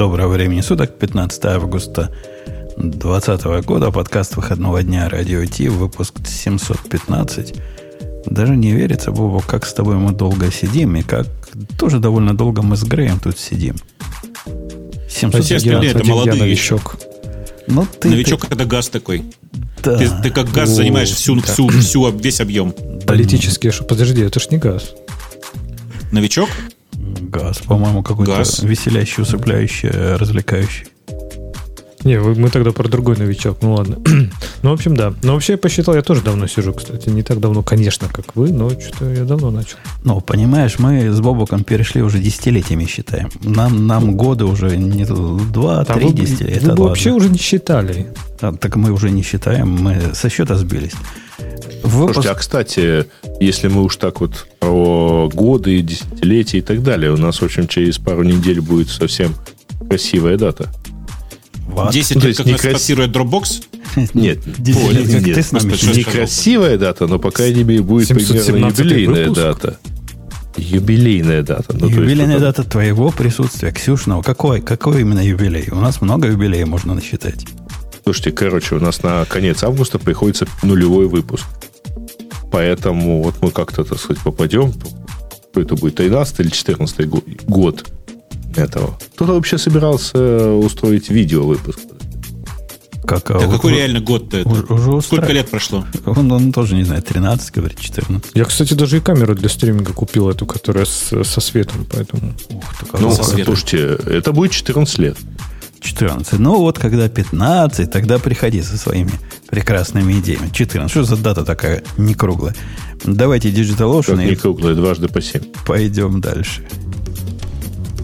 Доброго времени суток, 15 августа 2020 года, подкаст выходного дня Радио Ти, выпуск 715. Даже не верится, Бобу, как с тобой мы долго сидим, и как тоже довольно долго мы с Греем тут сидим. 700 это молодые. новичок. Ну, ты, новичок ты... это газ такой. Да. Ты, ты как газ О, занимаешь всю, всю, всю, весь объем. Политический, подожди, это ж не газ. Новичок? Газ, по-моему, какой-то веселящий, усыпляющий, развлекающий. Не, мы тогда про другой новичок. Ну ладно. ну, в общем, да. Но вообще я посчитал, я тоже давно сижу, кстати. Не так давно, конечно, как вы, но что-то я давно начал. Ну, понимаешь, мы с Бобуком перешли уже десятилетиями, считаем. Нам, нам годы уже не два, три вы, десятилетия. Вы бы вообще уже не считали. А, так мы уже не считаем, мы со счета сбились. Выпуск... Слушайте, а кстати, если мы уж так вот про годы, десятилетия и так далее, у нас, в общем, через пару недель будет совсем красивая дата. What? 10 ну, лет, как нас крас... Dropbox? Нет, 10 лет, нет, нет, нет. не красивая дата, но по крайней мере будет примерно юбилейная дата. Юбилейная дата. Ну, юбилейная есть, дата твоего присутствия, Ксюшного. Какой, какой именно юбилей? У нас много юбилеев можно насчитать. Слушайте, короче, у нас на конец августа приходится нулевой выпуск. Поэтому вот мы как-то, так сказать, попадем. Это будет 13 или 14 год этого. Кто-то вообще собирался устроить видео выпуск. Как, а да какой реально год-то это? Уже Сколько лет прошло? Он, он тоже не знает, 13, говорит, 14. Я, кстати, даже и камеру для стриминга купил, эту, которая с, со светом, поэтому... Ух, ну, слушайте, это будет 14 лет. 14. Ну вот, когда 15, тогда приходи со своими прекрасными идеями. 14. Что за дата такая не круглая? Давайте Digital Ocean. Как не круглая, дважды по 7. Пойдем дальше.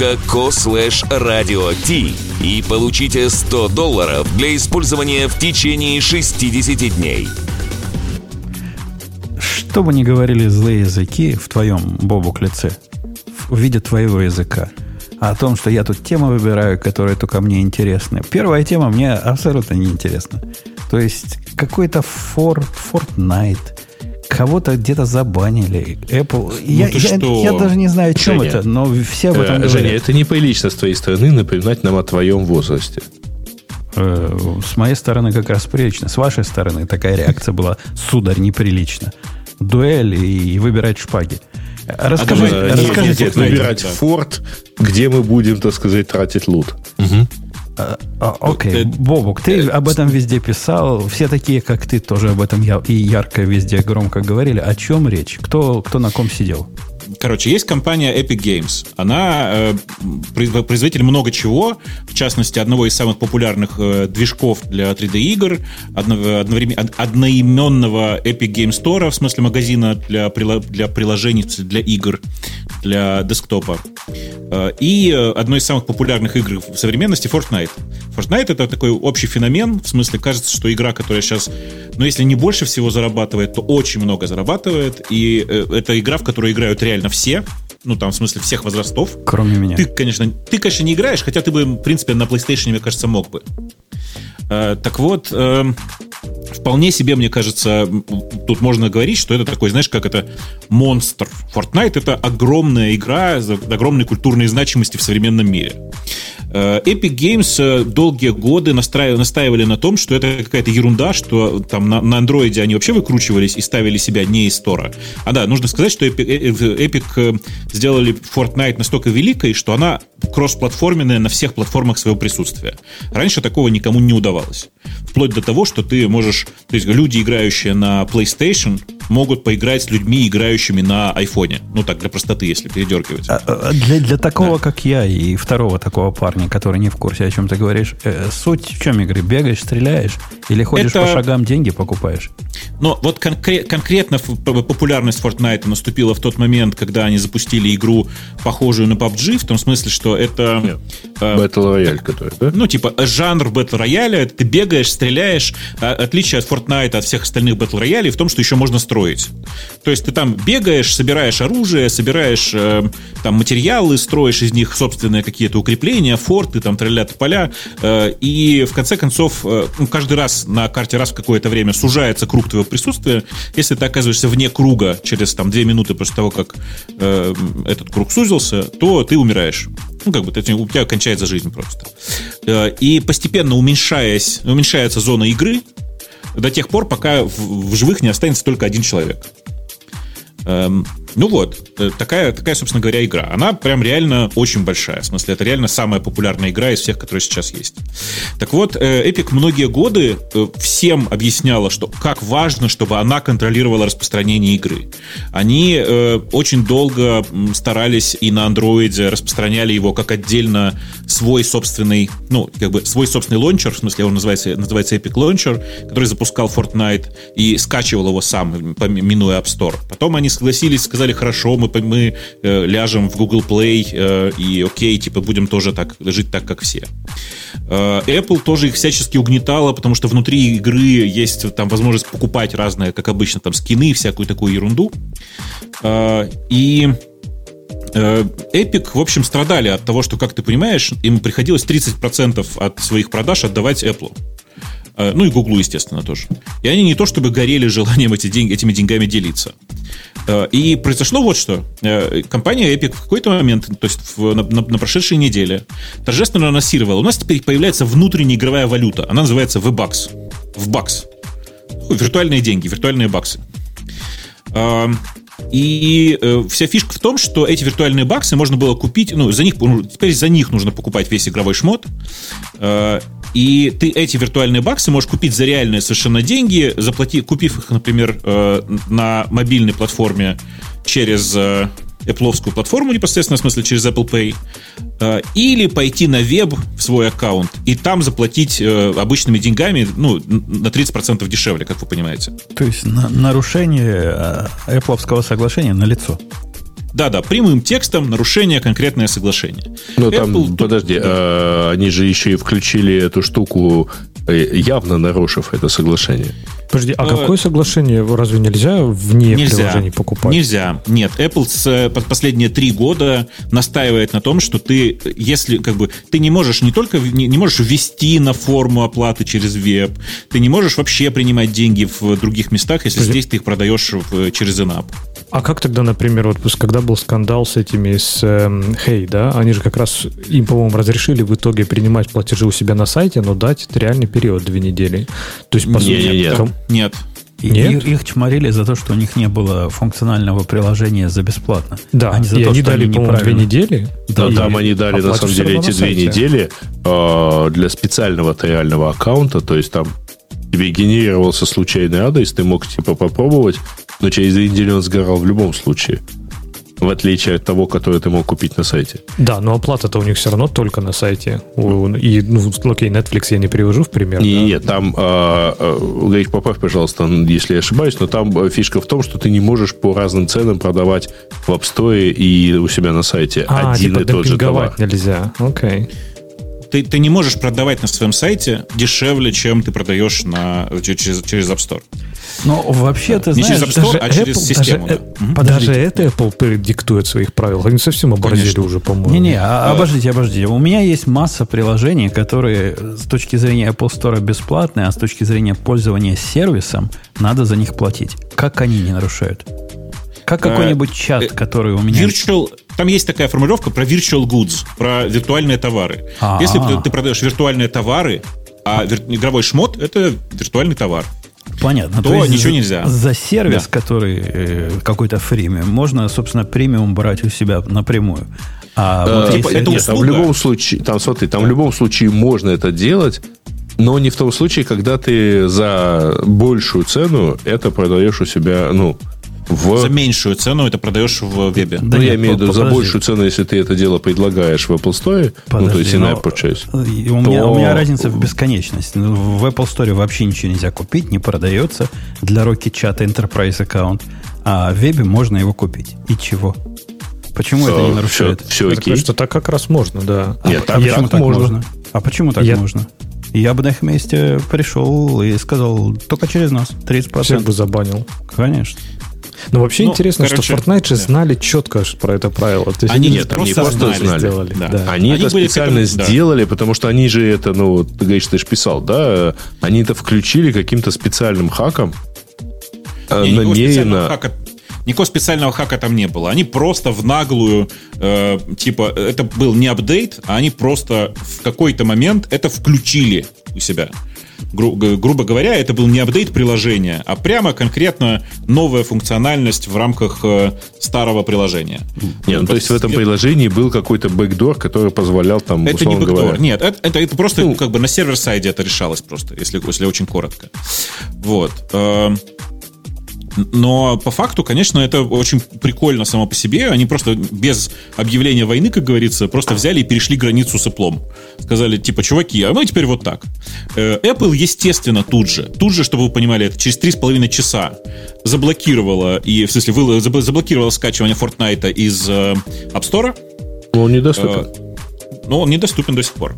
dot.co slash radio t и получите 100 долларов для использования в течение 60 дней. Что бы ни говорили злые языки в твоем бобук лице, в виде твоего языка, о том, что я тут темы выбираю, которые только мне интересны. Первая тема мне абсолютно не интересна. То есть какой-то Fort, Fortnite, кого-то где-то забанили. Apple. Ну, я, я, я даже не знаю, о чем Женя, это, но все об этом э, говорят. Женя, это не прилично с твоей стороны напоминать нам о твоем возрасте. Э, с моей стороны как раз прилично. С вашей стороны такая реакция была, сударь, неприлично. Дуэль и, выбирать шпаги. Расскажи, а, расскажите. Нет, выбирать форт, где мы будем, так сказать, тратить лут. Угу. А, а, окей, okay. Бобук, ты об этом везде писал. Все такие, как ты, тоже об этом и ярко везде громко говорили. О чем речь? Кто, кто на ком сидел? Короче, есть компания Epic Games. Она э, производитель много чего, в частности, одного из самых популярных э, движков для 3D-игр, одновременно, одноименного Epic Game Store, в смысле магазина для, для приложений, для игр, для десктопа. Э, и э, одной из самых популярных игр в современности Fortnite. Fortnite это такой общий феномен, в смысле кажется, что игра, которая сейчас, ну если не больше всего зарабатывает, то очень много зарабатывает, и э, это игра, в которой играют реально все, ну, там, в смысле, всех возрастов. Кроме меня. Ты, конечно, ты, конечно, не играешь, хотя ты бы, в принципе, на PlayStation, мне кажется, мог бы. Э, так вот, э, вполне себе, мне кажется, тут можно говорить, что это такой, знаешь, как это монстр. Fortnite — это огромная игра огромной культурной значимости в современном мире. Э, Epic Games э, долгие годы настаивали на том, что это какая-то ерунда, что там на, на Android они вообще выкручивались и ставили себя не из стора. А да, нужно сказать, что Epic, э, Epic сделали Fortnite настолько великой, что она кроссплатформенная на всех платформах своего присутствия. Раньше такого никому не удавалось. Вплоть до того, что ты можешь... То есть люди, играющие на PlayStation, могут поиграть с людьми, играющими на айфоне. Ну так, для простоты, если передергивать. А, а, для, для такого, да. как я, и второго такого парня, который не в курсе, о чем ты говоришь, э, суть в чем игры? Бегаешь, стреляешь? Или ходишь Это... по шагам, деньги покупаешь? Но вот конкре- конкретно популярность Fortnite наступила в тот момент, когда они запустили игру, похожую на PUBG, в том смысле, что это... Нет. Э, Battle Royale, который, да? Ну, типа, жанр Battle Royale, ты бегаешь, стреляешь. А, отличие от Fortnite, от всех остальных Battle Royale в том, что еще можно строить. То есть ты там бегаешь, собираешь оружие, собираешь э, там материалы, строишь из них собственные какие-то укрепления, форты, там троллят поля, э, и в конце концов э, ну, каждый раз на карте раз в какое-то время сужается круг твоего присутствия. Если ты оказываешься вне круга через там две минуты после того, как э, этот круг сузился, то ты умираешь. Ну, как бы у тебя кончается жизнь просто. Э, и постепенно уменьшаясь, уменьшается зона игры до тех пор, пока в, в живых не останется только один человек. Эм, ну вот, э, такая, такая, собственно говоря, игра. Она прям реально очень большая. В смысле, это реально самая популярная игра из всех, которые сейчас есть. Так вот, э, Epic многие годы э, всем объясняла, что как важно, чтобы она контролировала распространение игры. Они очень долго старались и на андроиде распространяли его как отдельно свой собственный, ну, как бы свой собственный лончер, в смысле, он называется, называется Epic Launcher, который запускал Fortnite и скачивал его сам, минуя App Store. Потом они согласились, сказать сказали, хорошо, мы, мы э, ляжем в Google Play э, и окей, типа будем тоже так жить так, как все. Э, Apple тоже их всячески угнетала, потому что внутри игры есть там возможность покупать разные, как обычно, там скины, всякую такую ерунду. Э, и э, Epic, в общем, страдали от того, что, как ты понимаешь, им приходилось 30% от своих продаж отдавать Apple. Э, ну и Гуглу, естественно, тоже. И они не то чтобы горели желанием эти деньги, этими деньгами делиться. Э, и произошло вот что. Э, компания Epic в какой-то момент, то есть в, на, на, на прошедшей неделе, торжественно анонсировала, у нас теперь появляется внутренняя игровая валюта. Она называется V-Bucks. Бакс. Виртуальные деньги, виртуальные баксы. И э, вся фишка в том, что эти виртуальные баксы можно было купить, ну, за них, ну, теперь за них нужно покупать весь игровой шмот. Э, и ты эти виртуальные баксы можешь купить за реальные совершенно деньги, заплати, купив их, например, э, на мобильной платформе через э, Apple платформу непосредственно, в смысле через Apple Pay, э, или пойти на веб в свой аккаунт и там заплатить э, обычными деньгами ну, на 30% дешевле, как вы понимаете. То есть на, нарушение э, Apple соглашения на лицо. Да-да, прямым текстом нарушение конкретное соглашение. Ну там, Apple... подожди, да. а, они же еще и включили эту штуку, явно нарушив это соглашение. Подожди, а какое соглашение разве нельзя вне нельзя, приложений покупать? Нельзя. Нет, Apple с, э, последние три года настаивает на том, что ты, если как бы ты не можешь не только не, не можешь ввести на форму оплаты через веб, ты не можешь вообще принимать деньги в других местах, если Подожди. здесь ты их продаешь в, через InApp. А как тогда, например, вот когда был скандал с этими, с э, Hey, да, они же как раз им, по-моему, разрешили в итоге принимать платежи у себя на сайте, но дать реальный период две недели. То есть, по сути, нет, ком... нет. Нет? И, их чморили за то, что у них не было функционального приложения за бесплатно. Да, они за и то, они дали, по-моему, две недели. Да, и там они дали, на самом деле, эти две недели э, для специального реального аккаунта, то есть там тебе генерировался случайный адрес, ты мог типа попробовать, но через две недели он сгорал в любом случае. В отличие от того, который ты мог купить на сайте. Да, но оплата-то у них все равно только на сайте. И, ну, окей, Netflix я не привожу в пример. Не, да? Нет, там, э, э, поправь, пожалуйста, если я ошибаюсь, но там э, фишка в том, что ты не можешь по разным ценам продавать в App Store и у себя на сайте а, один типа и тот же товар. нельзя, окей. Okay ты, ты не можешь продавать на своем сайте дешевле, чем ты продаешь на, через, через App Store. Но вообще, ты не знаешь... через App Store, а через Apple, систему. Даже, да. Даже это Apple диктует своих правил. Они совсем оборзели уже, по-моему. Не-не, а, обождите, обождите. У меня есть масса приложений, которые с точки зрения Apple Store бесплатные, а с точки зрения пользования сервисом надо за них платить. Как они не нарушают? Как какой-нибудь чат, э, который у меня... Virtual, там есть такая формулировка про virtual goods, про виртуальные товары. А-а-а. Если ты, ты продаешь виртуальные товары, а вир, игровой шмот – это виртуальный товар. Понятно. То, то есть ничего нельзя. За сервис, да. который э, какой-то фримиум, можно, собственно, премиум брать у себя напрямую. А, э, вот типа, это нет, там в любом случае, там смотри, там да. в любом случае можно это делать, Но не в том случае, когда ты за большую цену это продаешь у себя, ну, в... За меньшую цену это продаешь в вебе. Да ну, нет, я имею в виду, за подожди. большую цену, если ты это дело предлагаешь в Apple Store, ну, то есть Подожди, in-app но, purchase. э, У меня, то- у меня разница в бесконечности. Ну, В Apple Store вообще ничего нельзя купить, не продается для Rocket Chat Enterprise аккаунт. А в вебе можно его купить. И чего? Почему это не Все, нарушает? все Так окей. что так как раз можно, да. Нет, а так, почему так так можно. можно? А почему так Я- можно? Я бы на их месте пришел и сказал, только через нас, 30%. Всех бы забанил. Конечно. Но вообще Ну, интересно, короче, что Fortnite же да. знали четко про это правило. То есть Они не нет, они просто, просто знали. знали. сделали. Да. Да. Они, это были к специально этому- да. сделали, потому что они же это, ну, вот, ты говоришь, ты же писал, да? Они это включили каким-то специальным хаком. э, Не, никакого специального намеренно. хака, никакого специального хака там не было. Они просто в наглую, э, типа, это был не апдейт, а они просто в какой-то момент это включили у себя. Гру- грубо говоря, это был не апдейт приложения, а прямо конкретно новая функциональность в рамках э, старого приложения. Нет, ну, то есть в этом приложении был какой-то бэкдор, который позволял там, Это не бэкдор. говоря... Нет, это, это, это просто Ну. как бы на сервер-сайде это решалось просто, если, если очень коротко. Вот. Но по факту, конечно, это очень прикольно само по себе. Они просто без объявления войны, как говорится, просто взяли и перешли границу с Apple. Сказали, типа, чуваки, а мы теперь вот так. Э, Apple, естественно, тут же, тут же, чтобы вы понимали, это через 3,5 часа заблокировала, и, в смысле, вы- забл- заблокировала скачивание Fortnite из э, App Store. Ну, Он недоступен. Э, но он недоступен до сих пор.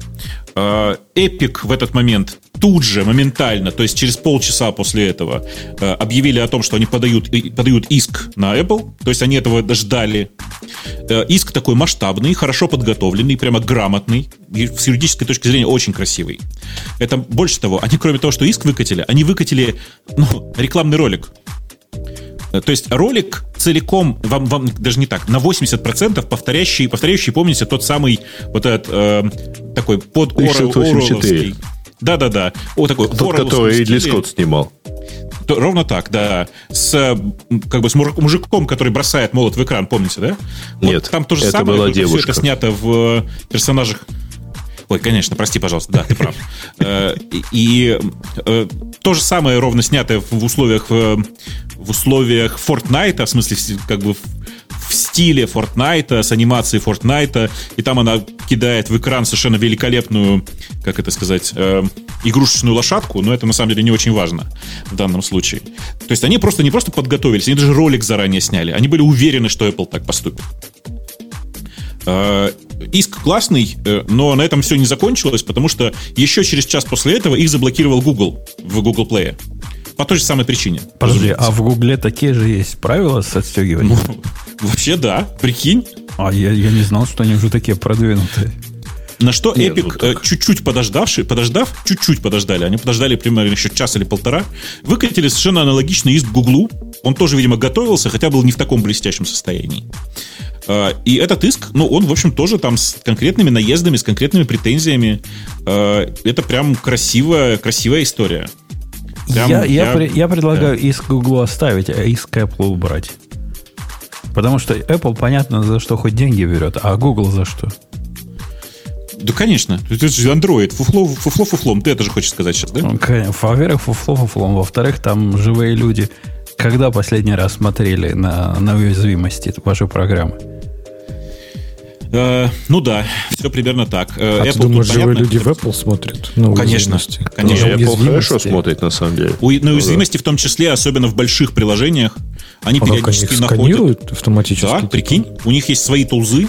Э, Epic в этот момент тут же, моментально, то есть через полчаса после этого, э, объявили о том, что они подают, подают иск на Apple, то есть они этого ждали. Э, Иск такой масштабный, хорошо подготовленный, прямо грамотный, с юридической точки зрения очень красивый. Это больше того, они кроме того, что иск выкатили, они выкатили ну, рекламный ролик. Э, То есть ролик целиком, вам, вам даже не так, на 80% повторяющий, повторяющий, помните, тот самый вот этот э, такой под 1684. Оруэлловский. Да-да-да. О, такой Тот, который стиле. Скотт снимал. То- ровно так, да. С как бы с мужиком, который бросает молот в экран, помните, да? Вот Нет, там то же это самое, была девушка. все это снято в э, персонажах. Ой, конечно, прости, пожалуйста, да, ты прав. Э, И э, то же самое ровно снятое в условиях э, в условиях Fortnite, в смысле, как бы в стиле Fortnite, с анимацией Fortnite, и там она кидает в экран совершенно великолепную, как это сказать, игрушечную лошадку, но это на самом деле не очень важно в данном случае. То есть они просто не просто подготовились, они даже ролик заранее сняли. Они были уверены, что Apple так поступит. Э, Иск классный, э, но на этом все не закончилось, потому что еще через час после этого их заблокировал Google в Google Play. По той же самой причине. Подожди, разумеется. а в Гугле такие же есть правила с отстегиванием? Вообще да, прикинь. А я, я не знал, что они уже такие продвинутые. На что Нет, Epic, ну э, чуть-чуть подождавший, подождав, чуть-чуть подождали, они подождали примерно еще час или полтора, выкатили совершенно аналогичный иск Гуглу. Он тоже, видимо, готовился, хотя был не в таком блестящем состоянии. Э, И этот иск, ну, он, в общем, тоже там с конкретными наездами, с конкретными претензиями. Э, Это прям красивая, красивая история. Прям я, я, я- я предлагаю иск Google оставить, а иск Apple убрать. Потому что Apple, понятно, за что хоть деньги берет, а Google за что? Да, конечно. Это же Android. Фуфло, фуфло фуфлом. Ты это же хочешь сказать сейчас, да? Ну, Во-первых, фуфло фуфлом. Во-вторых, там живые люди. Когда последний раз смотрели на, на уязвимости вашей программы? Э, ну да, все примерно так. Э, А Apple ты думаешь, живые понятно, люди в Apple смотрят? на Конечно, конечно. На Apple хорошо смотрит, на самом деле. У- на уязвимости в том числе, особенно в больших приложениях, они А они периодически их находят... сканируют автоматически? Да, типа? прикинь, у них есть свои тулзы,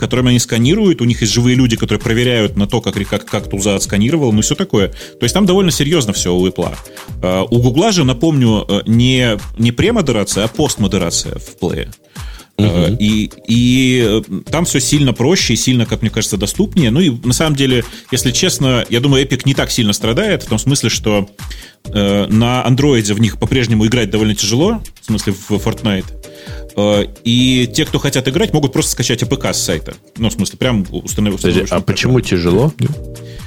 которыми они сканируют, у них есть живые люди, которые проверяют на то, как, как, как тулза отсканировала, ну и все такое. То есть там довольно серьезно все у Apple. Э, У Гугла же, напомню, э, не, не премодерация, а постмодерация в плее. Э, И, и э, там все сильно проще и сильно, как мне кажется, доступнее. Ну и на самом деле, если честно, я думаю, Epic не так сильно страдает, в том смысле, что э, на андроиде в них по-прежнему играть довольно тяжело, в смысле в Fortnite. Э, И те, кто хотят играть, могут просто скачать APK с сайта. Ну, в смысле, прям установить. Подожди, а почему тяжело?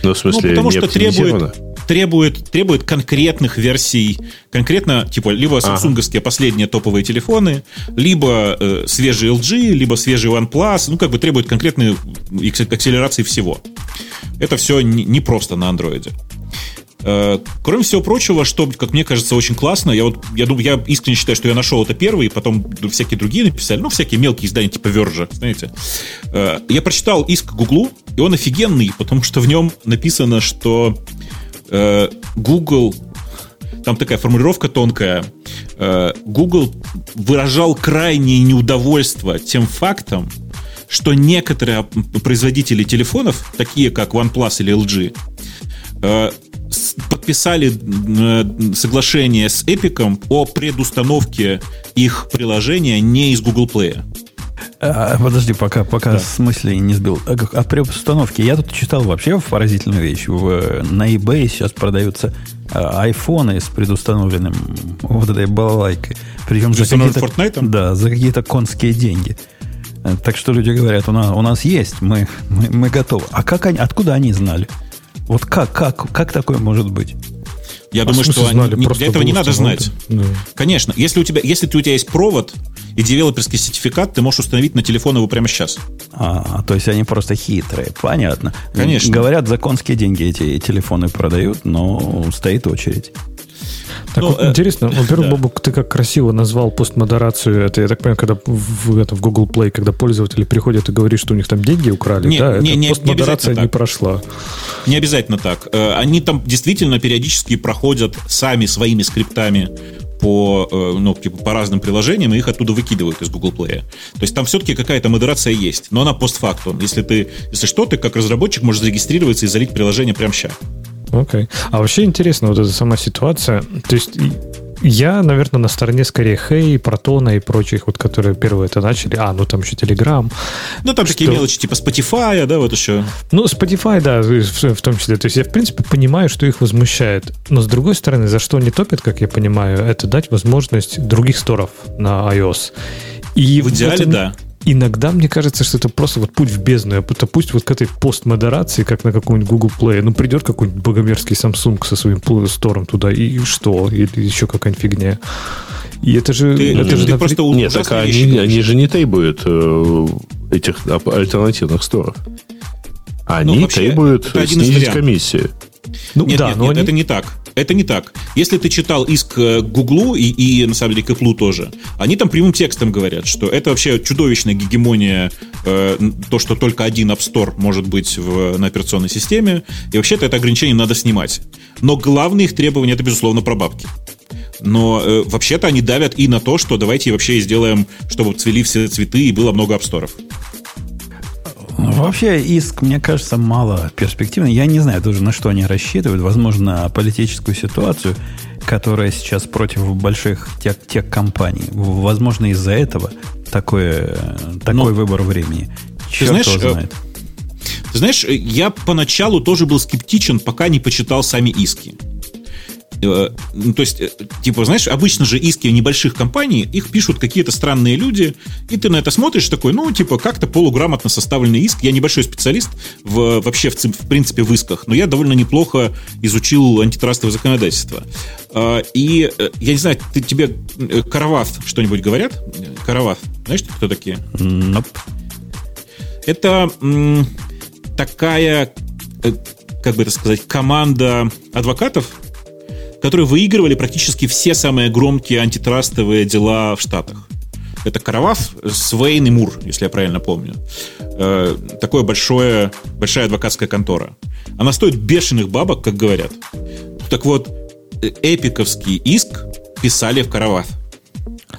Ну, в смысле, Ну, потому не что требует, требует, требует конкретных версий, конкретно, типа, либо самсунговские последние топовые телефоны, либо э, свежий LG, либо свежий OnePlus, ну, как бы требует конкретной акс- акселерации всего. Это все не, не просто на андроиде. Э, кроме всего прочего, что, как мне кажется, очень классно, я вот, я думаю, я искренне считаю, что я нашел это первый, потом всякие другие написали, ну, всякие мелкие издания типа Вержа, знаете. Э, я прочитал иск Гуглу, и он офигенный, потому что в нем написано, что э, Google там такая формулировка тонкая. Google выражал крайнее неудовольство тем фактом, что некоторые производители телефонов, такие как OnePlus или LG, подписали э, соглашение с Epic о предустановке их приложения не из Google Play. А, подожди, пока, пока да. с мысли не сбил. А предустановке. Я тут читал вообще поразительную вещь. В, на eBay сейчас продаются а, айфоны с предустановленным вот этой балалайкой. Причем за какие-то, да, за какие-то конские деньги. Э, так что люди говорят, у нас, у нас есть, мы, мы, мы готовы. А как они, откуда они знали? Вот как, как, как такое может быть? Я а думаю, что знали, они, для этого не надо знать. Да. Конечно, если у тебя, если у тебя есть провод и девелоперский сертификат, ты можешь установить на телефон его прямо сейчас. А, то есть они просто хитрые, понятно. Конечно. Говорят, законские деньги эти телефоны продают, но стоит очередь. Так ну, вот, э, интересно, во-первых, да. Бобук, ты как красиво назвал постмодерацию. Это, я так понимаю, когда в, это, в Google Play, когда пользователи приходят и говорят, что у них там деньги украли, не, да, не, это не, постмодерация не, не прошла. Не обязательно так. Э, они там действительно периодически проходят сами своими скриптами по, э, ну, типа, по разным приложениям, и их оттуда выкидывают из Google Play. То есть там все-таки какая-то модерация есть, но она постфактум. Если ты, если что, ты как разработчик можешь зарегистрироваться и залить приложение прямо сейчас. Окей. Okay. А вообще интересно вот эта сама ситуация. То есть я, наверное, на стороне скорее Хей, Протона и прочих, вот, которые первые это начали. А, ну там еще Telegram. Ну, там что... такие мелочи, типа Spotify, да, вот еще. Ну, Spotify, да, в, в том числе. То есть я, в принципе, понимаю, что их возмущает. Но, с другой стороны, за что они топят, как я понимаю, это дать возможность других сторов на iOS. И в идеале, этом... да иногда мне кажется, что это просто вот путь в бездну. Это пусть вот к этой постмодерации, как на каком-нибудь Google Play, ну, придет какой-нибудь богомерзкий Samsung со своим стором туда, и что? Или еще какая-нибудь фигня. И это же... Ты, это ты, же ты на... просто Нет, так они, они же не требуют э, этих альтернативных сторов. Они ну, вообще, требуют снизить комиссию. Ну, нет, да, нет, но нет, они... это не так. Это не так. Если ты читал иск к Гуглу и, и на самом деле к Apple тоже, они там прямым текстом говорят, что это вообще чудовищная гегемония, э, то, что только один App Store может быть в, на операционной системе, и вообще-то это ограничение надо снимать. Но главное их требование это, безусловно, про бабки. Но э, вообще-то они давят и на то, что давайте вообще сделаем, чтобы цвели все цветы и было много апсторов. Вообще иск, мне кажется, мало перспективный. Я не знаю тоже, на что они рассчитывают. Возможно, политическую ситуацию, которая сейчас против больших тех, тех компаний. Возможно, из-за этого такое, такой Но, выбор времени. Черт знаешь, его э, знает. Ты знаешь, я поначалу тоже был скептичен, пока не почитал сами иски. Э, ну, то есть, э, типа, знаешь, обычно же иски небольших компаний, их пишут какие-то странные люди, и ты на это смотришь такой, ну, типа, как-то полуграмотно составленный иск. Я небольшой специалист в, вообще, в, в принципе, в исках, но я довольно неплохо изучил антитрастовое законодательство. Э, и, я не знаю, ты, тебе Караваф что-нибудь говорят? Караваф, знаешь, кто такие? Nope. Это м, такая, как бы это сказать, команда адвокатов, которые выигрывали практически все самые громкие антитрастовые дела в Штатах. Это Караваф, Свейн и Мур, если я правильно помню. Э, такое большое, большая адвокатская контора. Она стоит бешеных бабок, как говорят. Так вот, э, эпиковский иск писали в Караваф.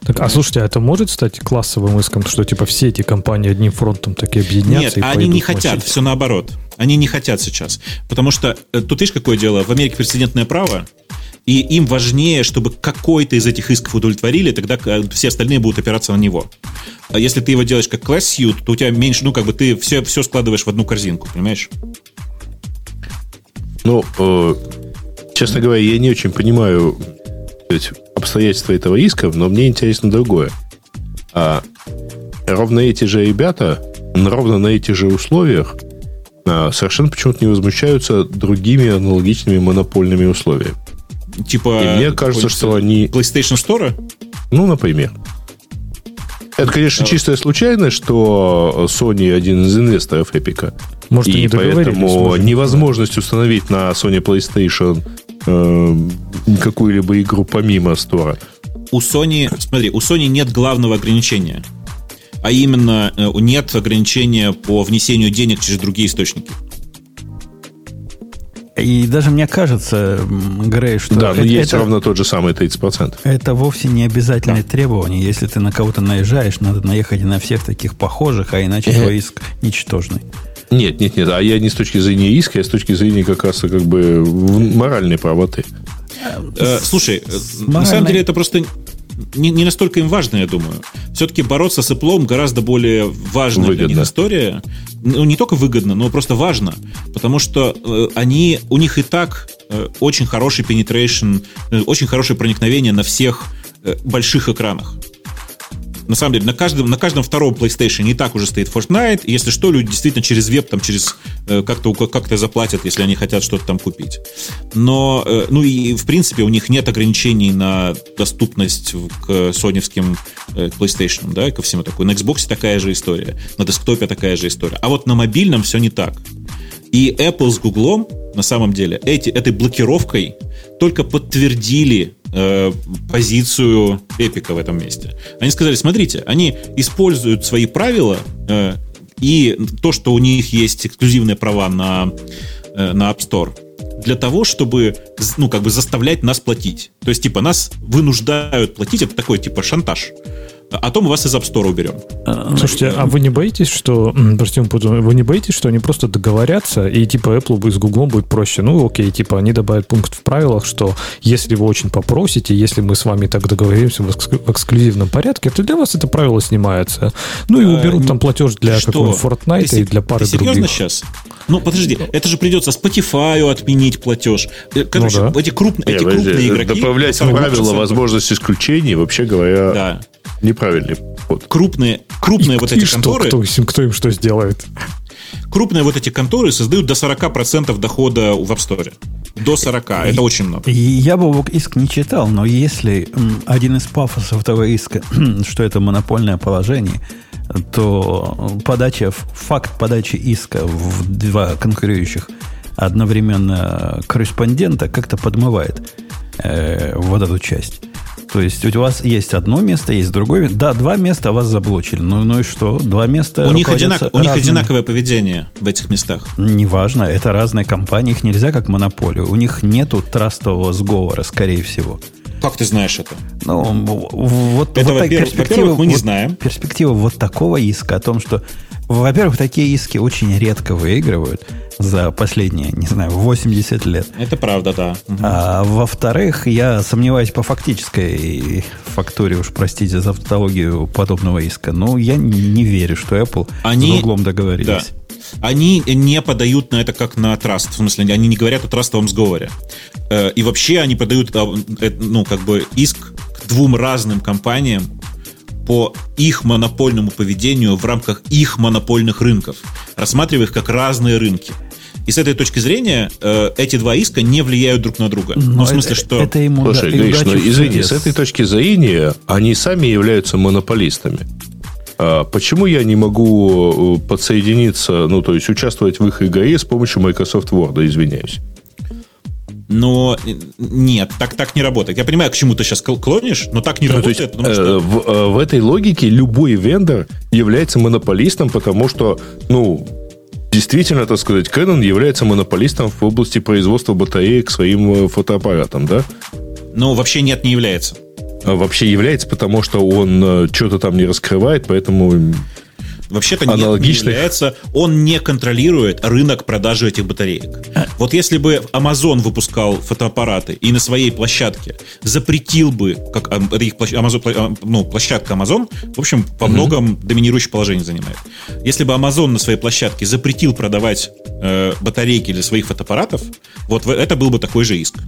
Так, а слушайте, а это может стать классовым иском, что типа все эти компании одним фронтом такие объединятся? Нет, они не хотят, мочить? все наоборот. Они не хотят сейчас. Потому что э, тут видишь, какое дело? В Америке прецедентное право, и им важнее, чтобы какой-то из этих исков удовлетворили, тогда э, все остальные будут опираться на него. А если ты его делаешь как class то у тебя меньше, ну, как бы ты все, все складываешь в одну корзинку, понимаешь? Ну, э, честно говоря, я не очень понимаю обстоятельства этого иска, но мне интересно другое. А ровно эти же ребята, ровно на этих же условиях а, совершенно почему-то не возмущаются другими аналогичными монопольными условиями. Типа... И мне кажется, что они... PlayStation Store? Ну, например. Это, конечно, Давай. чистая случайность, что Sony один из инвесторов Epic. Может, и поэтому невозможность установить на Sony PlayStation э, какую-либо игру помимо стора. У Sony, смотри, у Sony нет главного ограничения. А именно, э, нет ограничения по внесению денег через другие источники. И даже мне кажется, Грей, что... Да, но это, есть это, ровно тот же самый 30%. Это вовсе не обязательное да. требование. Если ты на кого-то наезжаешь, надо наехать на всех таких похожих, а иначе твой иск ничтожный. Нет, нет, нет. А я не с точки зрения иска, а с точки зрения как раз как бы моральной правоты. Э, слушай, на самом деле это просто не, не настолько им важно, я думаю. Все-таки бороться с Apple гораздо более важная выгодно. для них история. Ну, не только выгодно, но просто важно. Потому что э, они, у них и так э, очень хороший penetration, э, очень хорошее проникновение на всех э, больших экранах на самом деле, на каждом, на каждом втором PlayStation не так уже стоит Fortnite. И если что, люди действительно через веб, там, через э, как-то как заплатят, если они хотят что-то там купить. Но, э, ну и в принципе у них нет ограничений на доступность к соневским э, PlayStation, да, ко всему такой. На Xbox такая же история, на десктопе такая же история. А вот на мобильном все не так. И Apple с Google на самом деле эти, этой блокировкой только подтвердили э, позицию Эпика в этом месте. Они сказали, смотрите, они используют свои правила э, и то, что у них есть эксклюзивные права на, э, на App Store, для того, чтобы, ну, как бы заставлять нас платить. То есть, типа, нас вынуждают платить, это такой, типа, шантаж а то мы вас из App Store уберем. А, Слушайте, а вы не боитесь, что, простите, вы не боитесь, что они просто договорятся, и типа Apple с Google будет проще? Ну, окей, типа они добавят пункт в правилах, что если вы очень попросите, если мы с вами так договоримся в, эксклюзивном порядке, то для вас это правило снимается. Ну и а, уберут там платеж для какого-нибудь Fortnite ты, и для пары ты серьезно других. сейчас? Ну, подожди, это же придется Spotify отменить платеж. Э, короче, ну, да. эти, круп, эти крупные игроки... Добавлять правила возможность исключений, вообще говоря... Да неправильный ход. Крупные, крупные и, вот эти что, конторы... Кто, кто им что сделает? Крупные вот эти конторы создают до 40% дохода в App Store. До 40. И, это очень много. Я бы иск не читал, но если один из пафосов этого иска, что это монопольное положение, то подача, факт подачи иска в два конкурирующих одновременно корреспондента как-то подмывает э, вот эту часть. То есть у вас есть одно место, есть другое. Да, два места вас заблочили. Ну, ну и что? Два места у них, одинак, у них одинаковое поведение в этих местах. Неважно, это разные компании, их нельзя как монополию. У них нету трастового сговора, скорее всего. Как ты знаешь это? Ну, вот, это, вот во-первых, перспектива, мы не вот, знаем. Перспектива вот такого иска о том, что, во-первых, такие иски очень редко выигрывают за последние, не знаю, 80 лет. Это правда, да. А во-вторых, я сомневаюсь по фактической фактуре, уж простите за автологию подобного иска, но я не верю, что Apple Они, с углом договорились. Да. Они не подают на это как на траст. В смысле, они не говорят о трастовом сговоре. Э, и вообще они подают, э, э, ну, как бы иск к двум разным компаниям, по их монопольному поведению в рамках их монопольных рынков, рассматривая их как разные рынки. И с этой точки зрения э, эти два иска не влияют друг на друга. Но ну, в смысле, это, что... Это ему Слушай, да, Гриш, ну, извини, с этой точки зрения они сами являются монополистами. А почему я не могу э, подсоединиться, ну, то есть участвовать в их игре с помощью Microsoft Word, извиняюсь? Но нет, так, так не работает. Я понимаю, к чему ты сейчас клонишь, но так не ну, работает. Есть, потому что... Э, в, э, в этой логике любой вендор является монополистом, потому что, ну, действительно, так сказать, Canon является монополистом в области производства батареек своим э, фотоаппаратом, да? Ну, вообще нет, не является. А вообще является, потому что он э, что-то там не раскрывает, поэтому Вообще-то нет, не является. Он не контролирует рынок продажи этих батареек. А. Вот если бы Amazon выпускал фотоаппараты и на своей площадке запретил бы, как это их Amazon, ну, площадка Amazon, в общем, по многом mm-hmm. доминирующее положение занимает. Если бы Amazon на своей площадке запретил продавать э, батарейки для своих фотоаппаратов, вот это был бы такой же иск.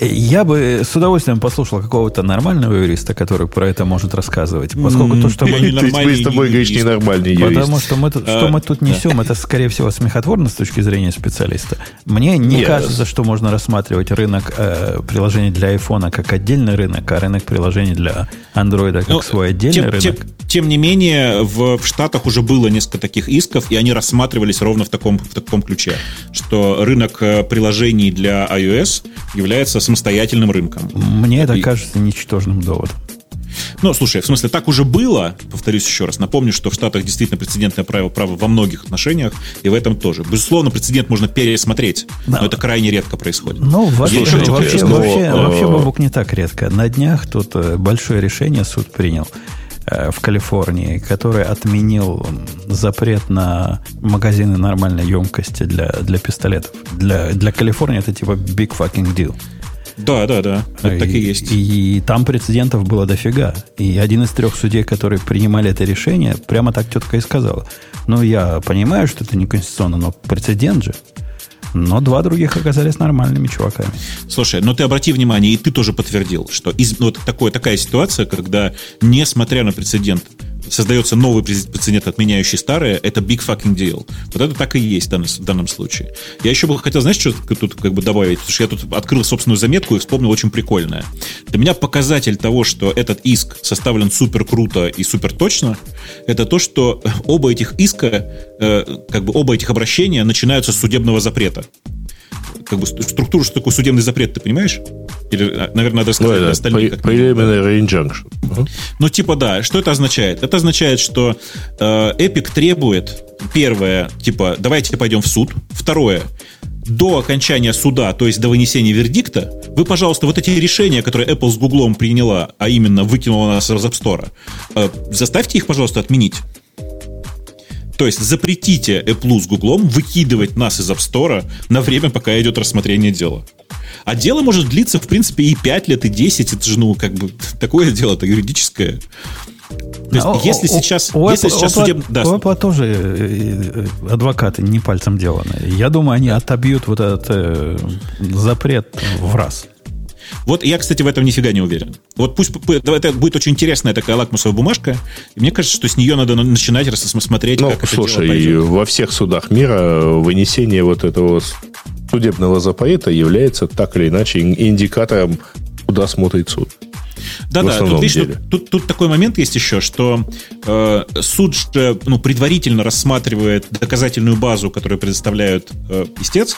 Я бы с удовольствием послушал какого-то нормального юриста, который про это может рассказывать, поскольку то, что мы... Мы с тобой, говоришь, ненормальный юрист. Потому что мы, что мы тут несем, это, скорее всего, смехотворно с точки зрения специалиста. Мне не кажется, что можно рассматривать рынок э, приложений для iPhone как отдельный рынок, а рынок приложений для Android как ну, свой отдельный рынок. Тем, не менее, в, Штатах уже было несколько таких исков, и они рассматривались ровно в таком, ключе, что рынок э, приложений для iOS является самостоятельным рынком. Мне это И- кажется ничтожным доводом. Ну, слушай, в смысле, так уже было, повторюсь еще раз, напомню, что в Штатах действительно прецедентное право, право во многих отношениях, и в этом тоже. Безусловно, прецедент можно пересмотреть, Да. но это крайне редко происходит. Ну, вообще, вообще, вообще, что, вообще, э, Бабук, не так редко. На днях тут э, большое решение суд принял э, в Калифорнии, который отменил запрет на магазины нормальной емкости для, для пистолетов. Для, для Калифорнии это типа big fucking deal. Да, да, да, это так и есть. И, там прецедентов было дофига. И один из трех судей, которые принимали это решение, прямо так тетка и сказала. Ну, я понимаю, что это неконституционно, но прецедент же. Но два других оказались нормальными чуваками. Слушай, но ты обрати внимание, и ты тоже подтвердил, что из, ну, вот такое, такая ситуация, когда, несмотря на прецедент, создается новый прецедент, отменяющий старое, это big fucking deal. Вот это так и есть в данном, в данном случае. Я еще бы хотел, знаешь, что тут как бы добавить? Потому что я тут открыл собственную заметку и вспомнил очень прикольное. Для меня показатель того, что этот иск составлен супер круто и супер точно, это то, что оба этих иска, э, как бы оба этих обращения начинаются с судебного запрета как бы структуру, что такое судебный запрет, ты понимаешь? Или, а, наверное, надо Ну, сказать минимум, да. preliminary injunction. Мгм. Ну, типа, да. Что это означает? Это означает, что э, Epic требует, первое, типа, давайте пойдем в суд. Второе, до окончания суда, то есть до вынесения вердикта, вы, пожалуйста, вот эти решения, которые Apple с Гуглом приняла, а именно выкинула нас из App Store, э, заставьте их, пожалуйста, отменить. То есть запретите Apple с Гуглом выкидывать нас из App Store на время, пока идет рассмотрение дела. А дело может длиться, в принципе, и 5 лет, и 10. Это же, ну, как бы, такое дело-то юридическое. То есть, А, если у- сейчас, у если Apple- сейчас у судеб- да, у Apple тоже э, э, адвокаты не пальцем деланы. Я думаю, они отобьют вот этот э, запрет в раз. Вот я, кстати, в этом нифига не уверен. Вот пусть это будет очень интересная такая лакмусовая бумажка. И мне кажется, что с нее надо на- начинать смотреть, Ну, как это слушай, дело пойдет. во всех судах мира вынесение вот этого судебного запрета является так или иначе ин- индикатором, куда смотрит суд. Да, да, тут, видишь, тут, тут, тут такой момент есть еще, что э, суд же ну, предварительно рассматривает доказательную базу, которую предоставляют э, истец.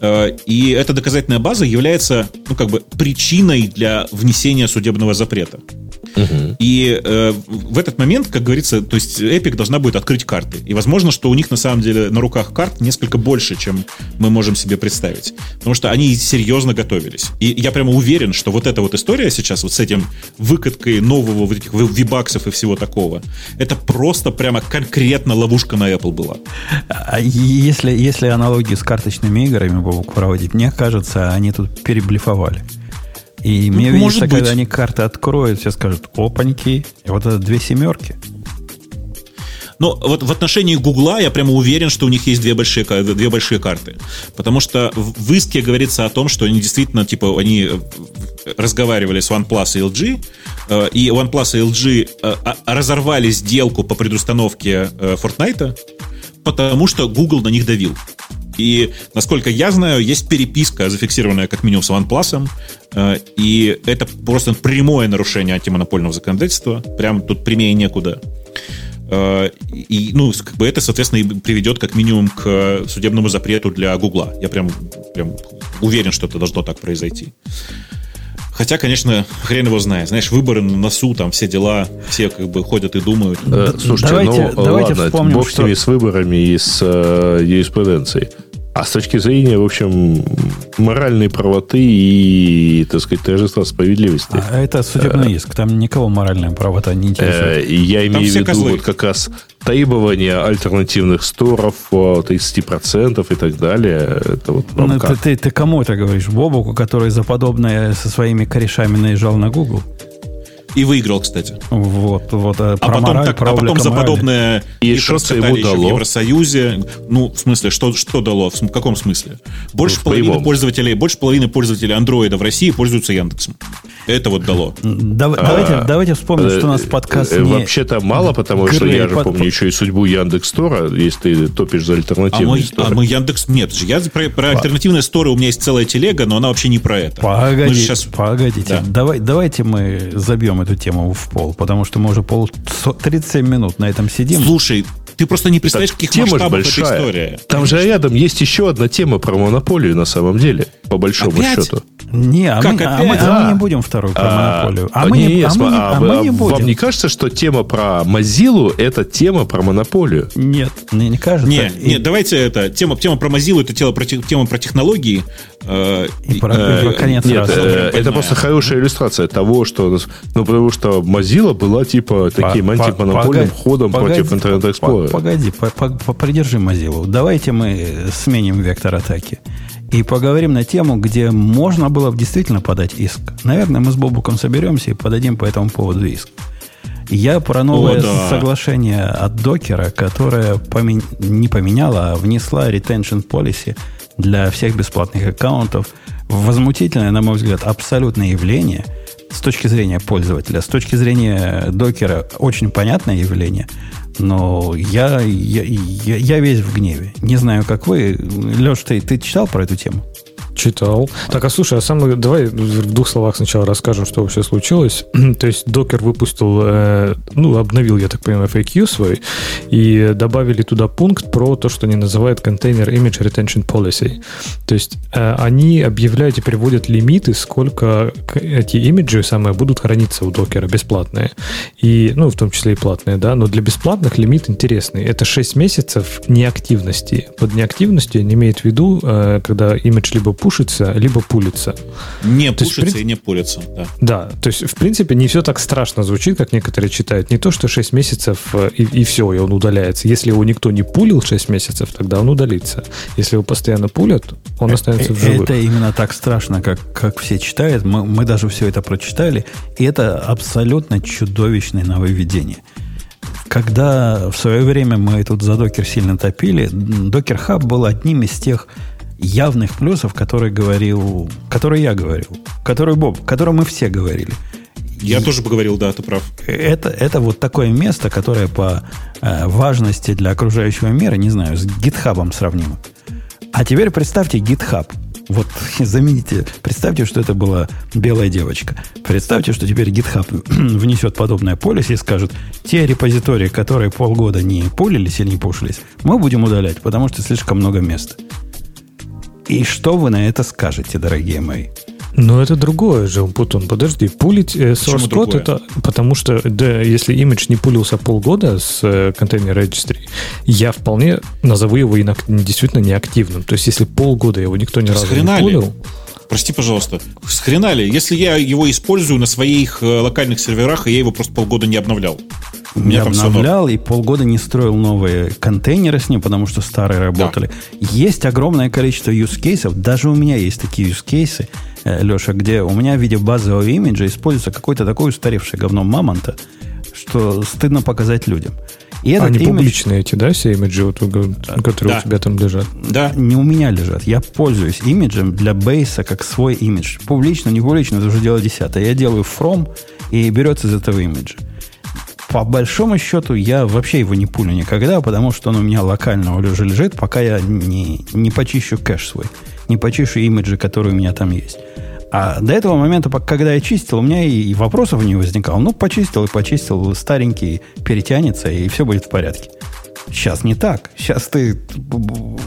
Э, и эта доказательная база является, ну, как бы, причиной для внесения судебного запрета. И э, в этот момент, как говорится, то есть Epic должна будет открыть карты. И возможно, что у них на самом деле на руках карт несколько больше, чем мы можем себе представить. Потому что они серьезно готовились. И я прямо уверен, что вот эта вот история сейчас вот с этим выкаткой нового вот этих вибаксов и всего такого, это просто прямо конкретно ловушка на Apple была. А если, если аналогии с карточными играми Бобук проводить, мне кажется, они тут переблифовали. И мне Ну, может видится, быть. когда они карты откроют, все скажут, опаньки, и вот это две семерки. Но вот в отношении Гугла я прямо уверен, что у них есть две большие, две большие карты. Потому что в иске говорится о том, что они действительно, типа, они э, разговаривали с OnePlus и LG, э, и OnePlus и LG э, а- разорвали сделку по предустановке Fortnite, потому что Google на них давил. И, насколько я знаю, есть переписка, зафиксированная как минимум с OnePlus, э, и это просто прямое нарушение антимонопольного законодательства. Прям тут прямее некуда. Э, И, ну, как бы это, соответственно, и приведет как минимум к судебному запрету для Гугла. Я прям, прям уверен, что это должно так произойти. Хотя, конечно, хрен его знает. Знаешь, выборы на носу, там все дела, все как бы ходят и думают. Э, Слушайте, давайте- ну давайте ладно, вспомним, бог с что- с выборами и с э, юриспруденцией. А с точки зрения, в общем, моральной правоты и, так сказать, торжества справедливости, А это судебный иск. Там никого моральная правота не интересует. э, я имею в виду козлы. вот как раз требования альтернативных сторов, э, 30% и так далее. Это вот Ну, ты, ты, ты кому это говоришь? Бобуку, который за подобное со своими корешами наезжал на Google? И выиграл, кстати. Вот, вот. А, А потом, мораль, так, а потом за подобное И что ему еще в дало? Евросоюзе. Ну, в смысле, что, что дало? В, каком смысле? Больше Ну, половины прямом. пользователей, больше половины пользователей андроида в России пользуются Яндексом. Это вот дало. Дав- давайте, давайте вспомним, что у нас Э, подкаст э, не... Вообще-то мало, потому что я же под- помню еще и судьбу Яндекс.Стора, если ты топишь за А альтернативные мы, сторы. а мы Яндекс... Нет, я про, про альтернативные сторы у меня есть целая телега, но она вообще не про это. Погодите, сейчас- погодите. Да. Давай, давайте мы забьем эту тему в пол, потому что мы уже пол, со- 37 минут на этом сидим. Слушай, ты просто не представляешь, Так каких тема масштабов эта большая. история. Там же рядом есть еще одна тема про монополию на самом деле. по большому Опять? счету. Не, а, Как мы, а опять? мы- а Да. мы не будем вторую про А, монополию. А мы не, не, а мы а а мы не Вам будем. не кажется, что тема про Mozilla это тема про монополию? Нет, мне не кажется. Не, И- не, давайте это. Тема, тема про Mozilla, это тело про те- тема про технологии. Э, И про- э, про конец Нет, э, это просто хорошая иллюстрация того, что... Ну, потому что Mozilla была типа таким По- по- антимонопольным ходом против Internet Explorer. Погоди, по- по- по- придержи Mozilla. Давайте мы сменим вектор атаки. И поговорим на тему, где можно было бы действительно подать иск. Наверное, мы с Бобуком соберемся и подадим по этому поводу иск. Я про новое О, да. соглашение от докера, которое помен- не поменяло, а внесла retention policy для всех бесплатных аккаунтов. Возмутительное, на мой взгляд, абсолютное явление с точки зрения пользователя. С точки зрения докера очень понятное явление, но я, я, я, я весь в гневе. Не знаю, как вы. Леш, ты, ты читал про эту тему? Читал. Так, а слушай, а самое, давай в двух словах сначала расскажем, что вообще случилось. То есть Docker выпустил, э, ну, обновил, я так понимаю, FAQ свой, и добавили туда пункт про то, что они называют Container Image Retention Policy. То есть э, они объявляют и приводят лимиты, сколько эти имиджи самые будут храниться у докера бесплатные. И, ну, в том числе и платные, да, но для бесплатных лимит интересный. Это 6 месяцев неактивности. Под неактивностью они имеют в виду, э, когда имидж либо пушится, либо пулится. Не То есть, пушится в и не пулится. Да. Да, то есть, в принципе, не все так страшно звучит, как некоторые читают. Не то, что 6 месяцев э, и, и все, и он удаляется. Если его никто не пулил 6 месяцев, тогда он удалится. Если его постоянно пулят, он останется в живых. Это именно так страшно, как, как все читают. Мы, мы даже все это прочитали. И это абсолютно чудовищное нововведение. Когда в свое время мы тут за докер сильно топили, докер хаб был одним из тех явных плюсов, которые говорил, которые я говорил, который Боб, который мы все говорили. Я тоже поговорил, да, ты прав. Это, это вот такое место, которое по э, важности для окружающего мира, не знаю, с гитхабом сравнимо. А теперь представьте GitHub. Вот замените, представьте, что это была белая девочка. Представьте, что теперь GitHub внесет подобное полис и скажет, те репозитории, которые полгода не пулились или не пушились, мы будем удалять, потому что слишком много места. И что вы на это скажете, дорогие мои? Но это другое же, Путун. Подожди, пулить э, source code другое? это потому что, да, если имидж не пулился полгода с э, контейнер registry, я вполне назову его инак- действительно неактивным. То есть, если полгода его никто ни разу не Схрена ли? пулил, Прости, пожалуйста. С хрена ли? Если я его использую на своих э, локальных серверах, и я его просто полгода не обновлял. У меня обновлял и полгода не строил новые контейнеры с ним, потому что старые работали. Есть огромное количество use кейсов. Даже у меня есть такие use кейсы, Леша, где у меня в виде базового имиджа используется какой-то такой устаревший говно мамонта, что стыдно показать людям. И этот они имидж публичные эти, да, все имиджи, вот, э, которые Да. у тебя там лежат? Да. не у меня лежат. Я пользуюсь имиджем для бейса как свой имидж. Публично, не публично, это уже дело десятое. Я делаю from и берется из этого имиджа. По большому счету, я вообще его не пулю никогда, потому что он у меня локально уже лежит, пока я не, не почищу кэш свой, не почищу имиджи, которые у меня там есть. А до этого момента, когда я чистил, у меня и, и вопросов не возникало. Ну, почистил и почистил, старенький перетянется, и все будет в порядке. Сейчас не так. Сейчас ты...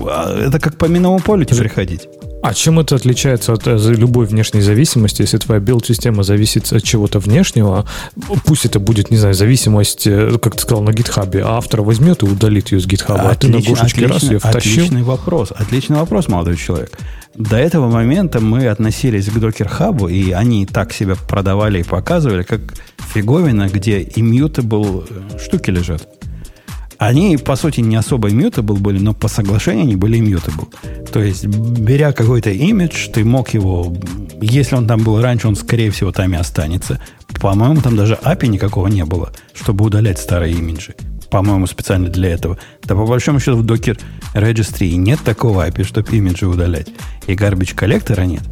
а, Это как по минному полю теперь ходить. А чем это отличается от э, любой внешней зависимости? Если твоя билд-система зависит от чего-то внешнего, пусть это будет, не знаю, зависимость, э, как ты сказал, на гитхабе, а автор возьмет и удалит ее с гитхаба, а ты на гошечке раз ее втащил. Отличный вопрос. Отличный вопрос, молодой человек. До этого момента мы относились к Docker Hub, и они так себя продавали и показывали, как фиговина, где immutable э, штуки лежат. Они, по сути, не особо immutable были, но по соглашению они были immutable. То есть, беря какой-то имидж, ты мог его... Если он там был раньше, он, скорее всего, там и останется. По-моему, там даже API никакого не было, чтобы удалять старые имиджи. По-моему, специально для этого. Да по большому счету в Docker Registry нет такого API, чтобы имиджи удалять. И garbage коллектора нет.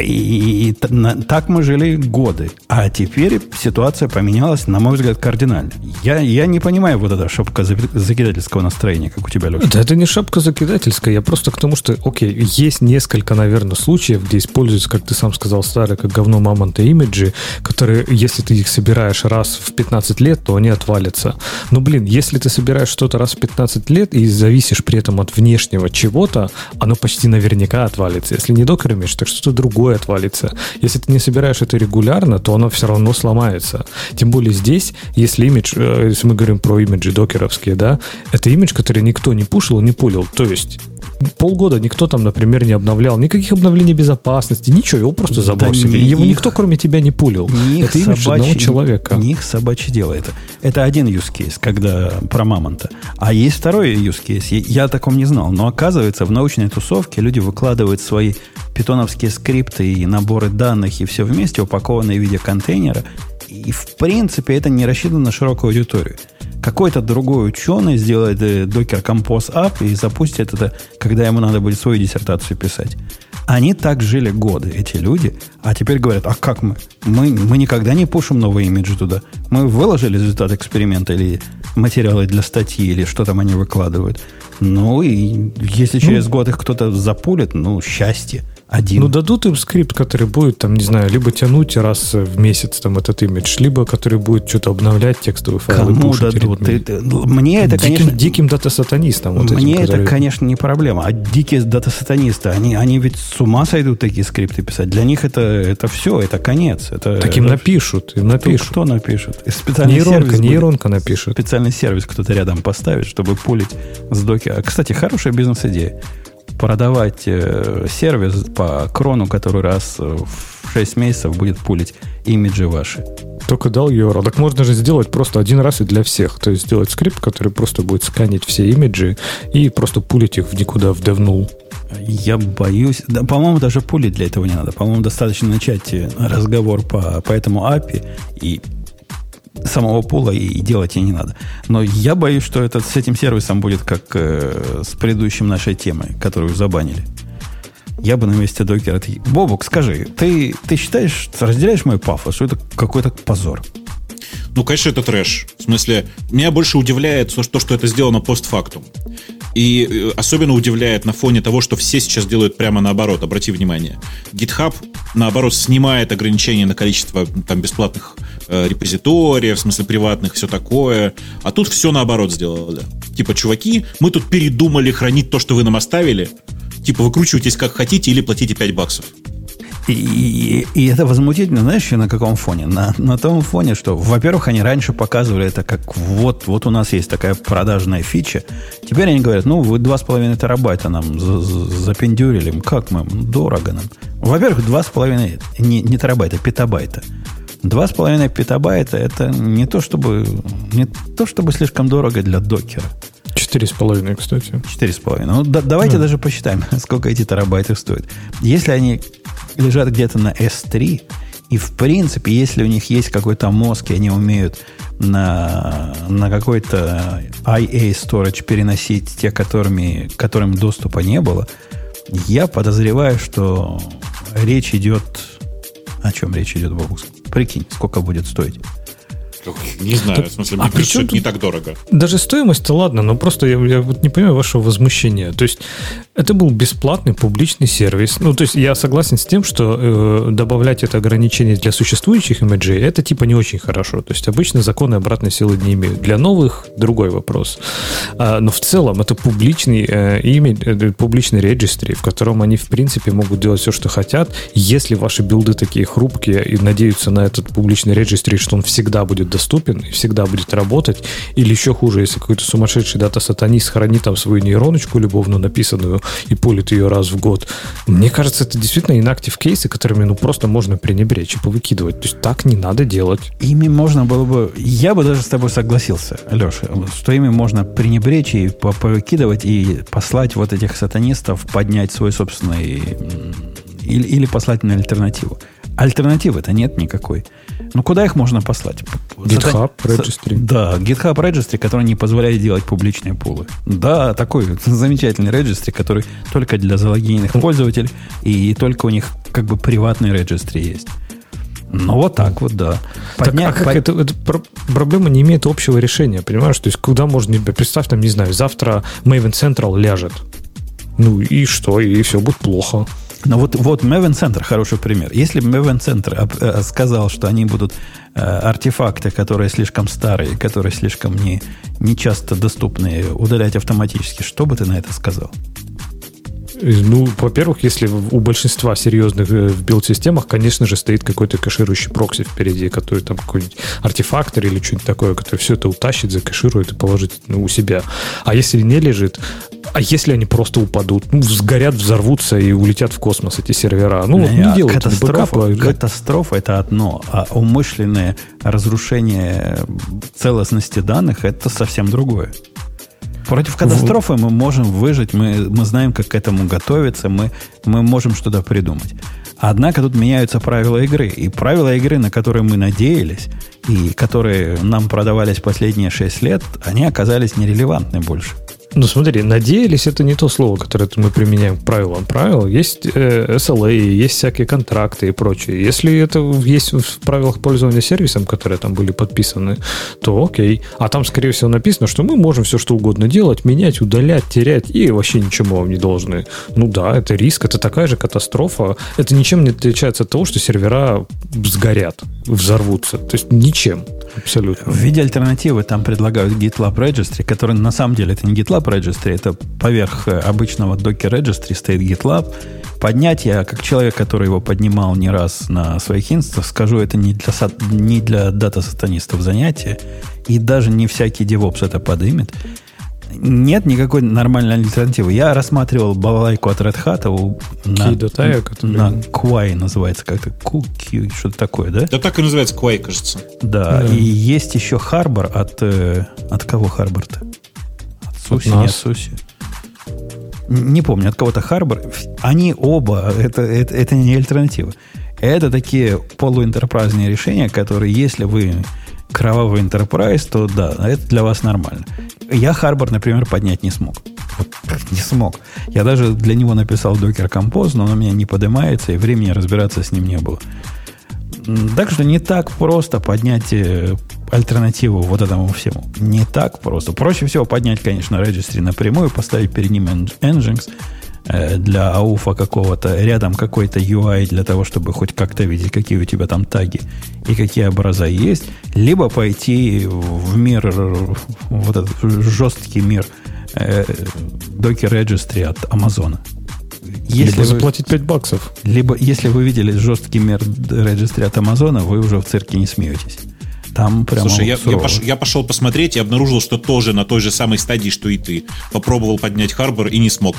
И, и так мы жили годы. А теперь ситуация поменялась, на мой взгляд, кардинально. Я, я не понимаю вот эта шапка закидательского настроения, как у тебя, Леша. Да это не шапка закидательская. Я просто к тому, что, окей, есть несколько, наверное, случаев, где используются, как ты сам сказал, старые, как говно мамонта имиджи, которые, если ты их собираешь раз в 15 лет, то они отвалятся. Но, блин, если ты собираешь что-то раз в 15 лет и зависишь при этом от внешнего чего-то, оно почти наверняка отвалится. Если не докер имидж, так что-то другое отвалится. Если ты не собираешь это регулярно, то оно все равно сломается. Тем более здесь, если имидж, э, если мы говорим про имиджи докеровские, да, это имидж, который никто не пушил, не пулил. То есть полгода никто там, например, не обновлял, никаких обновлений безопасности, ничего, его просто забросили. Да Его их, никто, кроме тебя, не пулил. Это имидж собачье, одного человека. Не их собачье дело это. Это один use case, когда про мамонта. А есть второй use case. Я о таком не знал. Но оказывается, в научной тусовке люди выкладывают свои питоновские скрипты и наборы данных и все вместе, упакованные в виде контейнера. И в принципе это не рассчитано на широкую аудиторию какой-то другой ученый сделает Docker Compose App и запустит это, когда ему надо будет свою диссертацию писать. Они так жили годы, эти люди, а теперь говорят, а как мы? Мы, мы никогда не пушим новые имиджи туда. Мы выложили результат эксперимента или материалы для статьи, или что там они выкладывают. Ну, и если через ну, год их кто-то запулит, ну, счастье один. Ну, дадут им скрипт, который будет, там, не знаю, либо тянуть раз в месяц там этот имидж, либо который будет что-то обновлять, текстовые файлы. Кому дадут? Ты, ты, мне это, диким, конечно... Диким дата-сатанистам. Вот мне этим, это, конечно, не проблема. А дикие дата-сатанисты, они, они ведь с ума сойдут такие скрипты писать. Для них это, это все, это конец. Это, так им это... напишут, им напишут. Кто, кто напишет? Специальный нейронка, сервис нейронка будет. напишет. Специальный сервис кто-то рядом поставит, чтобы пулить с доки. А, кстати, хорошая бизнес-идея продавать э, сервис по крону, который раз в 6 месяцев будет пулить имиджи ваши. Только дал URL. Так можно же сделать просто один раз и для всех. То есть сделать скрипт, который просто будет сканить все имиджи и просто пулить их в никуда, в DevNull. Я боюсь. Да, по-моему, даже пулить для этого не надо. По-моему, достаточно начать э, разговор по, по этому API и самого пула и делать и не надо. Но я боюсь, что этот, с этим сервисом будет как э, с предыдущим нашей темой, которую забанили. Я бы на месте докера... Бобук, скажи, ты, ты считаешь, разделяешь мой пафос, что это какой-то позор? Ну, конечно, это трэш. В смысле, меня больше удивляет то, что это сделано постфактум. И э, особенно удивляет на фоне того, что все сейчас делают прямо наоборот. Обрати внимание. GitHub, наоборот, снимает ограничения на количество там, бесплатных э, репозиториев, в смысле приватных, все такое. А тут все наоборот сделали. Типа, чуваки, мы тут передумали хранить то, что вы нам оставили. Типа, выкручивайтесь как хотите или платите 5 баксов. И, и, и это возмутительно, знаешь, на каком фоне? На, на том фоне, что, во-первых, они раньше показывали это как вот, вот у нас есть такая продажная фича. Теперь они говорят, ну, вы 2,5 терабайта нам запендюрили. Как мы? Дорого нам. Во-первых, 2,5, не, не терабайта, петабайта. 2,5 петабайта это не то, чтобы, не то, чтобы слишком дорого для докера. Четыре с половиной, кстати. Четыре с половиной. Ну, да, давайте да. даже посчитаем, сколько эти терабайты стоят. Если они лежат где-то на S3, и в принципе, если у них есть какой-то мозг, и они умеют на, на какой-то IA storage переносить те, которыми, которым доступа не было, я подозреваю, что речь идет... О чем речь идет, Бобус? Прикинь, сколько будет стоить. Не знаю, так, в смысле, мне а кажется, это не так дорого. Даже стоимость-то ладно, но просто я, я вот не понимаю вашего возмущения. То есть это был бесплатный публичный сервис. Ну, то есть я согласен с тем, что э, добавлять это ограничение для существующих имиджей, это типа не очень хорошо. То есть обычно законы обратной силы не имеют. Для новых другой вопрос. А, но в целом это публичный э, имидж, э, публичный регистри, в котором они в принципе могут делать все, что хотят. Если ваши билды такие хрупкие и надеются на этот публичный регистри, что он всегда будет доступен и всегда будет работать. Или еще хуже, если какой-то сумасшедший дата-сатанист хранит там свою нейроночку любовно написанную и полит ее раз в год. Мне кажется, это действительно инактив кейсы, которыми ну просто можно пренебречь и повыкидывать. То есть так не надо делать. Ими можно было бы... Я бы даже с тобой согласился, Леша, что ими можно пренебречь и повыкидывать, и послать вот этих сатанистов поднять свой собственный... Или, или послать на альтернативу. Альтернативы-то нет никакой. Ну, куда их можно послать? GitHub Registry. Да, GitHub Registry, который не позволяет делать публичные пулы. Да, такой замечательный registry, который только для залогиненных пользователей, и только у них как бы приватный регистри есть. Ну, вот так вот, да. Подня... Так, а как под... это, это проблема не имеет общего решения, понимаешь? То есть, куда можно... Представь, там, не знаю, завтра Maven Central ляжет. Ну и что? И все будет плохо. Но вот, вот Maven Center хороший пример. Если бы Maven Center сказал, что они будут э, артефакты, которые слишком старые, которые слишком не, не часто доступны, удалять автоматически, что бы ты на это сказал? Ну, во-первых, если у большинства серьезных э, в билд-системах, конечно же, стоит какой-то кэширующий прокси впереди, который там какой-нибудь артефактор или что-нибудь такое, который все это утащит, закэширует и положит ну, у себя. А если не лежит, а если они просто упадут, ну, сгорят, взорвутся и улетят в космос эти сервера? Ну, не, не делают катастрофа, бэкапа. Катастрофа это одно, а умышленное разрушение целостности данных это совсем другое. Против катастрофы мы можем выжить, мы, мы знаем, как к этому готовиться, мы, мы можем что-то придумать. Однако тут меняются правила игры. И правила игры, на которые мы надеялись, и которые нам продавались последние 6 лет, они оказались нерелевантны больше. Ну, смотри, надеялись это не то слово, которое мы применяем к правилам. Правила есть э, SLA, есть всякие контракты и прочее. Если это есть в правилах пользования сервисом, которые там были подписаны, то окей. А там, скорее всего, написано, что мы можем все что угодно делать, менять, удалять, терять, и вообще ничего вам не должны. Ну да, это риск, это такая же катастрофа. Это ничем не отличается от того, что сервера сгорят, взорвутся. То есть ничем абсолютно. В виде альтернативы там предлагают GitLab Registry, который на самом деле это не GitLab Registry, это поверх э, обычного Docker Registry стоит GitLab. Поднять я, как человек, который его поднимал не раз на своих инстах, скажу, это не для, не для дата-сатанистов занятие, и даже не всякий DevOps это подымет. Нет никакой нормальной альтернативы. Я рассматривал балалайку от Red Hat у, на, Key. который... на Quay называется как-то. Q, что-то такое, да? Да так и называется Quay, кажется. Да, да. и есть еще Harbor от... Э, от кого Harbor-то? От Суси, не от Суси. Не помню, от кого-то Harbor. Они оба, это, это, это не альтернатива. Это такие полуэнтерпрайзные решения, которые, если вы кровавый enterprise, то да, это для вас нормально. Я Харбор, например, поднять не смог. Вот, не смог. Я даже для него написал Docker Compose, но он у меня не поднимается, и времени разбираться с ним не было. Так что не так просто поднять э, альтернативу вот этому всему. Не так просто. Проще всего поднять, конечно, registry напрямую, поставить перед ним Nginx, для ауфа какого-то, рядом какой-то UI для того, чтобы хоть как-то видеть, какие у тебя там таги и какие образа есть, либо пойти в мир, вот этот жесткий мир э, Docker Registry от Амазона. Если либо заплатить 5 баксов. Либо, если вы видели жесткий мир Registry от Амазона, вы уже в цирке не смеетесь. Там прямо Слушай, я, я, пош, я пошел посмотреть и обнаружил, что тоже на той же самой стадии, что и ты. Попробовал поднять Харбор и не смог.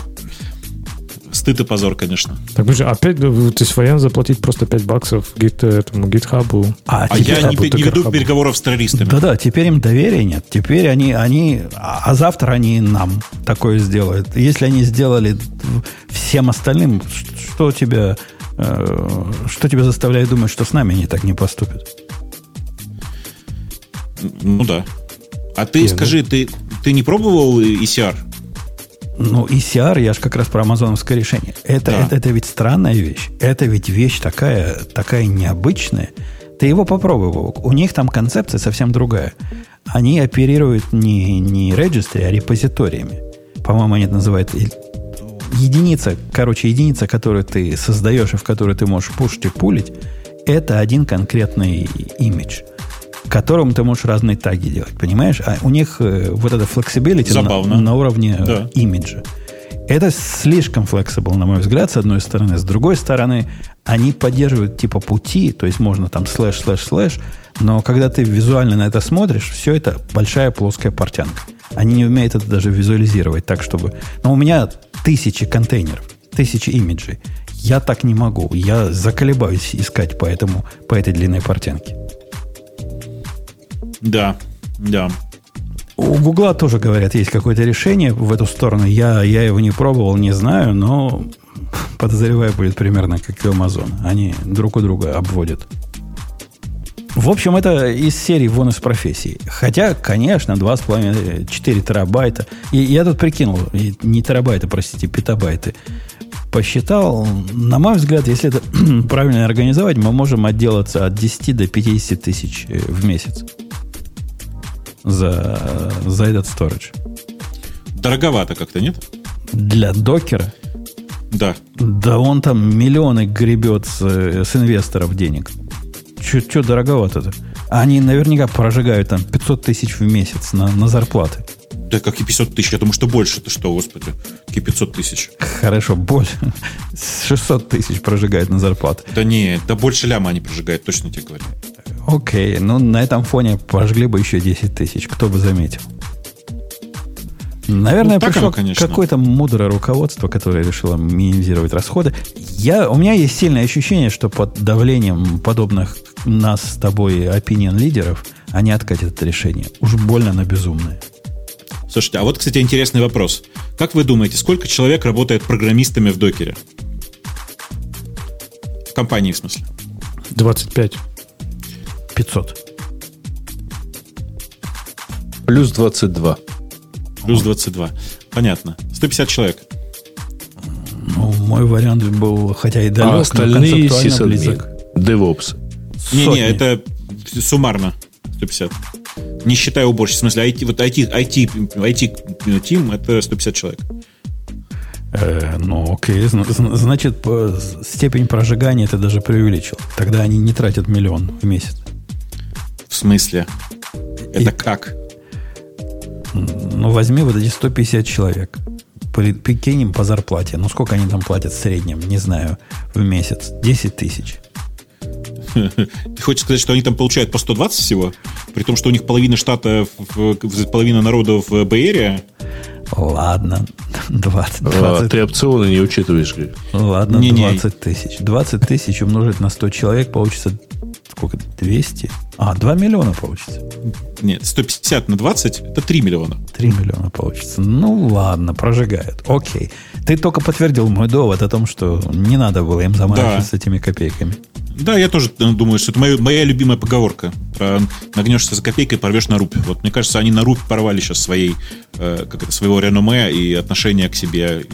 Стыд и позор, конечно. Так, подожди, опять ты есть вариант заплатить просто 5 баксов гит, этому гитхабу. А, а я не, не веду переговоров с террористами. Да-да, теперь им доверия нет. Теперь они, они, а завтра они нам такое сделают. Если они сделали всем остальным, что тебя, э, что тебя заставляет думать, что с нами они так не поступят? Ну да. А ты Нет, скажи, ну... ты, ты не пробовал ECR? Ну, ECR, я же как раз про амазоновское решение. Это, да. это, это ведь странная вещь. Это ведь вещь такая, такая необычная. Ты его попробовал. У них там концепция совсем другая. Они оперируют не, не registry, а репозиториями. По-моему, они это называют единица, короче, единица, которую ты создаешь и в которую ты можешь пушить и пулить, это один конкретный имидж которым ты можешь разные таги делать, понимаешь? А у них э, вот это flexibility на, на уровне э, да. имиджа. Это слишком flexible, на мой взгляд, с одной стороны. С другой стороны, они поддерживают типа пути, то есть можно там слэш, слэш, слэш, но когда ты визуально на это смотришь, все это большая плоская портянка. Они не умеют это даже визуализировать так, чтобы... Но у меня тысячи контейнеров, тысячи имиджей. Я так не могу. Я заколебаюсь искать по, этому, по этой длинной портянке. Да, да. У Гугла тоже, говорят, есть какое-то решение в эту сторону. Я, я его не пробовал, не знаю, но подозреваю, будет примерно как и у Amazon. Они друг у друга обводят. В общем, это из серии вон из профессии. Хотя, конечно, 2,5-4 терабайта. И я тут прикинул, не терабайты, простите, петабайты. посчитал, на мой взгляд, если это правильно организовать, мы можем отделаться от 10 до 50 тысяч э, в месяц за, за этот storage. Дороговато как-то, нет? Для докера? Да. Да он там миллионы гребет с, с инвесторов денег. Че дороговато-то? Они наверняка прожигают там 500 тысяч в месяц на, на зарплаты. Да как и 500 тысяч, я думаю, что больше. Ты что, господи, какие 500 тысяч? Хорошо, больше. 600 тысяч прожигают на зарплаты. Да не, да больше ляма они прожигают, точно тебе говорю. Окей, ну на этом фоне пожгли бы еще 10 тысяч, кто бы заметил. Наверное, ну, пришло оно, какое-то мудрое руководство, которое решило минимизировать расходы. Я, у меня есть сильное ощущение, что под давлением подобных нас с тобой opinion лидеров они откатят это решение. Уж больно на безумное. Слушайте, а вот, кстати, интересный вопрос. Как вы думаете, сколько человек работает программистами в докере? В компании, в смысле? 25. 500. Плюс 22. Плюс 22. Понятно. 150 человек. Ну, мой вариант был, хотя и далек, а остальные близок. DevOps. Не-не, это суммарно 150. Не считая уборщиц. В смысле, IT, вот IT, IT, IT тим это 150 человек. Э, ну, окей. Значит, степень прожигания это даже преувеличил. Тогда они не тратят миллион в месяц. В смысле? Это И, как? Ну, возьми вот эти 150 человек. Прикинь им по зарплате. Ну, сколько они там платят в среднем? Не знаю, в месяц. 10 тысяч. Ты хочешь сказать, что они там получают по 120 всего? При том, что у них половина штата, половина народа в Бэйре? Ладно, 20, 20. А, ты опционы не учитываешь. Ладно, не, 20 тысяч. 20 тысяч умножить на 100 человек получится сколько? 200? А, 2 миллиона получится. Нет, 150 на 20 это 3 миллиона. 3 миллиона получится. Ну ладно, прожигают. Окей. Ты только подтвердил мой довод о том, что не надо было им заморачиваться да. этими копейками. Да, я тоже э, думаю, что это моя, моя любимая поговорка. Про нагнешься за копейкой, порвешь на рубь. Вот мне кажется, они на рубь порвали сейчас своей, э, как это, своего реноме и отношения к себе.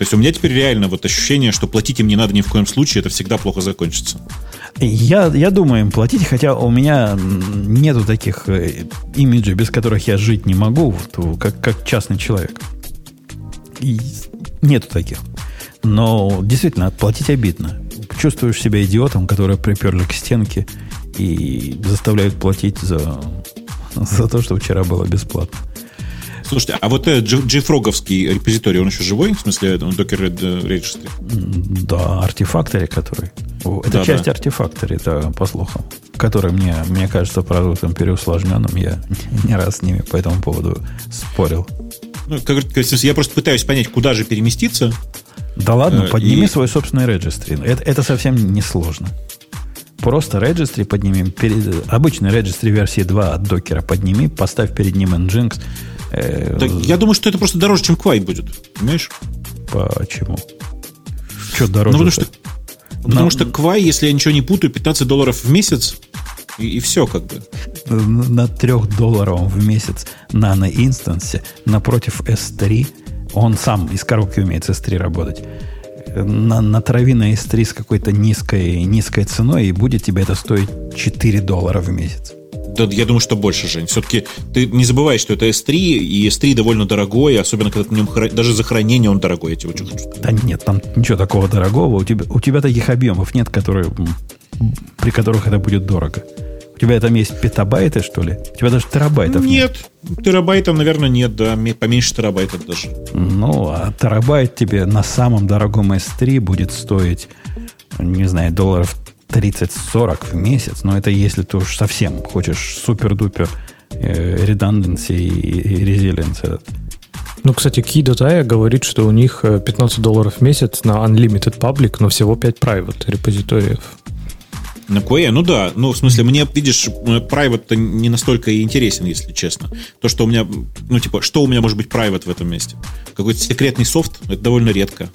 То есть у меня теперь реально вот ощущение, что платить им не надо ни в коем случае, это всегда плохо закончится. Я, я думаю им платить, хотя у меня нету таких э, имиджей, без которых я жить не могу, вот, как, как частный человек. И нету таких. Но действительно, платить обидно чувствуешь себя идиотом, который приперли к стенке и заставляют платить за, за то, что вчера было бесплатно. Слушайте, а вот этот джифроговский репозиторий, он еще живой? В смысле, Docker Registry? Да, артефакторы, который. Это да, часть да. артефакторы, это по слухам. Который мне, мне кажется продуктом переусложненным. Я не раз с ними по этому поводу спорил. Ну, как, я просто пытаюсь понять, куда же переместиться. Да ладно, э, подними и... свой собственный registry. Это, это совсем не сложно. Просто registry поднимем. Перед, обычный registry версии 2 от докера подними, поставь перед ним Nginx. Э, так, я думаю, что это просто дороже, чем Quai будет. Понимаешь? Почему? Что дороже? Ну, потому что, потому На... что Quai, если я ничего не путаю, 15 долларов в месяц, и, и все как бы. На 3 долларовом в месяц нано-инстансе напротив S3 он сам из коробки умеет с S3 работать. На, натрави на S3 с какой-то низкой, низкой ценой, и будет тебе это стоить 4 доллара в месяц. Да, я думаю, что больше, Жень. Все-таки ты не забывай, что это S3, и S3 довольно дорогой, особенно когда ты на нем даже за хранение он дорогой, я тебе очень хочу Да нет, там ничего такого дорогого. У тебя, у тебя таких объемов нет, которые, при которых это будет дорого. У тебя там есть петабайты, что ли? У тебя даже терабайтов нет. Нет, терабайтов, наверное, нет, да. Поменьше терабайтов даже. Ну, а терабайт тебе на самом дорогом S3 будет стоить, не знаю, долларов 30-40 в месяц. Но это если ты уж совсем хочешь супер-дупер redundancy и resilience ну, кстати, Key.ai говорит, что у них 15 э, долларов в месяц на Unlimited Public, но всего 5 private репозиториев. На QA, ну да. Ну, в смысле, мне, видишь, private не настолько интересен, если честно. То, что у меня, ну, типа, что у меня может быть private в этом месте? Какой-то секретный софт, это довольно редко.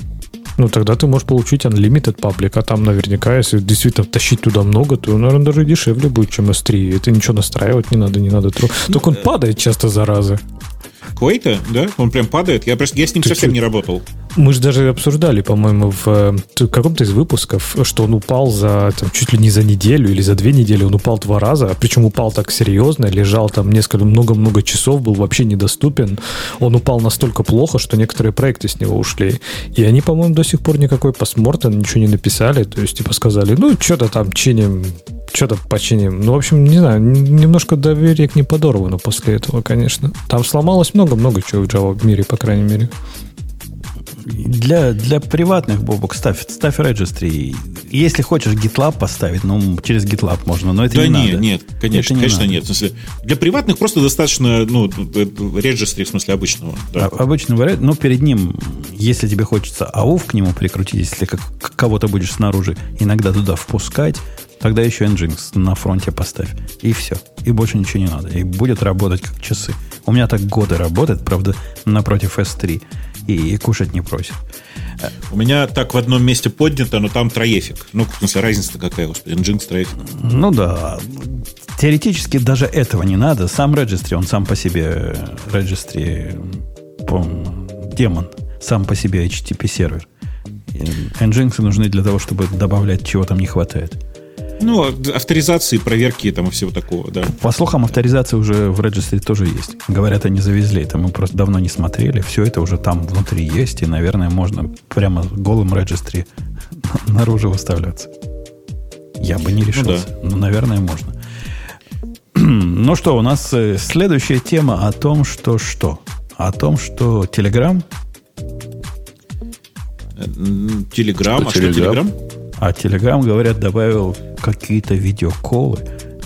Ну, тогда ты можешь получить Unlimited Public, а там наверняка, если действительно тащить туда много, то, наверное, даже дешевле будет, чем S3. Это ничего настраивать не надо, не надо. Только он э, падает часто, заразы. Квейта, да? Он прям падает. Я, просто, я с ним Ты совсем чё? не работал. Мы же даже обсуждали, по-моему, в э, каком-то из выпусков, что он упал за там, чуть ли не за неделю или за две недели. Он упал два раза, причем упал так серьезно, лежал там несколько, много-много часов, был вообще недоступен. Он упал настолько плохо, что некоторые проекты с него ушли. И они, по-моему, до сих пор никакой постмортем ничего не написали. То есть, типа, сказали, ну, что-то там чиним, что-то починим. Ну, в общем, не знаю, немножко доверие к ним подорвано после этого, конечно. Там сломалось много-много чего в Java мире, по крайней мере. Для, для приватных, Бобок, ставь, ставь registry. Если хочешь GitLab поставить, ну, через GitLab можно, но это да не нет, надо. нет, конечно, Это не конечно надо. нет. В смысле, для приватных просто достаточно, ну, регистри, в смысле, обычного. Да. А- вариант, но перед ним, если тебе хочется АУФ к нему прикрутить, если как, кого-то будешь снаружи иногда туда впускать, тогда еще Nginx на фронте поставь. И все. И больше ничего не надо. И будет работать как часы. У меня так годы работает, правда, напротив S3. И, кушать не просит. У меня так в одном месте поднято, но там троефик. Ну, в смысле, разница какая, господи, Nginx троефик. Ну да, теоретически даже этого не надо. Сам registry, он сам по себе э, registry, по-моему, демон, сам по себе HTTP сервер. Nginx нужны для того, чтобы добавлять, чего там не хватает. Ну, авторизации, проверки там и всего такого, да. По слухам, авторизация уже в registry тоже есть. Говорят, они завезли это. Мы просто давно не смотрели. Все это уже там внутри есть. И, наверное, можно прямо голым registry наружу выставляться. Я бы не решился. да. Но, наверное, можно. Ну что, у нас э, следующая тема о том, что что? О том, что Telegram, Телеграм, а Что, что Telegram? Телеграм? а Telegram, говорят, добавил какие-то видеоколы,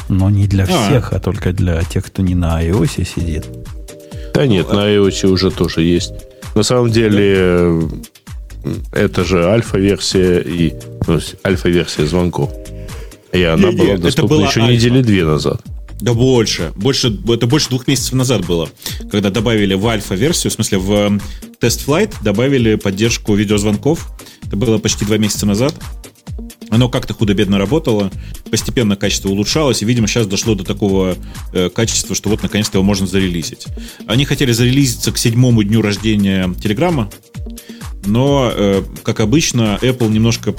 но не для А. всех, а только для тех, кто не на iOS сидит. Да нет, на iOS уже тоже есть. На самом деле, э, это же альфа-версия и ну, альфа-версия звонков. И она Не-не, была это доступна была еще альфа. недели две назад. Да больше. больше. Это больше двух месяцев назад было, когда добавили в альфа-версию, в смысле в э, тест Flight добавили поддержку видеозвонков. Это было почти два месяца назад. Оно как-то худо-бедно работало, постепенно качество улучшалось, и, видимо, сейчас дошло до такого э, качества, что вот наконец-то его можно зарелизить. Они хотели зарелизиться к седьмому дню рождения Телеграма, но, э, как обычно, Apple немножко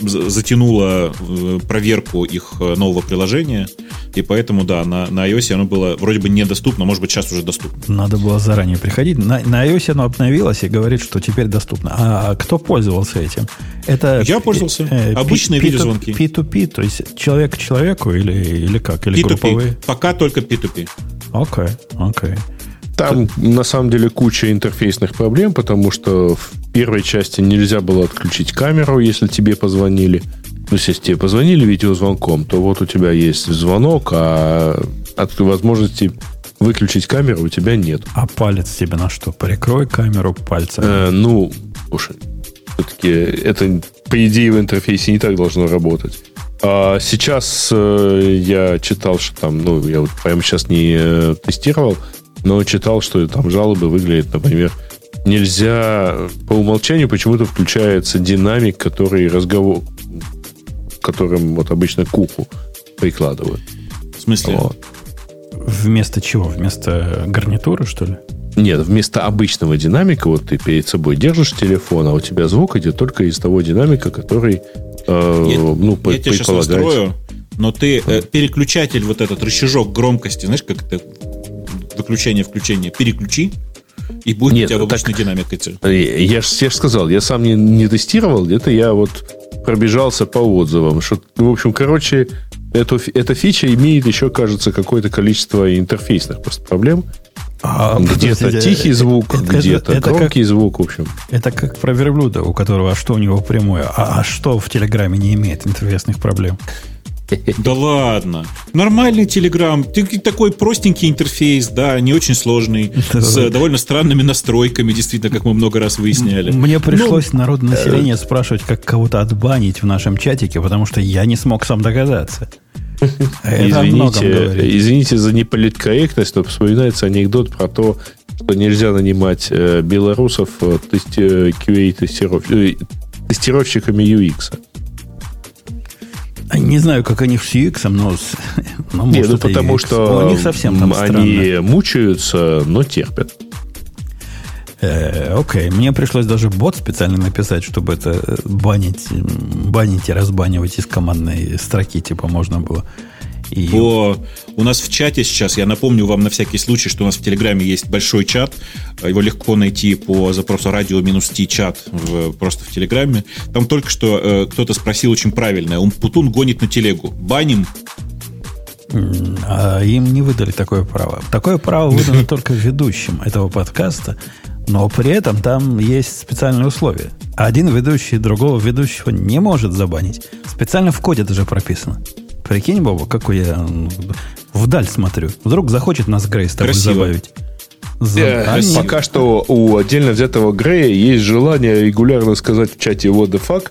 за- затянула э, проверку их э, нового приложения, и поэтому, да, на, на iOS оно было вроде бы недоступно, может быть, сейчас уже доступно. Надо было заранее приходить. На, на iOS оно обновилось и говорит, что теперь доступно. А кто пользовался этим? Это Я пользовался. Обычные P- видеозвонки. P2P, то есть человек к человеку или, или как? Или групповые? P2P. Пока только P2P. Окей, окей. Там на самом деле куча интерфейсных проблем, потому что в первой части нельзя было отключить камеру, если тебе позвонили. Ну, если тебе позвонили видеозвонком, то вот у тебя есть звонок, а от возможности выключить камеру у тебя нет. А палец тебе на что? Прикрой камеру пальцем. Э, ну, слушай, все-таки это, по идее, в интерфейсе не так должно работать. А сейчас э, я читал, что там, ну, я вот прямо сейчас не э, тестировал, но читал, что там жалобы выглядят, например, нельзя по умолчанию почему-то включается динамик, который разговор, которым вот обычно к уху прикладывают. В смысле? Вот. Вместо чего? Вместо гарнитуры, что ли? Нет, вместо обычного динамика, вот ты перед собой держишь телефон, а у тебя звук идет только из того динамика, который, э, Я- ну, Я тебя сейчас настрою, но ты э, переключатель, вот этот рычажок громкости, знаешь, как это выключение, включение, переключи, и будет Нет, у тебя в так- обычной динамике идти. Э, Я же я ж сказал, я сам не, не тестировал, это я вот пробежался по отзывам. Что, в общем, короче, эту, эта фича имеет еще, кажется, какое-то количество интерфейсных просто проблем. А, где-то подождите, тихий звук, это- где-то это как- громкий звук, в общем. Это как про верблюда, у которого а что у него прямое, а, а что в Телеграме не имеет интерфейсных проблем. Да ладно. Нормальный Telegram. Такой простенький интерфейс, да, не очень сложный, с довольно странными настройками, действительно, как мы много раз выясняли. Мне пришлось Ну, народное население спрашивать, как кого-то отбанить в нашем чатике, потому что я не смог сам догадаться. Извините, извините за неполиткорректность, но вспоминается анекдот про то, что нельзя нанимать э, белорусов э, тести- QA-тестиров- э, тестировщиками UX. Не- знаю, как они с UX, но, но Не, может, ну это потому UX. что у них совсем там они странно. мучаются, но терпят. Э, окей, мне пришлось даже бот специально написать, чтобы это э, банить, банить и разбанивать из командной строки, типа, можно было. И О, у нас в чате сейчас, я напомню вам на всякий случай, что у нас в Телеграме есть большой чат. Его легко найти по запросу радио минус чат в- просто в Телеграме. Там только что э, кто-то спросил очень правильно. Умпутун гонит на телегу. Баним? а им не выдали такое право. Такое право выдано только ведущим этого подкаста, но при этом там есть специальные условия. Один ведущий другого ведущего не может забанить. Специально в коде даже прописано. Прикинь, Боба, какой я вдаль смотрю. Вдруг захочет нас Грей с тобой Красиво. забавить. За- Э, Они- Пока что у отдельно взятого Грея есть желание регулярно сказать в чате what the fuck.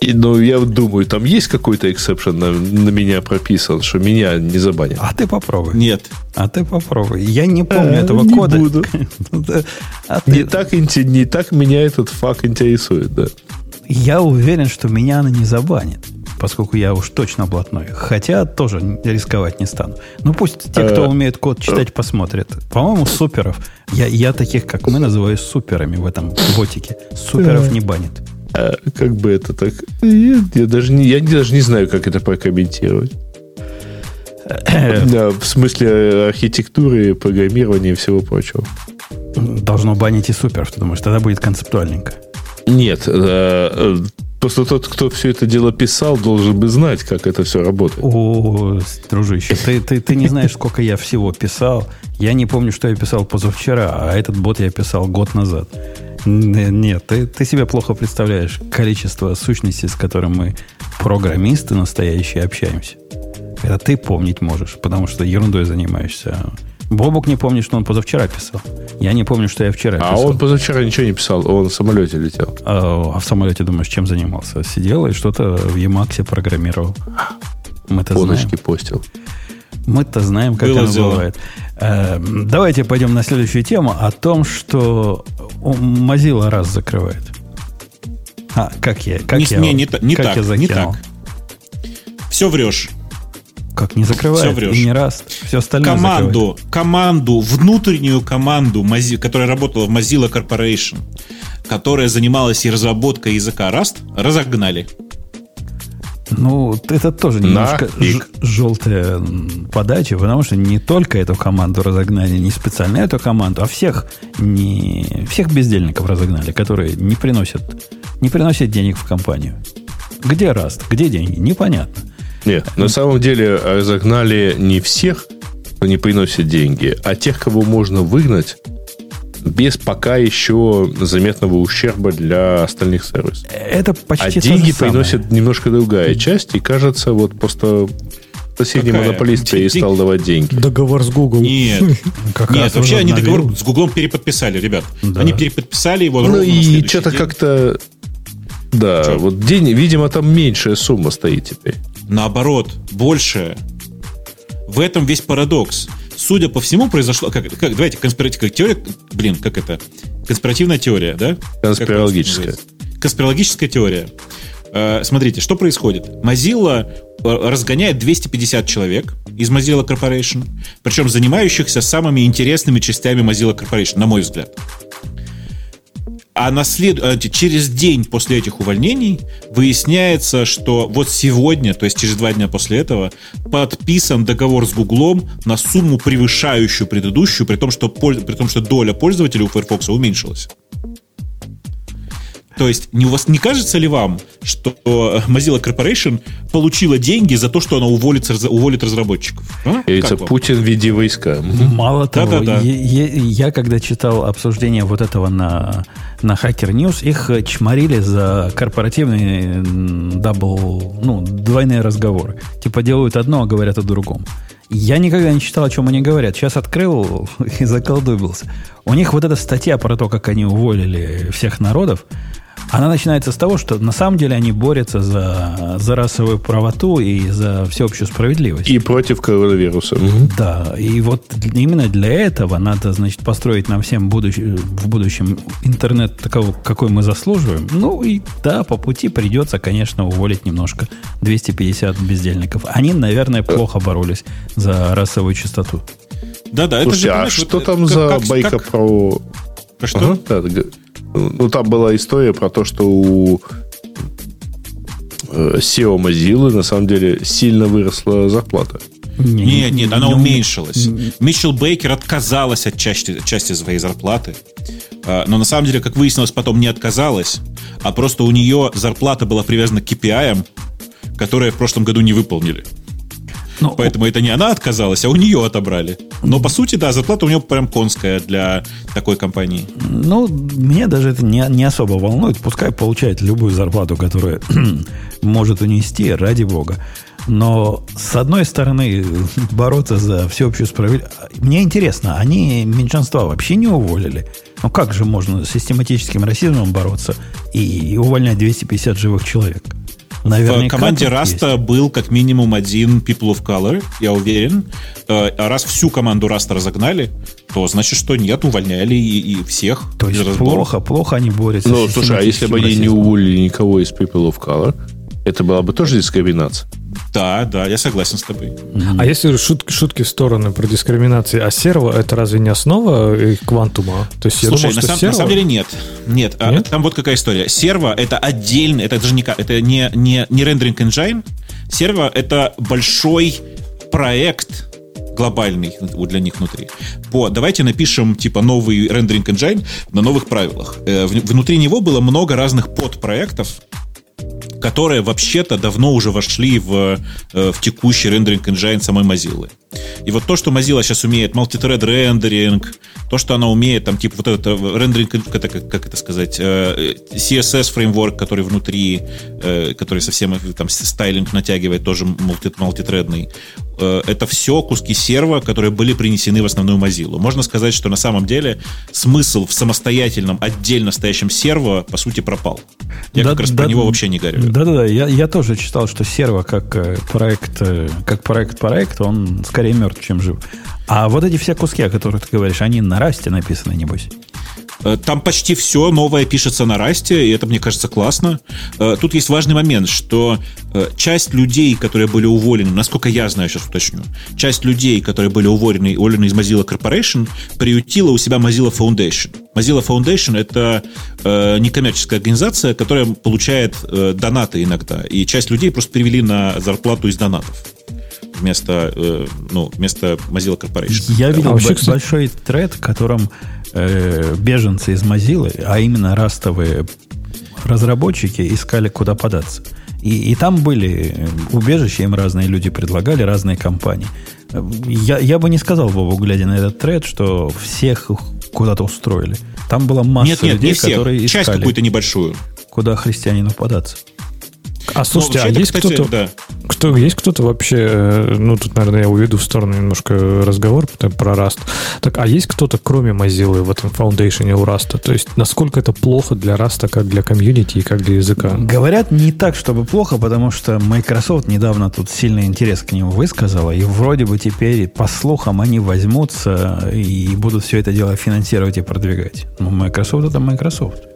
И, ну, я думаю, там есть какой-то эксепшн на, на меня прописан, что меня не забанят. А ты попробуй. Нет. А ты попробуй. Я не помню А, этого не кода. буду. А Не ты- так, инте- не так меня этот факт интересует, да. Я уверен, что меня она не забанит, поскольку я уж точно блатной. Хотя тоже рисковать не стану. Ну пусть те, кто Э, умеет код читать, посмотрят. По-моему, суперов. Я, я таких, как мы, называю суперами в этом ботике. Суперов не банит. А как бы это так... Я, я даже не, я даже не знаю, как это прокомментировать. Да, в смысле архитектуры, программирования и всего прочего. Должно банить и суперов, ты думаешь? Тогда будет концептуальненько. Нет, э, э, просто тот, кто все это дело писал, должен бы знать, как это все работает. О, дружище, ты, ты, ты не знаешь, сколько я всего писал. Я не помню, что я писал позавчера, а этот бот я писал год назад. Нет, ты, ты себе плохо представляешь количество сущностей, с которым мы, программисты настоящие, общаемся. Это ты помнить можешь, потому что ерундой занимаешься. Бобук не помнит, что он позавчера писал. Я не помню, что я вчера А писал. он позавчера ничего не писал, он в самолете летел. А, а в самолете, думаешь, чем занимался? Сидел и что-то в Емаксе программировал. Мы-то знаем. Фоночки постил. Мы-то знаем, как Было оно дело. бывает. Э, давайте пойдем на следующую тему о том, что Mozilla раз закрывает. А, как я, как не, я, не, не, не как так, я не закинул? так. Все врешь. Как не закрывает? Всё врешь. И не раз. Все остальное закрывает. команду, команду, внутреннюю команду, которая работала в Mozilla Corporation, которая занималась и разработкой языка Rust, разогнали. Ну, это тоже немножко Нафиг. желтая подача, потому что не только эту команду разогнали, не специально эту команду, а всех, не, всех бездельников разогнали, которые не приносят, не приносят денег в компанию. Где раст? Где деньги? Непонятно. Нет, на самом деле разогнали не всех, кто не приносит деньги, а тех, кого можно выгнать без пока еще заметного ущерба для остальных сервисов. Это почти А деньги приносит немножко другая часть, и кажется, вот просто соседний Какая? монополист перестал давать деньги. Договор с Google. Нет, Как нет, вообще они договор с Гуглом переподписали, ребят. Да. Они переподписали его Ну и что-то день. как-то... Да, Чё? вот день, видимо, там меньшая сумма стоит теперь. Наоборот, больше. В этом весь парадокс. Судя по всему, произошло... Как, как, давайте, конспиративная теория... Блин, как это? Конспиративная теория, да? Конспирологическая. Конспирологическая теория. Э, смотрите, что происходит. Mozilla э, разгоняет 250 человек из Mozilla Corporation, причем занимающихся самыми интересными частями Mozilla Corporation, на мой взгляд. А на след... э, через день после этих увольнений выясняется, что вот сегодня, то есть через два дня после этого, подписан договор с Гуглом на сумму, превышающую предыдущую, при том, что, при том, что доля пользователей у Firefox уменьшилась. То есть не, у вас не кажется ли вам, что э, Mozilla Corporation получила деньги за то, что она уволит, уволит разработчиков? А? Вам? Путин в виде войска. Мало того, Да-да-да. я, я- я когда читал обсуждение вот этого на, на Hacker News, их э, чморили за корпоративные дабл, ну, двойные разговоры. Типа делают одно, а говорят о другом. Я никогда не читал, о чем они говорят. Сейчас открыл и заколдубился. У них вот эта статья про то, как они уволили всех народов, Она начинается с того, что на самом деле они борются за, за расовую правоту и за всеобщую справедливость. И против коронавируса. Да, и вот именно для этого надо, значит, построить нам всем будущ... в будущем интернет такого, какой мы заслуживаем. Ну и да, по пути придется, конечно, уволить немножко 250 бездельников. Они, наверное, плохо боролись за расовую чистоту. Да-да, это Слушайте, же, а что вот, там как, за как, байка как... про... Про что? Ага, да. Ну, там была история про то, что у э, SEO Mozilla на самом деле сильно выросла зарплата. Нет, нет, она уменьшилась. Митчелл Бейкер отказалась от части, части своей зарплаты. А, но на самом деле, как выяснилось, потом не отказалась, а просто у нее зарплата была привязана к KPI, которые в прошлом году не выполнили. Ну, Поэтому это не она отказалась, а у нее отобрали. Но по сути, да, зарплата у нее прям конская для такой компании. Ну, меня даже это не, не особо волнует. Пускай получает любую зарплату, которую может унести, ради бога. Но, с одной стороны, бороться за всеобщую справедливость... Мне интересно, они меньшинства вообще не уволили? Ну, как же можно с систематическим расизмом бороться и увольнять 250 живых человек? Наверняка в команде Rust 'а есть. был как минимум один People of Color, я уверен. Э, а раз всю команду Rust 'а разогнали, то значит, что нет, увольняли и, и всех. То есть плохо, плохо они борются. Ну, слушай, а если бы они не уволили никого из People of Color, это была бы тоже дискриминация? Да, да, я согласен с тобой. Mm-hmm. А если шутки, шутки в сторону про дискриминацию, а серво это разве не основа э, квантума? То есть Слушай, я думал, на, сам, серво... на самом деле нет. Нет, а нет? А, там вот какая история. Серво это отдельно, это даже не, это не, не, не рендеринг engine. Серво это большой проект, глобальный для них внутри. По, давайте напишем типа новый рендеринг engine на новых правилах. Э, внутри него было много разных подпроектов, которые вообще-то давно уже вошли в, э, в текущий рендеринг engine самой Mozilla. И вот то, что Mozilla сейчас умеет, multithread рендеринг, то, что она умеет, там, типа, вот это рендеринг, это, как, как это сказать, э, CSS фреймворк, который внутри, э, который совсем там стайлинг натягивает, тоже мультитредный, это все куски серва, которые были принесены в основную Mozilla. Можно сказать, что на самом деле смысл в самостоятельном, отдельно стоящем серво, по сути, пропал. Я да, как раз да, про него вообще не говорю. Да-да-да, я, я тоже читал, что серво как проект, как проект-проект, он скорее мертв, чем жив. А вот эти все куски, о которых ты говоришь, они на расте написаны, небось? Э, там почти все новое пишется на расте, и это, мне кажется, классно. Э, тут есть важный момент, что э, часть людей, которые были уволены, насколько я знаю, сейчас уточню, часть людей, которые были уволены, уволены из Mozilla Corporation, приютила у себя Mozilla Foundation. Mozilla Foundation — это э, некоммерческая организация, которая получает э, донаты иногда, и часть людей просто перевели на зарплату из донатов вместо, э, ну, вместо Mozilla Corporation. Я видел а вообще, большой тред, в котором э, беженцы из Mozilla, а именно растовые разработчики, искали, куда податься. И, и там были убежища, им разные люди предлагали, разные компании. Я, я бы не сказал, Бобу, глядя на этот тред, что всех куда-то устроили. Там была масса нет, нет, людей, не всех. которые искали... Часть какую-то небольшую. Куда христианину податься. А слушайте, ну, а есть кто-то, да. Кто, есть кто-то вообще, э, ну, тут, наверное, я уведу в сторону немножко разговор про Rust. Так, а есть кто-то, кроме Mozilla, в этом Foundation у Rust? То есть, насколько это плохо для Rust, как для комьюнити и как для языка? Говорят, не так, чтобы плохо, потому что Microsoft недавно тут сильный интерес к нему высказала, и вроде бы теперь, по слухам, они возьмутся и будут все это дело финансировать и продвигать. Но Microsoft это Microsoft.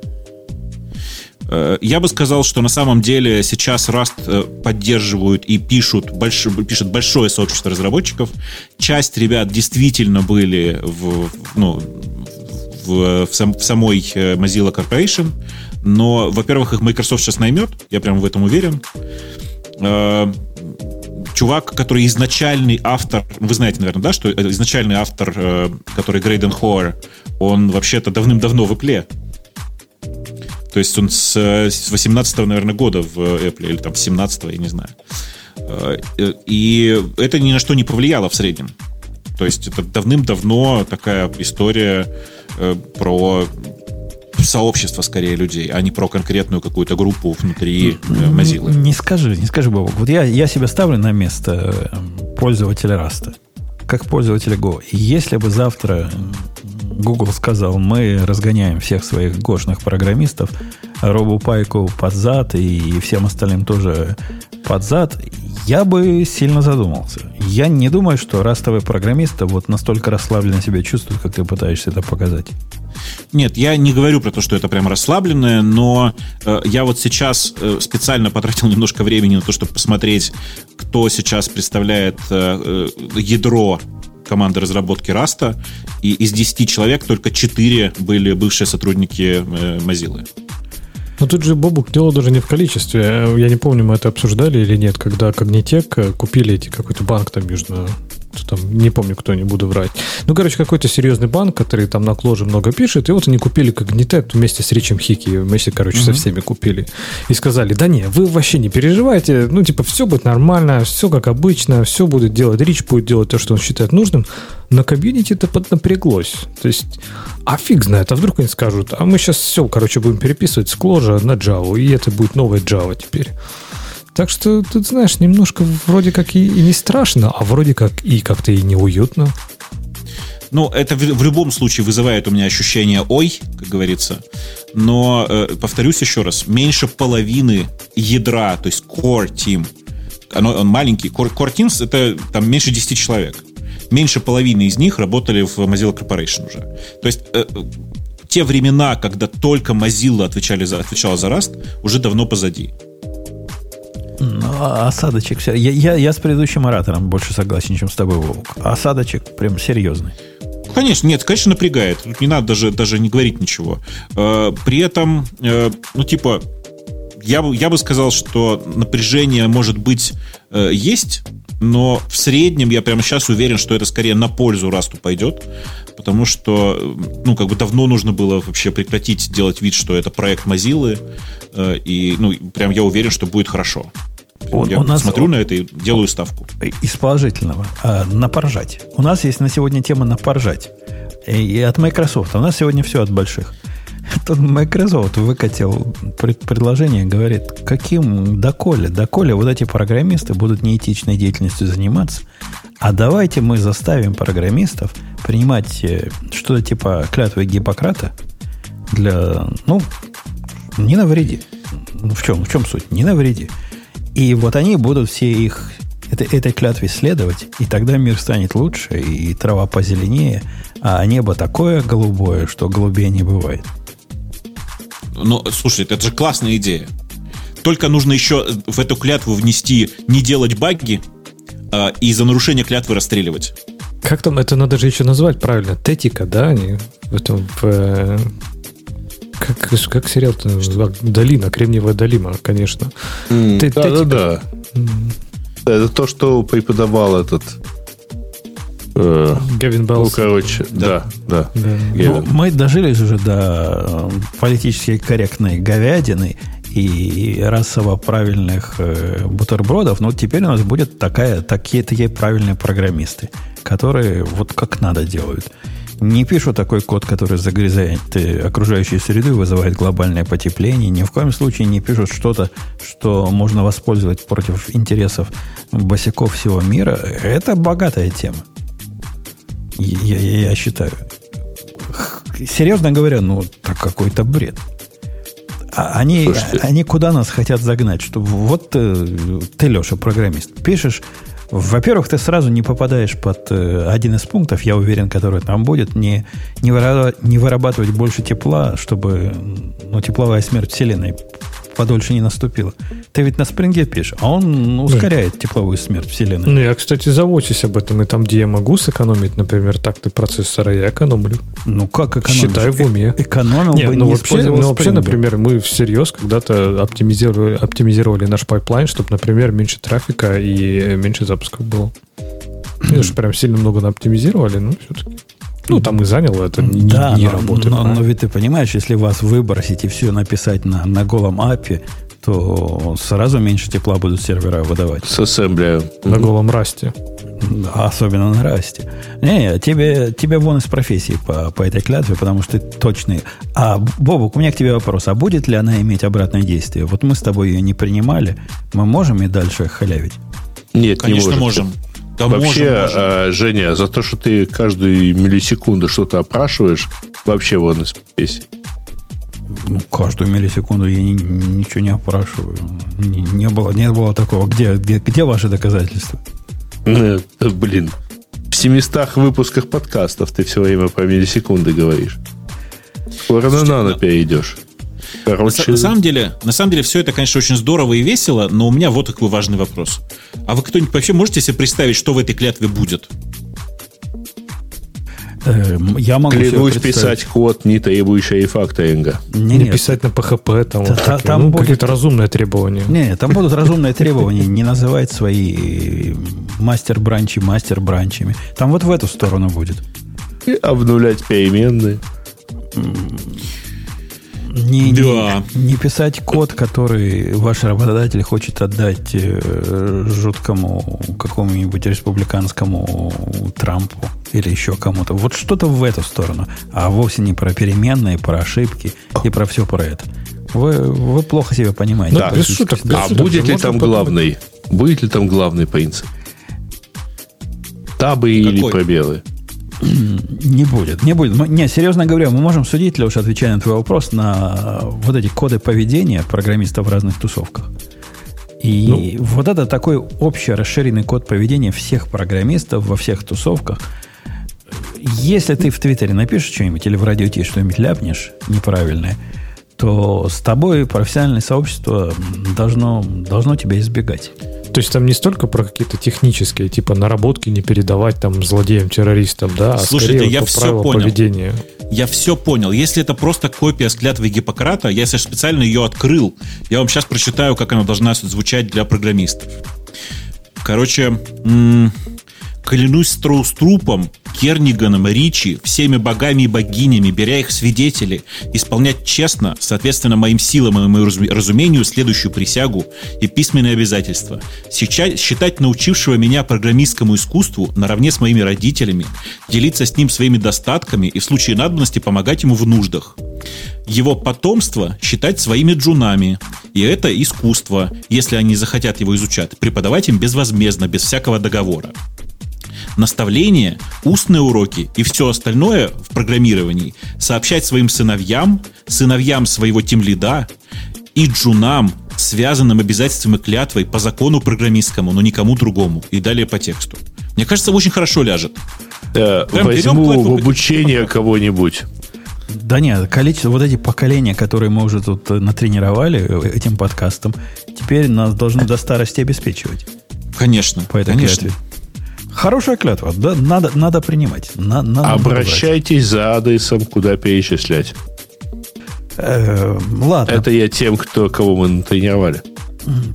Э, я бы сказал, что на самом деле сейчас Rust э, поддерживают и пишут, больш, пишет большое сообщество разработчиков. Часть ребят действительно были в, ну, в, в, сам, в самой э, Mozilla Corporation, но, во-первых, их Microsoft сейчас наймет, я прям в этом уверен. Чувак, который изначальный автор, вы знаете, наверное, да, что изначальный автор, который Грейден Хоар, он вообще-то давным-давно в Apple то есть он с, с 18 наверное, года в Apple, или там с 17 я не знаю. Э, и это ни на что не повлияло в среднем. То есть это давным-давно такая история э, про сообщество скорее людей, а не про конкретную какую-то группу внутри э, Mozilla. Не скажи, не скажи, Бобок. Вот я, я себя ставлю на место пользователя Раста, как пользователя Go. Если бы завтра Google сказал, мы разгоняем всех своих гошных программистов, Робу Пайку под зад и всем остальным тоже под зад, я бы сильно задумался. Я не думаю, что растовые программисты вот настолько расслабленно себя чувствуют, как ты пытаешься это показать. Нет, я не говорю про то, что это прям расслабленное, но э, я вот сейчас э, специально потратил немножко времени на то, чтобы посмотреть, кто сейчас представляет э, э, ядро команды разработки Раста, и из 10 человек только 4 были бывшие сотрудники э, Mozilla. Но тут же, Бобук, дело даже не в количестве. Я не помню, мы это обсуждали или нет, когда Когнитек купили эти какой-то банк там между там, не помню, кто, не буду врать. Ну, короче, какой-то серьезный банк, который там на Кложе много пишет, и вот они купили Когнитек вместе с Ричем Хики, вместе, короче, mm-hmm. со всеми купили. И сказали, да не, вы вообще не переживайте, ну, типа, все будет нормально, все как обычно, все будет делать, Рич будет делать то, что он считает нужным, но комьюнити это поднапряглось. То есть, а фиг знает, а вдруг они скажут, а мы сейчас все, короче, будем переписывать с Кложа на Java, и это будет новая Java теперь. Так что тут, знаешь, немножко вроде как и, и не страшно, а вроде как и как-то и неуютно. Ну, это в, в любом случае вызывает у меня ощущение «ой», как говорится. Но, э, повторюсь еще раз, меньше половины ядра, то есть core team, оно, он маленький, core, core teams — это там меньше 10 человек. Меньше половины из них работали в Mozilla Corporation уже. То есть э, те времена, когда только Mozilla отвечали за, отвечала за Rust, уже давно позади. Ну, а осадочек... Я, я, я с предыдущим оратором больше согласен, чем с тобой, Вовк. Осадочек прям серьезный. Конечно, нет, конечно, напрягает. Не надо даже, даже не говорить ничего. Э, при этом, э, ну, типа, я бы, я бы сказал, что напряжение, может быть, э, есть, но в среднем я прямо сейчас уверен, что это скорее на пользу Расту пойдет, потому что, ну, как бы давно нужно было вообще прекратить делать вид, что это проект Mozilla, и, ну, прям я уверен, что будет хорошо. Он, Я у нас, смотрю он, на это и делаю ставку. Из положительного. А, на поржать. У нас есть на сегодня тема на поржать. И, и от Microsoft. У нас сегодня все от больших. Тут Microsoft выкатил предложение, говорит, каким доколе, доколе вот эти программисты будут неэтичной деятельностью заниматься, а давайте мы заставим программистов принимать э, что-то типа клятвы Гиппократа для, ну, не навреди. Ну, в чем, в чем суть? Не навреди. И вот они будут все их это, этой клятве следовать, и тогда мир станет лучше, и трава позеленее, а небо такое голубое, что голубее не бывает. Ну, слушай, это же классная идея. Только нужно еще в эту клятву внести не делать баги а, и за нарушение клятвы расстреливать. Как там это надо же еще назвать правильно? Тетика, да? Они в этом в, э, как, как сериал-то? Долина, Кремниевая долина, конечно. Mm, Ты, да, да, да. Mm. Это то, что преподавал этот э, Гевин Белсон. Ну, короче, да, да. да. да. Ну, мы дожились уже до э, политически корректной говядины и расово правильных э, бутербродов, но теперь у нас будет такая, такие, такие правильные программисты, которые вот как надо делают не пишу такой код, который загрязает э, окружающую среду и вызывает глобальное потепление. Ни в коем случае не пишут что-то, что можно воспользовать против интересов босиков всего мира. Это богатая тема. Я, я, я считаю. Серьезно говоря, ну, так какой-то бред. А они, они куда нас хотят загнать? Что вот э, ты, Леша, программист, пишешь во-первых, ты сразу не попадаешь под э, один из пунктов, я уверен, который там будет, не, не, вырабатывать, больше тепла, чтобы ну, тепловая смерть Вселенной подольше не наступила. Ты ведь на Spring 'е пишешь, а он ускоряет да. тепловую смерть Вселенной. Ну, я, кстати, заводюсь об этом. И там, где я могу сэкономить, например, такты процессора, я экономлю. Ну, как экономить? Считай в уме. Э экономил Нет, бы, ну, не вообще, ну, вообще, например, мы всерьез когда-то оптимизировали, оптимизировали наш пайплайн, чтобы, например, меньше трафика и меньше запусков было. Mm-hmm. что прям сильно много оптимизировали, но все-таки. Ну, там и заняло, это не, да, не но, работает. Но, но, но ведь ты понимаешь, если вас выбросить и все написать на, на голом API, то сразу меньше тепла будут сервера выдавать. С ассемблеем. На голом расте. Да, особенно на расте. Не, тебе, тебе вон из профессии по, по этой клятве, потому что ты точный. А, Бобук, у меня к тебе вопрос. А будет ли она иметь обратное действие? Вот мы с тобой ее не принимали. Мы можем и дальше халявить? Нет, Конечно, не можем. можем. Да вообще, можем, можем. А, Женя, за то, что ты каждую миллисекунду что-то опрашиваешь, вообще вон из профессии. Ну, каждую миллисекунду я ни- ничего не опрашиваю. Не, не было, не было такого. Где, где, где ваши доказательства? Э, Блин, в 700 выпусках подкастов ты все время про миллисекунды говоришь. Скоро на нано ну- перейдешь. На, Короче, на самом деле, на самом деле, все это, конечно, очень здорово и весело, но у меня вот такой важный вопрос. А вы кто-нибудь вообще можете себе представить, что в этой клятве будет? Э, я могу клянусь писать код, не требующий рефакторинга. Не, Не писать на PHP, там, Та- вот та- такие, там ну, будет- какие-то разумные требования. Не, не, там будут разумные требования не называть свои мастер-бранчи мастер-бранчами. Там вот в эту сторону будет. И обнулять переменные. Не, не- Да. не писать код, который ваш работодатель хочет отдать э, жуткому какому-нибудь республиканскому Трампу или еще кому-то. Вот что-то в эту сторону. А вовсе не про переменные, про ошибки и про все про это. Вы, вы плохо себя понимаете. Ну, без шуток, без А шуток будет ли там подумать. главный? Будет ли там главный принцип? Табы или Какой? пробелы? Не будет, не будет. Мы- не, серьезно говоря, мы можем судить, Леша, отвечая на твой вопрос, на вот эти коды поведения программистов в разных тусовках. И вот это такой общий расширенный код поведения всех программистов во всех тусовках. Если ты в Твиттере напишешь что-нибудь или в радио Ти что-нибудь ляпнешь неправильное, то с тобой профессиональное сообщество должно, должно тебя избегать. То есть там не столько про какие-то технические, типа наработки не передавать там злодеям-террористам, да, а Слушайте, скорее я вот правилам понял. поведения. Я все понял. Если это просто копия с клятвы Гиппократа, я если специально ее открыл, я вам сейчас прочитаю, как она должна звучать для программистов. Короче, м, клянусь Строуструпом, Керниганом, Ричи, всеми богами и богинями, беря их свидетели, исполнять честно, соответственно, моим силам и моему разуме- разумению, следующую присягу и письменные обязательства. Сейчас считать научившего меня программистскому искусству наравне с моими родителями, делиться с ним своими достатками и в случае надобности помогать ему в нуждах. Его потомство считать своими джунами. И это искусство, если они захотят его изучать, преподавать им безвозмездно, без всякого договора наставления, устные уроки и все остальное в программировании сообщать своим сыновьям, сыновьям своего тимлида и джунам, связанным обязательством и клятвой по закону программистскому, но никому другому. И далее по тексту. Мне кажется, очень хорошо ляжет. Э, Прям берем возьму клятву в обучение кого-нибудь. Да нет, количество, вот эти поколения, которые мы уже тут э, натренировали э, этим подкастом, теперь нас должны до старости обеспечивать Конечно. по этой конечно. клятве. Хорошая клятва, да, надо, надо принимать. На- надо брать. Обращайтесь за адресом, куда перечислять. Э, ладно, Это я тем, кто, кого мы натренировали.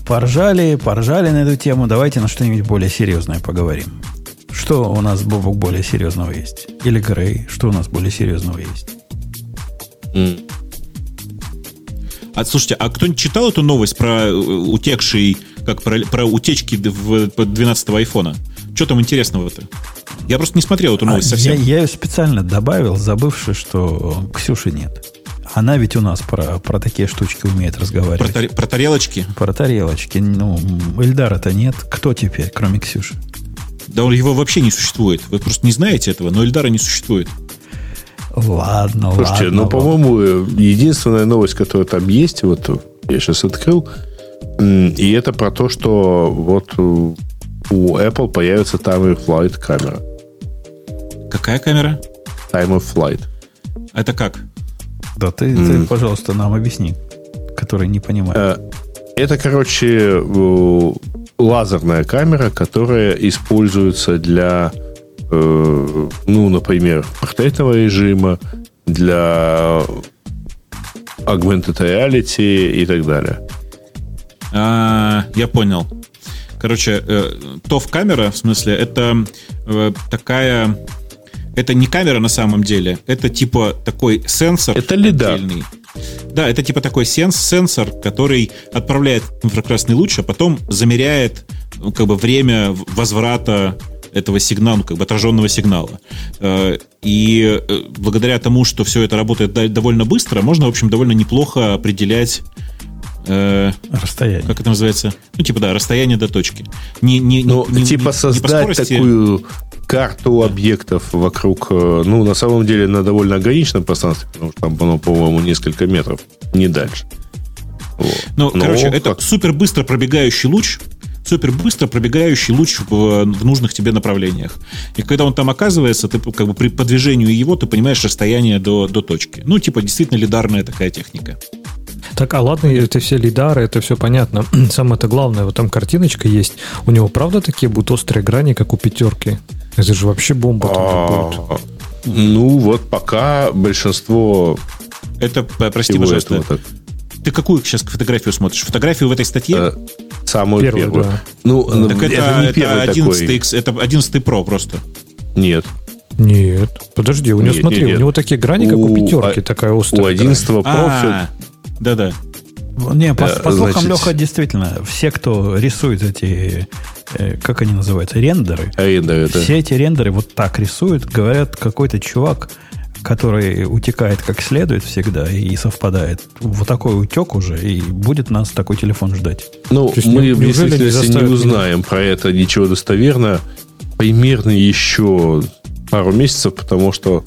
поржали, поржали на эту тему. Давайте на что-нибудь более серьезное поговорим. Что у нас, Бобок, более серьезного есть? Или Грей, что у нас более серьезного есть? М. А слушайте, а кто-нибудь читал эту новость про э, утекший, как про, про утечки в 12-го айфона? Что там интересного-то? Я просто не смотрел эту А, новость я, совсем. я ее специально добавил, забывши, что Ксюши нет. Она ведь у нас про, про такие штучки умеет Про, разговаривать. таре- про тарелочки. Про тарелочки. Ну, Эльдара-то нет. Кто теперь, кроме Ксюши? Да он его вообще не существует. Вы просто не знаете этого, но Эльдара не существует. Ладно, Слушайте, ладно. ну, по-моему, э, единственная новость, которая там есть, вот я сейчас открыл, и это про то, что вот э, у Apple появится Time of Flight камера. Какая камера? Time of Flight. Это как? Да ты, ты, пожалуйста, нам объясни, который не понимает. Э, Это, короче, лазерная камера, которая используется для, э, ну, например, портретного режима, для augmented reality и так далее. А, я понял. Короче, э, TOF камера, в смысле, это э, такая... Это не камера на самом деле, это типа такой сенсор. Это лидар. отдельный. Да, это типа такой сенс, сенсор, который отправляет инфракрасный луч, а потом замеряет ну, как бы время возврата этого сигнала, ну, как бы отраженного сигнала. Э, И благодаря тому, что все это работает довольно быстро, можно, в общем, довольно неплохо определять э, Расстояние. как это называется? Ну, типа, да, расстояние до точки. Не, не, Ну, не- не- типа не- не по создать скорости. такую карту объектов вокруг, э, ну, на самом деле, на довольно ограниченном пространстве, потому что там оно, по-моему, несколько метров, не дальше. Вот. Ну, Но короче, это как- супер быстро пробегающий луч, супер быстро пробегающий луч в, в нужных тебе направлениях. И когда он там оказывается, ты как бы при по движению его ты понимаешь расстояние до, до точки. Ну, типа, действительно лидарная такая техника. Так, а ладно, это все лидары, это все понятно. Самое-то главное, вот там картиночка есть. У него правда такие будут острые грани, как у пятерки? Это же вообще бомба тогда будет. А, Ну, вот пока большинство Это, п- прости, пожалуйста, так, ты какую сейчас фотографию смотришь? Фотографию в этой статье? э, самую Первую, первую. да. Ну, так это, это не это первый 11 такой. X, это 11 Pro просто. Нет. Нет, подожди, у него, Нет, смотри, нет, нет. у него такие грани, как у, У- пятерки, а- такая острая. У 11 Pro А, да-да. Не, по, Э, по слухам, значит- Леха, действительно, все, кто рисует эти, э, как они называются, рендеры, аренда это. все эти рендеры вот так рисуют, говорят, какой-то чувак, который утекает как следует всегда и совпадает. Вот такой утек уже, и будет нас такой телефон ждать. Ну, мы не- в не действительности не, заставят узнаем про это ничего достоверно примерно еще пару месяцев, потому что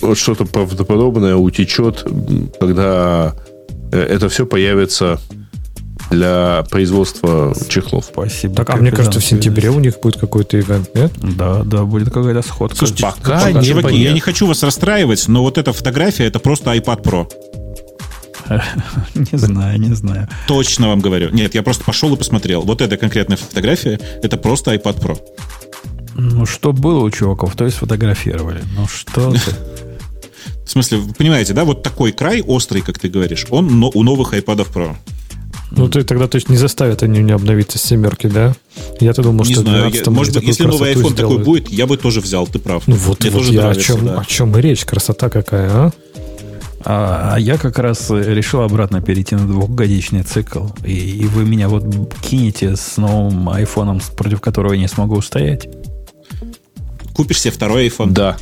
вот что-то правдоподобное утечет, когда э, это все появится для производства чехлов. Спасибо. Так, а мне кажется, в сентябре у них будет какой-то ивент, нет? Да, да, будет какая-то сходка. Слушайте, Пока чуваки, не я понятно. не хочу вас расстраивать, но вот эта фотография это просто iPad Pro. не знаю, не знаю. Точно вам говорю. Нет, я просто пошел и посмотрел. Вот эта конкретная фотография это просто iPad Pro. Ну, что было у чуваков, то и сфотографировали. Ну, что ты. В смысле, вы понимаете, да, вот такой край острый, как ты говоришь, он но- у новых iPad Pro. Ну, ты тогда точно не заставят они не обновиться с семерки, да? Я-то думал, не что знаю, 12 я- может быть, если новый iPhone такой сделают. будет, я бы тоже взял, ты прав. Ну вот, Мне вот тоже я о нравится, чем, да. о чем и речь, красота какая, а? А, а я как раз решил обратно перейти на двухгодичный цикл. И, и вы меня вот кинете с новым айфоном, против которого я не смогу устоять. Купишь себе второй iPhone. Да.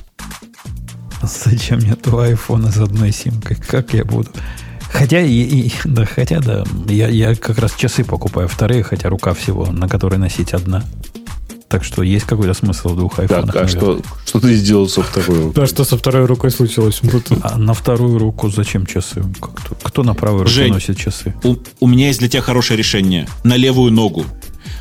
Зачем мне два айфона с одной симкой? Как я буду? Хотя, и, и- да, хотя, да, я, я как раз часы покупаю вторые, хотя рука всего, на которой носить одна. Так что есть какой-то смысл в двух айфонах. Так, а что, что ты сделал со второй? Да, что со второй рукой случилось? А на вторую руку зачем часы? Как-то- кто на правой руке Жень. носит часы? У, у меня есть для тебя хорошее решение. На левую ногу.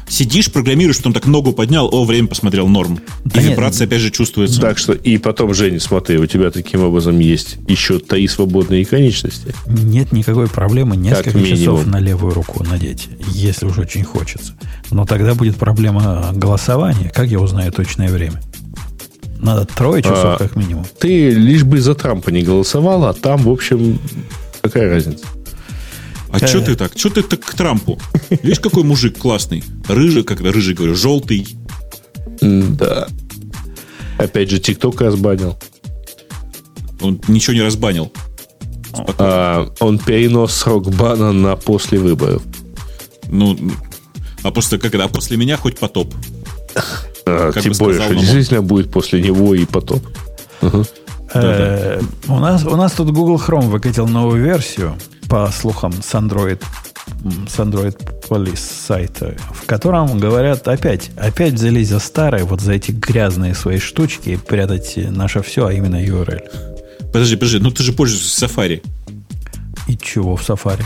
Сидишь, программируешь, потом так ногу поднял, о, время посмотрел, норм. Да и нет, вибрация опять же чувствуется. Так что, и потом, Женя, смотри, у тебя таким образом есть еще три свободные конечности. Нет никакой проблемы несколько часов на левую руку надеть, если уж очень хочется. Но тогда будет проблема голосования. Как я узнаю точное время? Надо трое часов А. как минимум. Ты лишь бы за Трампа не голосовала, а там, в общем, какая разница? А что ты так? Что ты так к Трампу? Видишь, какой мужик классный. Рыжий, когда рыжий говорю, желтый. Да. Опять же, ТикТок разбанил. Он ничего не разбанил. А, он перенос срок бана на после выборов. Ну, а после, как это, а после меня хоть потоп. А, Как тем более, что действительно будет после него и потоп. Э, У нас, у нас тут Google Chrome выкатил новую версию, по слухам, с Android, с Android Police сайта, в котором говорят, опять, опять взялись за старые, вот за эти грязные свои штучки, прятать наше все, а именно URL. Подожди, подожди, ну ты же пользуешься Safari. И чего в Safari?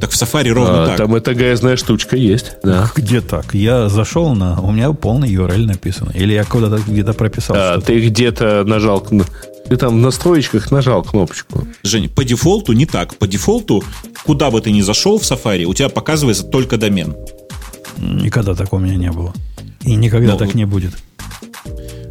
Так в Safari ровно А, так. там эта грязная штучка есть. Да. Где так? Я зашел на... У меня полный URL написан. Или я куда-то где-то прописал А, ты где-то нажал... Ты там в настроечках нажал кнопочку. Жень, по дефолту не так. По дефолту, куда бы ты ни зашел в Safari, у тебя показывается только домен. Никогда такого у меня не было. И никогда Ну, так не будет.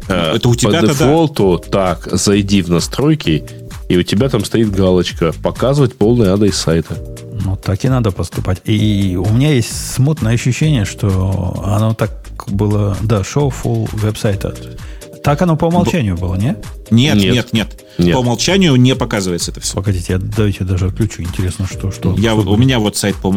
А, Это у тебя-то По да. дефолту, так, зайди в настройки, и у тебя там стоит галочка «Показывать полный адрес сайта». Ну, так и надо поступать. И у меня есть смутное ощущение, что оно так было... Да, show full веб-сайта. Так оно по умолчанию было, не? Нет, Нет. нет, нет. Нет. По умолчанию не показывается это все. Погодите, я давайте даже отключу. Интересно, что, что. Я, у меня вот сайт по,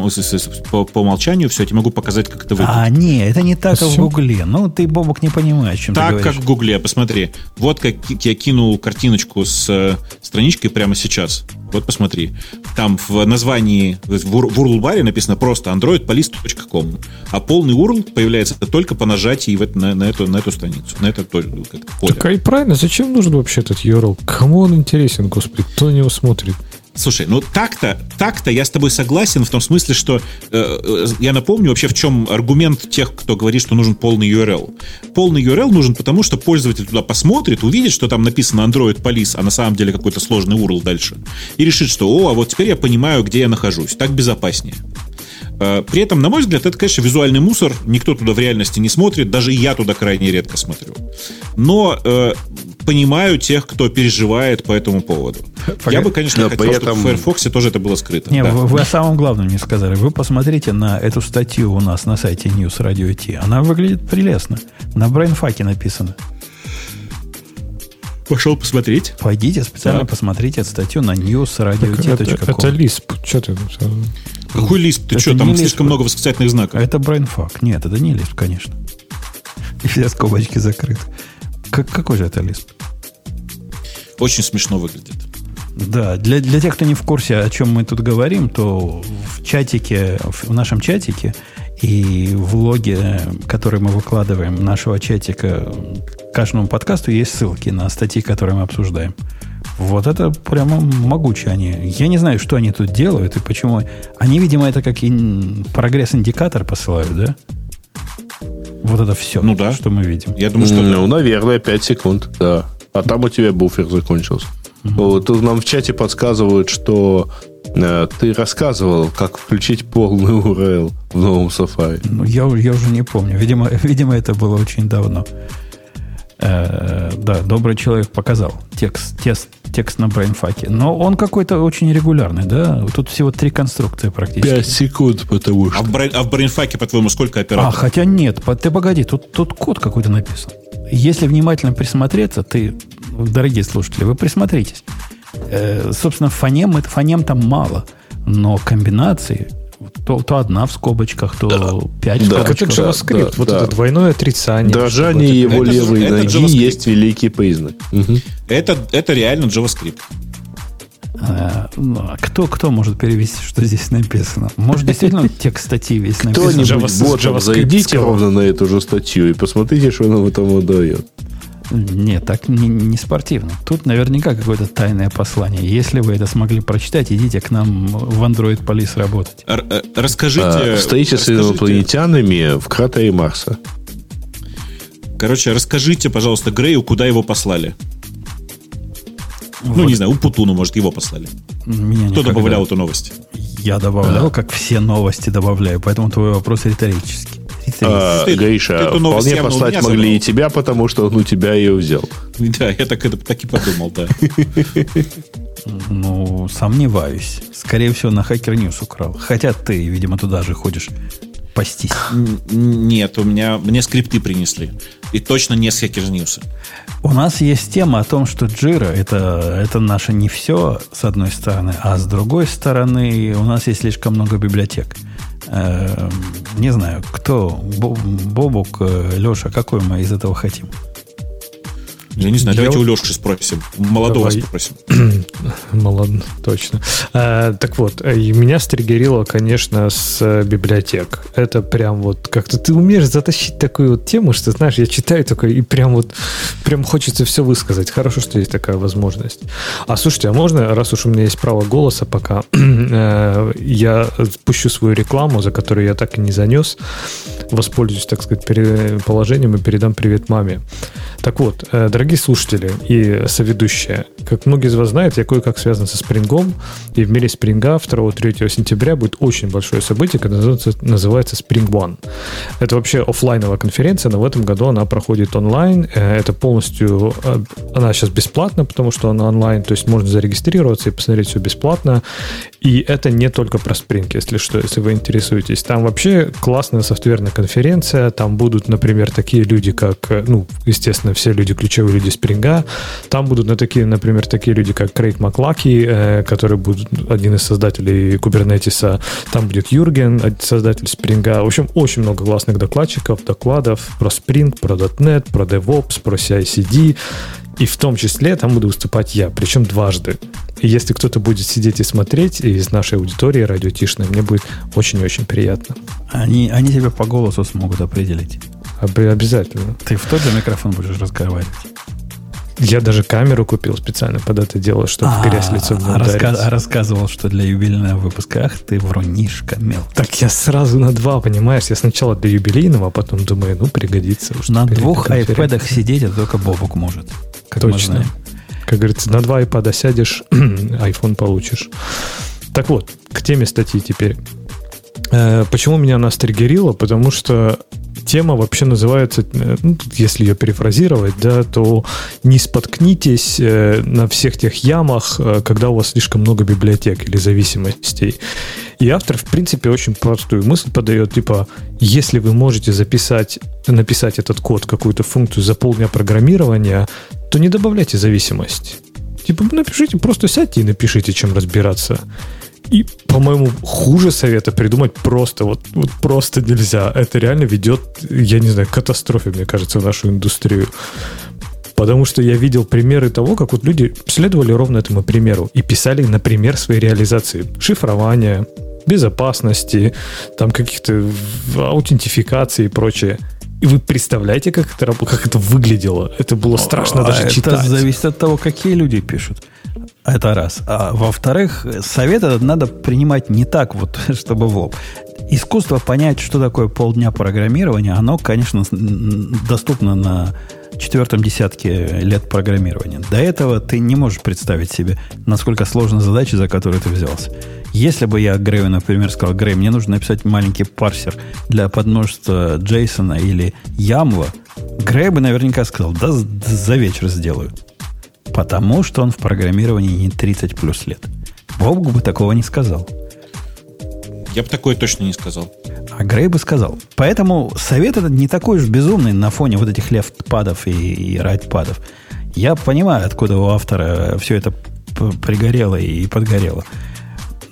по, по умолчанию, все, я тебе могу показать, как это выглядит. А, не, это не так, как в. Гугле. Ну, ты, Бобок, не понимаешь, чем ты Так, как в Гугле, посмотри. Вот как я кинул картиночку с э, страничкой прямо сейчас. Вот посмотри. Там в названии, в URL-баре написано просто androidpolice.com, а полный URL появляется только по нажатии на, на эту, на эту страницу, на это поле. Так, а и правильно, зачем нужен вообще этот URL? Кому он интересен, господи? Кто на него смотрит? Слушай, ну так-то, так-то я с тобой согласен в том смысле, что э, э, я напомню вообще в чем аргумент тех, кто говорит, что нужен полный URL. Полный URL нужен потому, что пользователь туда посмотрит, увидит, что там написано Android Police, а на самом деле какой-то сложный URL дальше, и решит, что о, а вот теперь я понимаю, где я нахожусь. Так безопаснее. Э, При этом, на мой взгляд, это, конечно, визуальный мусор. Никто туда в реальности не смотрит. Даже я туда крайне редко смотрю. Но э, понимаю тех, кто переживает по этому поводу. Я бы, конечно, Но хотел, при чтобы этом- в Firefox тоже это было скрыто. Не, Да. вы, вы о самом главном не сказали. Вы посмотрите на эту статью у нас на сайте News Radio T. Она выглядит прелестно. На Brainfuck 'е написано. Пошел посмотреть. Пойдите специально Так. посмотрите эту статью на Это, news.radio-t.com. это Лисп. Что ты? Какой Лисп? Ты Это что, там Лисп. слишком много восклицательных знаков. Это Brainfuck. Нет, это не Лисп, конечно. И все скобочки закрыты. Как, какой же это Лисп? Очень смешно выглядит. Да, для, для тех, кто не в курсе, о чем мы тут говорим, то в чатике, в нашем чатике и в логе, который мы выкладываем нашего чатика к каждому подкасту, есть ссылки на статьи, которые мы обсуждаем. Вот это прямо могучие они. Я не знаю, что они тут делают и почему. Они, видимо, это как ин- прогресс-индикатор посылают, да? Вот это все, Ну да. что мы видим. Я думаю, что Ну, наверное, 5 секунд, да. А там у тебя буфер закончился. Вот Тут нам в чате подсказывают, что э, ты рассказывал, как включить полный URL в новом Safari. Ну, я, я уже не помню. Видимо, видимо, это было очень давно. Э, да, добрый человек показал текст, текст, текст на брейнфаке. Но он какой-то очень регулярный, да? Тут всего три конструкции практически. 5 секунд, потому А что... в, брей- а в брейнфаке, по-твоему, сколько А, операторов? хотя нет, по- ты погоди, тут, тут код какой-то написан. Если внимательно присмотреться, ты, дорогие слушатели, вы присмотритесь. Э, собственно, фонем, фонем там мало, но комбинации то, то одна в скобочках, то пять в Да. Так это скобочках. JavaScript, да, вот да. это двойное отрицание. Дрожание чтобы его это левой это ноги JavaScript. есть великий признак. Мгм. Это, это реально JavaScript. А, ну, а кто, кто может перевести, что здесь написано? Может, действительно текст статьи весь написан? Кто-нибудь ботом JavaScript зайдите ровно на эту же статью и посмотрите, что нам там дает. Нет, так не, не спортивно. Тут наверняка какое-то тайное послание. Если вы это смогли прочитать, идите к нам в Android Police работать. Р- э, расскажите... А, Стоите с расскажите- инопланетянами в кратере Марса. Короче, расскажите, пожалуйста, Грею, куда его послали. Ну, Вот не знаю, у Путуна, может, его послали. меня Кто никогда- добавлял эту новость? Я добавлял, как все новости добавляю, поэтому твой вопрос риторический. А, Гриша, вполне послать могли забрал. и тебя, потому что он у тебя ее взял. Да, я так, это, так и подумал, да. Ну, сомневаюсь. Скорее всего, на Hacker News украл. Хотя ты, видимо, туда же ходишь пастись. Нет, у меня мне скрипты принесли. И точно не с Hackers News. У нас есть тема о том, что Jira это, это наше не все, с одной стороны, а с другой стороны у нас есть слишком много библиотек. Не знаю, кто, Бо- Бобук, э, Леша, какой мы из этого хотим? Я не знаю, Я давайте у Леши спросим. Молодого Давай. спросим. Молодно, точно. А, так вот, э, меня стригерило, конечно, с э, библиотек. Это прям вот как-то ты умеешь затащить такую вот тему, что, знаешь, я читаю такой, и прям вот прям хочется все высказать. Хорошо, что есть такая возможность. А слушайте, а можно, раз уж у меня есть право голоса пока, э, я спущу свою рекламу, за которую я так и не занес, воспользуюсь, так сказать, положением и передам привет маме. Так вот, э, дорогие слушатели и соведущие, Как многие из вас знают, я кое-как связан со Спрингом, и в мире Спринга 2-3 сентября будет очень большое событие, которое называется, Spring One. Это вообще офлайновая конференция, но в этом году она проходит онлайн. Э, это полностью... Э, она сейчас бесплатна, потому что она онлайн, то есть можно зарегистрироваться и посмотреть все бесплатно. И это не только про Spring, если что, если вы интересуетесь. Там вообще классная софтверная конференция, там будут, например, такие люди, как, э, ну, естественно, все люди, ключевые люди Спринга. Там будут на такие, например, такие люди, как Крейг Маклаки, э, который будет один из создателей Кубернетиса. Там будет Юрген, создатель Спринга. В общем, очень много классных докладчиков, докладов про Spring, про .NET, про DevOps, про CI-CD. И в том числе там буду выступать я, причем дважды. И если кто-то будет сидеть и смотреть из нашей аудитории радиотишной, мне будет очень-очень приятно. Они, они тебя по голосу смогут определить. Обязательно. Ты в тот же микрофон будешь разговаривать. Я даже камеру купил специально под это дело, чтобы в грязь лицом не а, раска- а рассказывал, что для юбилейного выпуска. Ах ты врунишка мел. Так я сразу на два, понимаешь? Я сначала для юбилейного, а потом думаю, ну, пригодится. На двух айпэдах сидеть это только Бобок может. Точно. Как говорится, на два iPad сядешь, iPhone получишь. Так вот, к теме статьи теперь. Э, почему меня она стригерила? Потому что тема вообще называется, э, ну, если ее перефразировать, да, то не споткнитесь э, на всех тех ямах, когда у вас слишком много библиотек или зависимостей. И автор, в принципе, очень простую мысль подает, типа, если вы можете записать, написать этот код, какую-то функцию за полдня программирования, то не добавляйте зависимость. Типа, напишите, просто сядьте и напишите, чем разбираться. И, по-моему, хуже совета придумать просто, вот, вот просто нельзя. Это реально ведет, я не знаю, к катастрофе, мне кажется, в нашу индустрию. Потому что я видел примеры того, как вот люди следовали ровно этому примеру и писали, например, свои реализации. Шифрования, безопасности, там каких-то аутентификации и прочее. И вы представляете, как это, как это выглядело? Это было страшно а даже это читать. Это зависит от того, какие люди пишут. Это раз. А во-вторых, совет этот надо принимать не так вот, чтобы в лоб. Искусство понять, что такое полдня программирования, оно, конечно, доступно на четвертом десятке лет программирования. До этого ты не можешь представить себе, насколько сложна задача, за которую ты взялся. Если бы я Грею, например, сказал, Грей, мне нужно написать маленький парсер для подмножества Джейсона или Ямла, Грей бы наверняка сказал, да за вечер сделаю. Потому что он в программировании не 30 плюс лет. Бобук бы такого не сказал. Я бы такое точно не сказал. А Грей бы сказал. Поэтому совет этот не такой уж безумный на фоне вот этих лефтпадов и, и райтпадов. Я понимаю, откуда у автора все это пригорело и подгорело.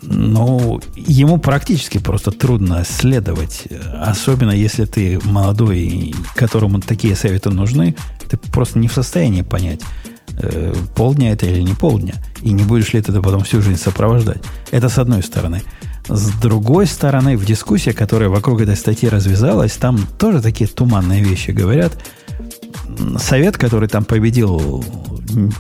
Но ему практически просто трудно следовать. Особенно если ты молодой, которому такие советы нужны, ты просто не в состоянии понять, э, полдня это или не полдня, и не будешь ли ты это потом всю жизнь сопровождать. Это с одной стороны. С другой стороны, в дискуссии, которая вокруг этой статьи развязалась, там тоже такие туманные вещи говорят. Совет, который там победил,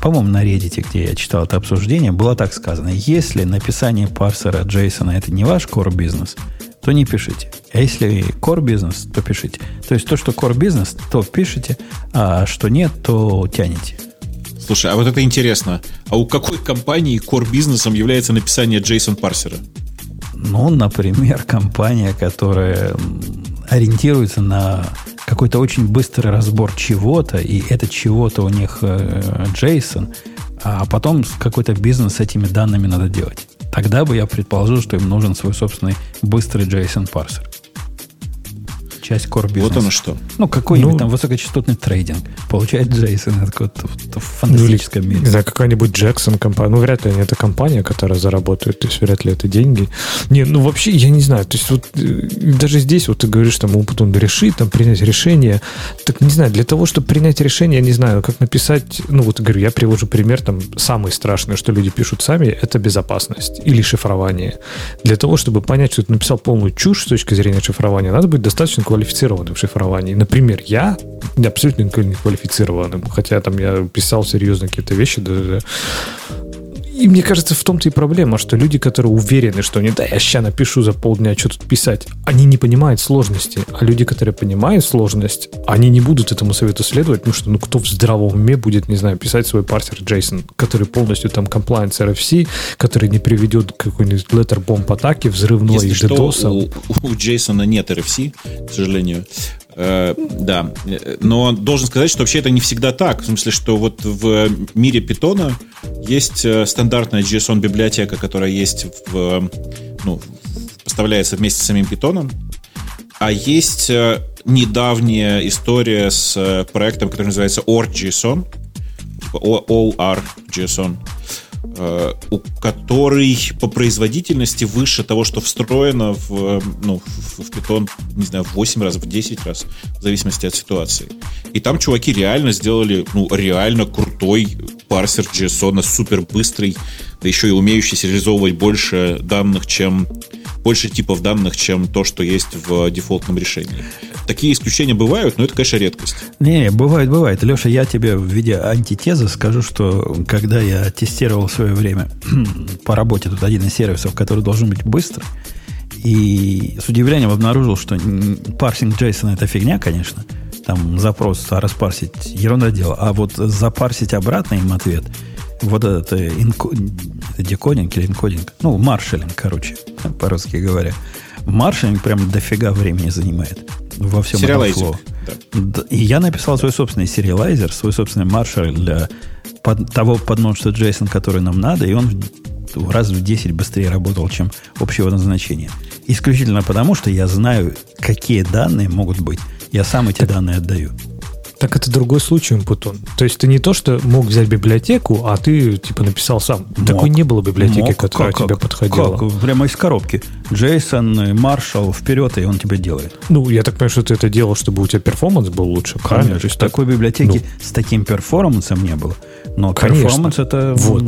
по-моему, на Reddit, где я читал это обсуждение, было так сказано. Если написание парсера Джейсона это не ваш core бизнес, то не пишите. А если core бизнес, то пишите. То есть то, что core бизнес, то пишите, а что нет, то тянете. Слушай, а вот это интересно. А у какой компании core бизнесом является написание JSON парсера? Ну, например, компания, которая ориентируется на какой-то очень быстрый разбор чего-то, и это чего-то у них э, JSON, а потом какой-то бизнес с этими данными надо делать. Тогда бы я предположил, что им нужен свой собственный быстрый JSON парсер часть core бизнеса. Вот оно что. Ну, какой-нибудь ну, там высокочастотный трейдинг. Получает Джейсон откуда-то в, в фантастическом мире. Да, какая-нибудь Джексон компания. Ну, вряд ли они это компания, которая заработает, то есть вряд ли это деньги. Не, ну вообще, я не знаю. То есть вот э, даже здесь вот ты говоришь, там, потом решить, там, принять решение. Так, не знаю, для того, чтобы принять решение, я не знаю, как написать, ну, вот говорю, я привожу пример, там, самый страшный, что люди пишут сами, это безопасность или шифрование. Для того, чтобы понять, что ты написал полную чушь с точки зрения шифрования, надо быть достаточно квалифицированным в. Например, я абсолютно не квалифицированным, хотя там я писал серьезно какие-то вещи, даже И мне кажется, в том-то и проблема, что люди, которые уверены, что они, да, я сейчас напишу за полдня, что тут писать, они не понимают сложности. А люди, которые понимают сложность, они не будут этому совету следовать, потому что, ну, кто в здравом уме будет, не знаю, писать свой парсер JSON, который полностью там compliance RFC, который не приведет к какой-нибудь letter bomb атаке взрывной Если что, DDoS. у, у Джейсона нет RFC, к сожалению. Э, да, но должен сказать, что вообще это не всегда так. В смысле, что вот в мире питона есть э, стандартная JSON библиотека, которая есть в, ну, поставляется вместе с самим питоном, а есть э, недавняя история с э, проектом, который называется OR.json, типа OR.json, э, у который по производительности выше того, что встроено в, ну, в Python, не знаю, в 8 раз, в 10 раз, в зависимости от ситуации. И там чуваки реально сделали, ну, реально крутой парсер JSON, супер быстрый, да еще и умеющий сериализовывать больше данных, чем больше типов данных, чем то, что есть в дефолтном решении. Такие исключения бывают, но это, конечно, редкость. Не, бывает, бывает. Леша, я тебе в виде антитезы скажу, что когда я тестировал в свое время по работе тут один из сервисов, который должен быть быстрый, и с удивлением обнаружил, что парсинг JSON это фигня, конечно. Там запрос а распарсить ерунда дело. А вот запарсить обратно им ответ, вот этот э, инко- декодинг или инкодинг, ну, маршалинг, короче, по-русски говоря. Маршалинг прям дофига времени занимает во всем этом Сериалайзинг, флоу. да. И я написал свой собственный сериалайзер, свой собственный маршал для под- того подмножества JSON, который нам надо, и он раз в 10 быстрее работал, чем общего назначения. Исключительно потому, что я знаю, какие данные могут быть. Я сам эти данные отдаю. Так это другой случай, Путон. То есть ты не то, что мог взять библиотеку, а ты типа написал сам. Такой не было библиотеки, Мог. которая Как- тебе как? подходила. Как? Прямо из коробки. Джейсон, Маршал, вперед, и он тебе делает. Ну, я так понимаю, что ты это делал, чтобы у тебя перформанс был лучше, правильно? Конечно. То есть Такой библиотеки ну. с таким перформансом не было. Но Конечно. перформанс это... Вот.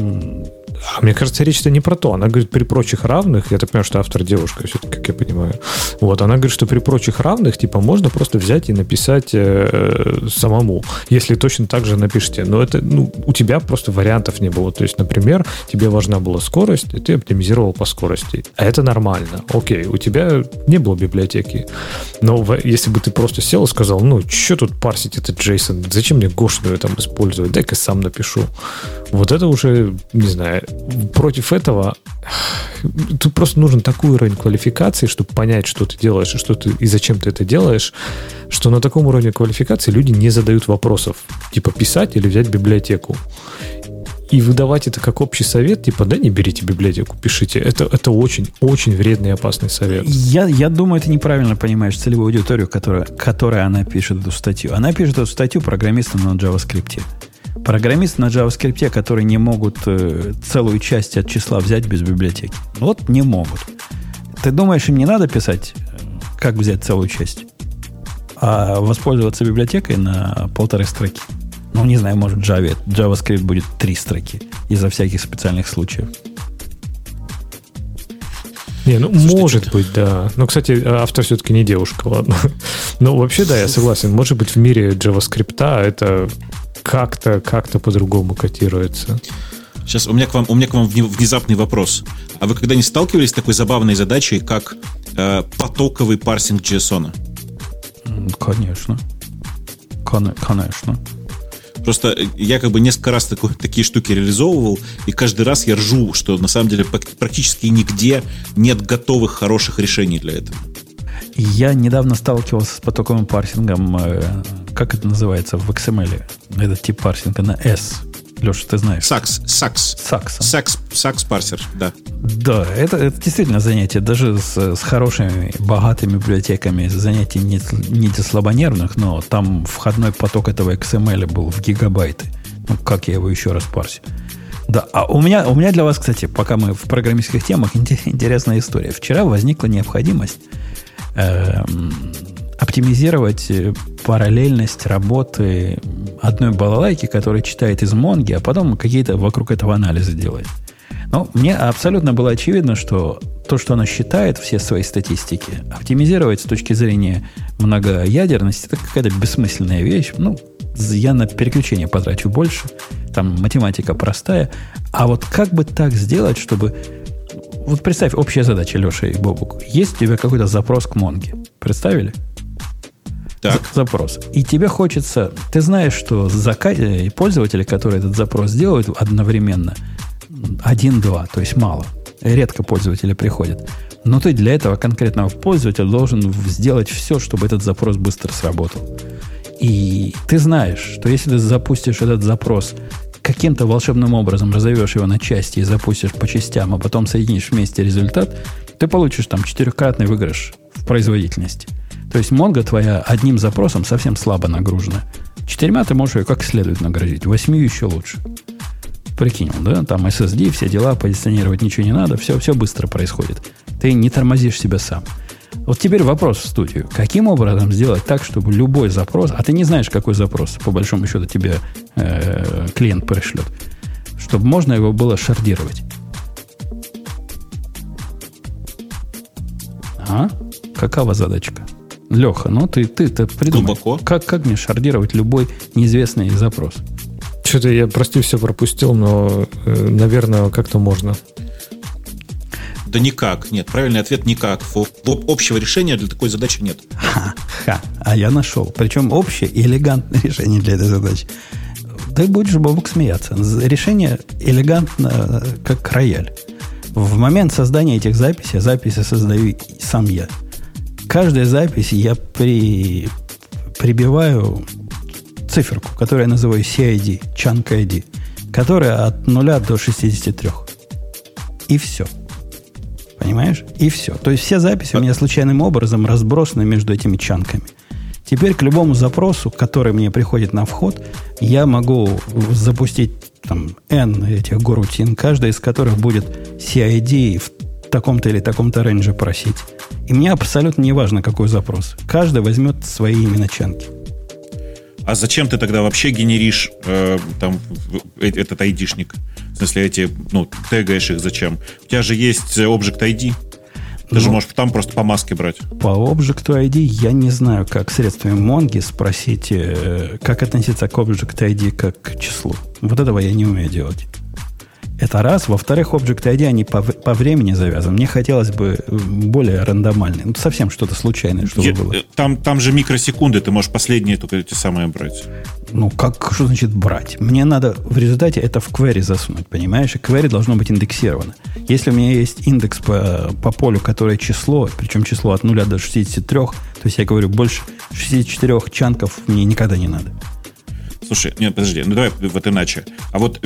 А мне кажется, речь-то не про то. Она говорит, при прочих равных, я так понимаю, что автор девушка, все-таки, как я понимаю. Вот, она говорит, что при прочих равных, типа, можно просто взять и написать э, самому, если точно так же напишите. Но это, ну, у тебя просто вариантов не было. То есть, например, тебе важна была скорость, и ты оптимизировал по скорости. А это нормально. Окей, у тебя не было библиотеки. Но в- если бы ты просто сел и сказал, ну, что тут парсить этот JSON? Зачем мне гошную там использовать? Дай-ка сам напишу. Вот это уже, не знаю, против этого тут просто нужен такой уровень квалификации, чтобы понять, что ты делаешь и, что ты, и зачем ты это делаешь, что на таком уровне квалификации люди не задают вопросов, типа писать или взять библиотеку. И выдавать это как общий совет, типа, да, не берите библиотеку, пишите. Это, это очень, очень вредный и опасный совет. Я, я думаю, ты неправильно понимаешь целевую аудиторию, которая, которая она пишет эту статью. Она пишет эту статью программистам на JavaScript. Программисты на JavaScript, которые не могут э, целую часть от числа взять без библиотеки. Вот не могут. Ты думаешь, им не надо писать, э, как взять целую часть? А воспользоваться библиотекой на полторы строки? Ну, не знаю, может, Java JavaScript будет три строки из-за всяких специальных случаев. Не, ну, Слушайте, может быть, да. Но, кстати, автор все-таки не девушка, ладно. Но вообще, да, я согласен. Может быть, в мире JavaScript это как-то, как-то по-другому котируется. Сейчас у меня к вам, у меня к вам вне- внезапный вопрос. А вы когда-нибудь сталкивались с такой забавной задачей, как э, потоковый парсинг JSON? Конечно. Кон- Конечно. Просто э, я как бы несколько раз такой- такие штуки реализовывал, и каждый раз я ржу, что на самом деле практически нигде нет готовых хороших решений для этого. Я недавно сталкивался с потоковым парсингом, э, как это называется в XML, этот тип парсинга на S. Леша, ты знаешь. Сакс, сакс. Саксом. Сакс, сакс парсер, да. Да, это, это действительно занятие. Даже с, с хорошими, богатыми библиотеками занятие не, не для слабонервных, но там входной поток этого XML был в гигабайты. Ну, как я его еще раз парсю? Да, а у меня, у меня для вас, кстати, пока мы в программистских темах, инте- интересная история. Вчера возникла необходимость эм, оптимизировать э, параллельность работы одной балалайки, которая читает из Монги, а потом какие-то вокруг этого анализы делает. Но мне абсолютно было очевидно, что то, что она считает все свои статистики, оптимизировать с точки зрения многоядерности, это какая-то бессмысленная вещь. Ну, я на переключение потрачу больше, там математика простая. А вот как бы так сделать, чтобы... Вот представь, общая задача, Леша и Бобук. Есть у тебя какой-то запрос к Монге. Представили? Так. Запрос. И тебе хочется... Ты знаешь, что зака... и пользователи, которые этот запрос делают одновременно, один-два, то есть мало. Редко пользователи приходят. Но ты для этого конкретного пользователя должен сделать все, чтобы этот запрос быстро сработал. И ты знаешь, что если ты запустишь этот запрос каким-то волшебным образом разовьешь его на части и запустишь по частям, а потом соединишь вместе результат, ты получишь там четырехкратный выигрыш в производительности. То есть Mongo твоя одним запросом совсем слабо нагружена. Четырьмя ты можешь ее как следует нагрузить, восьмию еще лучше. Прикинул, да? Там SSD, все дела, позиционировать ничего не надо, все, все быстро происходит. Ты не тормозишь себя сам. Вот теперь вопрос в студию. Каким образом сделать так, чтобы любой запрос, а ты не знаешь, какой запрос, по большому счету, тебе э, клиент пришлет, чтобы можно его было шардировать? А? Какова задачка? Леха, ну ты, ты, ты придумай. Глубоко. Как, как мне шардировать любой неизвестный запрос? Что-то я, прости, все пропустил, но, э, наверное, как-то можно. Да никак. Нет, правильный ответ никак. Общего решения для такой задачи нет. Ха, а я нашел. Причем общее и элегантное решение для этой задачи. Ты будешь, Бобок, смеяться. Решение элегантно, как рояль. В момент создания этих записей, записи создаю сам я. Каждой записи я при, прибиваю циферку, которую я называю CID, Chunk ID, которая от 0 до 63. И все. Понимаешь? И все. То есть все записи у меня случайным образом разбросаны между этими чанками. Теперь к любому запросу, который мне приходит на вход, я могу запустить там N этих горутин, каждая из которых будет CID в таком-то или таком-то рейнже просить. И мне абсолютно не важно, какой запрос. Каждый возьмет свои именно чанки. А зачем ты тогда вообще генеришь э, там в- э- этот айдишник? В смысле, эти, ну, тегаешь их зачем? У тебя же есть Object ID. Ты же Ну. можешь там просто по маске брать. По Object ID я не знаю, как средствами Монги спросить, э, как относиться к Object ID как к числу. Вот этого я не умею делать. Это раз. Во-вторых, Object ID, они по, по времени завязаны. Мне хотелось бы э, более рандомальные. Ну, совсем что-то случайное, чтобы Е- было. э, Там, там же микросекунды, ты можешь последние только эти самые брать. Ну, как, что значит брать? Мне надо в результате это в query засунуть, понимаешь? И query должно быть индексировано. Если у меня есть индекс по, по полю, которое число, причем число от 0 до 63, то есть я говорю, больше 64 чанков мне никогда не надо. Слушай, нет, подожди, ну давай вот иначе. А вот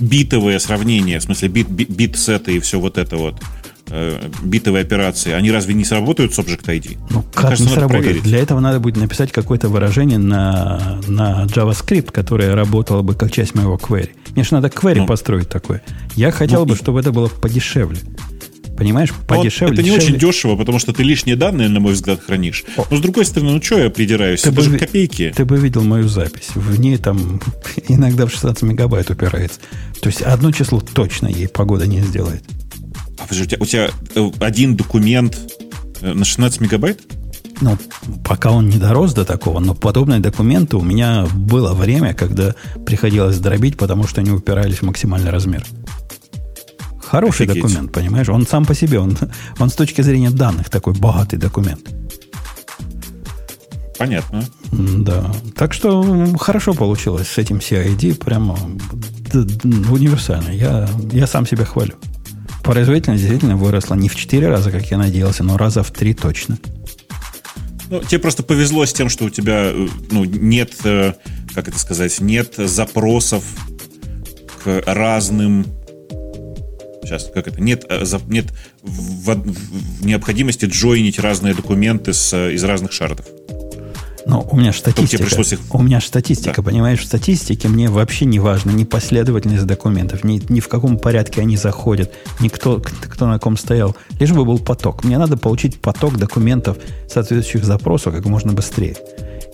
битовые сравнения, в смысле бит, бит, бит-сеты и все вот это вот, э, битовые операции, они разве не сработают с Object ID? Ну, Мне как кажется, не проверить. Для этого надо будет написать какое-то выражение на, на JavaScript, которое работало бы как часть моего query. Мне же надо query Ну. построить такое. Я хотел Ну, бы, и- чтобы это было подешевле. Понимаешь? Подешевле. это не дешевле. очень дешево, потому что ты лишние данные, на мой взгляд, хранишь. О. Но с другой стороны, ну что я придираюсь? Ты это бы же копейки. Ты бы видел мою запись. В ней там иногда в 16 мегабайт упирается. То есть одно число точно ей погода не сделает. А подожди, у тебя, у тебя э, один документ э, на 16 мегабайт? Ну, пока он не дорос до такого, но подобные документы у меня было время, когда приходилось дробить, потому что они упирались в максимальный размер. Хороший Офигеть. документ, понимаешь? Он сам по себе, он, он с точки зрения данных такой богатый документ. Понятно. Да. Так что хорошо получилось с этим CID, прямо универсально. Я, я сам себя хвалю. Производительность действительно выросла не в 4 раза, как я надеялся, но раза в 3 точно. Ну, тебе просто повезло с тем, что у тебя э, ну, нет, э, как это сказать, нет запросов к разным. Сейчас, как это? Нет, э, нет в- в- необходимости джойнить разные документы с, э, из разных шардов. Но у меня статистика. пришлось их- У меня статистика, Да. понимаешь, в статистике мне вообще не важно ни последовательность документов, ни, ни в каком порядке они заходят, ни кто, кто на ком стоял. Лишь бы был поток. Мне надо получить поток документов, соответствующих запросу, как можно быстрее.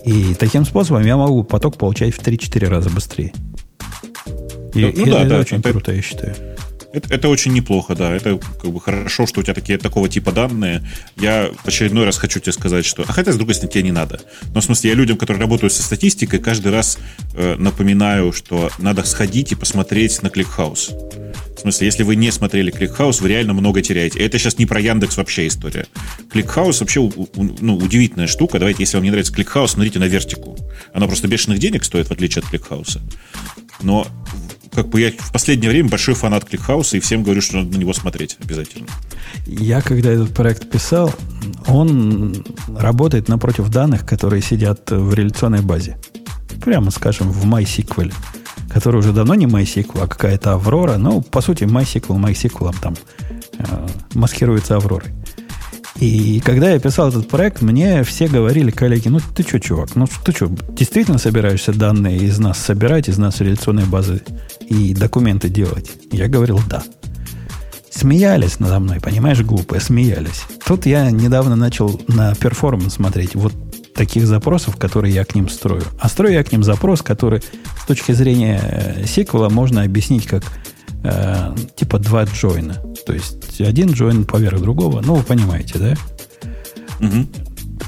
И таким способом я могу поток получать в 3-4 раза быстрее. И, Ну, и ну да, это да, очень это- круто, я считаю. Это, это очень неплохо, да. Это как бы хорошо, что у тебя такие такого типа данные. Я в очередной раз хочу тебе сказать, что... А хотя, с другой стороны, тебе не надо. Но в смысле, я людям, которые работают со статистикой, каждый раз э, напоминаю, что надо сходить и посмотреть на ClickHouse. В смысле, если вы не смотрели ClickHouse, вы реально много теряете. И это сейчас не про Яндекс вообще история. ClickHouse вообще ну, удивительная штука. Давайте, если вам не нравится ClickHouse, смотрите на вертику. Она просто бешеных денег стоит, в отличие от ClickHouse. Но как бы я в последнее время большой фанат ClickHouse и всем говорю, что надо на него смотреть обязательно. Я, когда этот проект писал, он работает напротив данных, которые сидят в реляционной базе. Прямо, скажем, в MySQL, который уже давно не MySQL, а какая-то Аврора. Ну, по сути, MySQL MySQL там э, маскируется Авророй. И когда я писал этот проект, мне все говорили, коллеги, ну ты что, чувак, ну ты что, действительно собираешься данные из нас собирать, из нас реляционной базы и документы делать? Я говорил, да. Смеялись надо мной, понимаешь, глупые, смеялись. Тут я недавно начал на перформанс смотреть вот таких запросов, которые я к ним строю. А строю я к ним запрос, который с точки зрения сиквела можно объяснить как э, типа два джойна. То есть один джойн поверх другого. Ну, вы понимаете, да? Угу.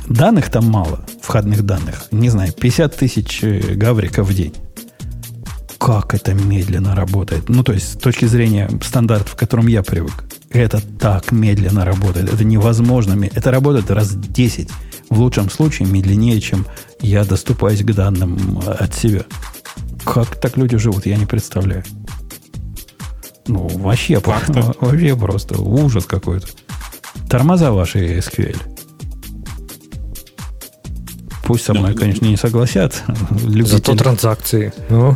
Данных там мало, входных данных. Не знаю, 50 тысяч э, гавриков в день. Как это медленно работает. Ну, то есть, с точки зрения стандартов, к которым я привык. Это так медленно работает. Это невозможно. Это работает раз 10. В лучшем случае медленнее, чем я доступаюсь к данным от себя. Как так люди живут, я не представляю. Ну, вообще, вообще просто ужас какой-то. Тормоза ваши SQL. Пусть со мной, конечно, не согласят. Любители. Зато транзакции. Ну.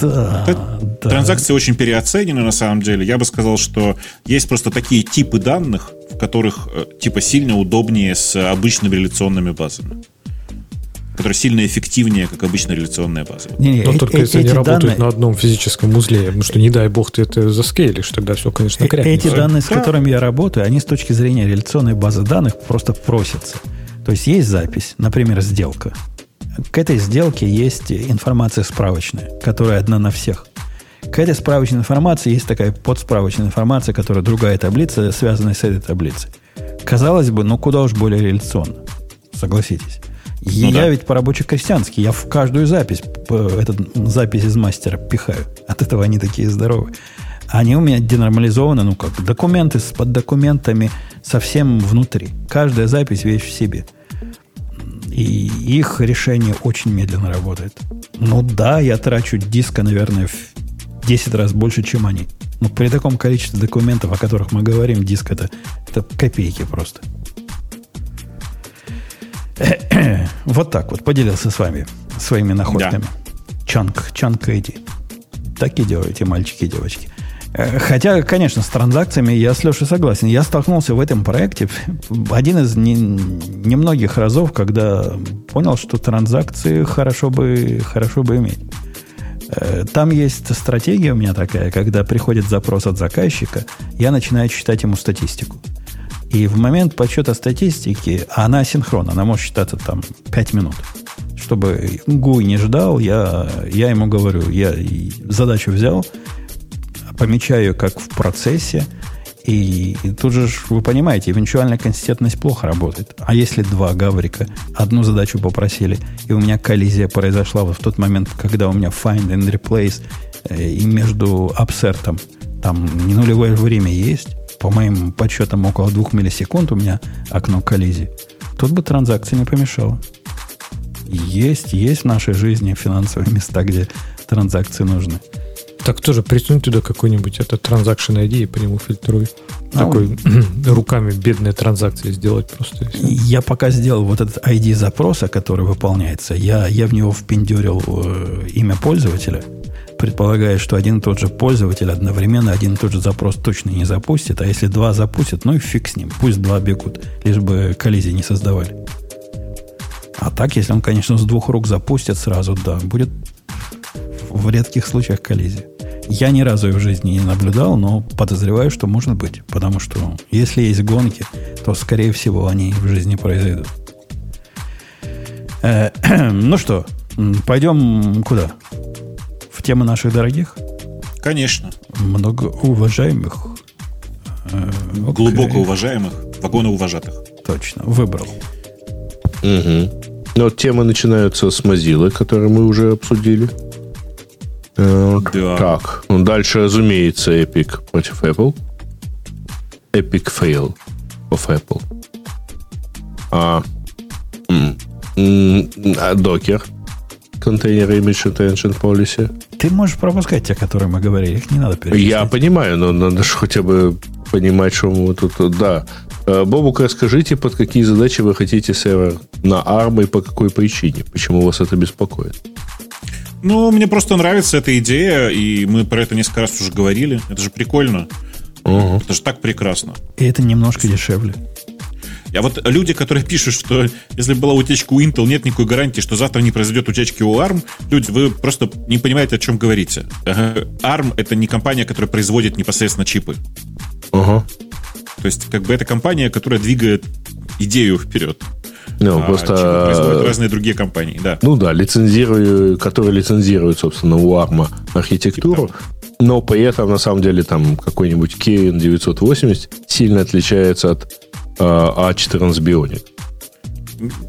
Да, да. Транзакции очень переоценены на самом деле. Я бы сказал, что есть просто такие типы данных, в которых э, типа сильно удобнее с обычными реляционными базами которая сильно эффективнее, как обычная реляционная база. Не, не, Но э, только э, если они работают данные... на одном физическом узле, потому что, не дай бог, ты это заскейлишь, тогда все, конечно, крякнет. Эти данные, с которыми я работаю, они с точки зрения реляционной базы данных просто просятся. То есть есть запись, например, сделка. К этой сделке есть информация справочная, которая одна на всех. К этой справочной информации есть такая подсправочная информация, которая другая таблица, связанная с этой таблицей. Казалось бы, ну куда уж более реляционно. Согласитесь. Ну, я да. ведь по-рабоче-крестьянски. Я в каждую запись, этот запись из мастера пихаю. От этого они такие здоровые. Они у меня денормализованы, ну как, документы с под документами совсем внутри. Каждая запись вещь в себе. И их решение очень медленно работает. Ну да, я трачу диска, наверное, в 10 раз больше, чем они. Но при таком количестве документов, о которых мы говорим, диск это, это копейки просто. вот так вот поделился с вами своими находками. Да. Чанк, чанк иди. Так и делаете, мальчики и девочки. Э, хотя, конечно, с транзакциями я с Лешей согласен. Я столкнулся в этом проекте один из не, немногих разов, когда понял, что транзакции хорошо бы, хорошо бы иметь. Э, там есть стратегия у меня такая, когда приходит запрос от заказчика, я начинаю читать ему статистику. И в момент подсчета статистики, она синхронна, она может считаться там 5 минут. Чтобы Гуй не ждал, я, я ему говорю, я задачу взял, помечаю как в процессе, и, и тут же, вы понимаете, эвенчуальная консистентность плохо работает. А если два гаврика одну задачу попросили, и у меня коллизия произошла вот в тот момент, когда у меня find and replace, э, и между абсертом там не нулевое время есть, по моим подсчетам, около двух миллисекунд у меня окно коллизии, тут бы транзакция не помешала. Есть, есть в нашей жизни финансовые места, где транзакции нужны. Так тоже присунь туда какой-нибудь этот транзакшн ID и по нему фильтруй. А Такой он... руками бедные транзакции сделать просто. Я пока сделал вот этот ID запроса, который выполняется, я, я в него впендюрил э, имя пользователя – предполагая, что один и тот же пользователь одновременно один и тот же запрос точно не запустит, а если два запустят, ну и фиг с ним, пусть два бегут, лишь бы коллизии не создавали. А так, если он, конечно, с двух рук запустит сразу, да, будет в редких случаях коллизия. Я ни разу ее в жизни не наблюдал, но подозреваю, что может быть. Потому что если есть гонки, то, скорее всего, они в жизни произойдут. Э, ну что, пойдем куда? В тему наших дорогих? Конечно. многоуважаемых. э, Глубоко уважаемых, вагоноуважатых. Точно, выбрал. Угу. Ну, вот темы начинаются с Mozilla, которые мы уже обсудили. Э, Да. Так, ну, дальше, разумеется, Epic против Apple. Epic fail of Apple. А, м, м, а Docker. Container Image Retention Policy. Ты можешь пропускать те, которые мы говорили. Их не надо перечислять. Я понимаю, но надо же хотя бы понимать, что мы тут... Да. Э, Бобук, расскажите, под какие задачи вы хотите сервер на ARM и по какой причине? Почему вас это беспокоит? Ну, мне просто нравится эта идея, и мы про это несколько раз уже говорили. Это же прикольно. Угу. Это же так прекрасно. И это немножко дешевле. А вот люди, которые пишут, что если была утечка у Intel, нет никакой гарантии, что завтра не произойдет утечки у ARM, люди, вы просто не понимаете, о чем говорите. ARM — это не компания, которая производит непосредственно чипы. Ага. То есть, как бы это компания, которая двигает идею вперед. Ну, а просто... чипы производят разные другие компании, да. Ну да, лицензирую, которые лицензируют, собственно, у ARM архитектуру, но при этом, на самом деле, там какой-нибудь Kirin 980 сильно отличается от э, A14 Bionic.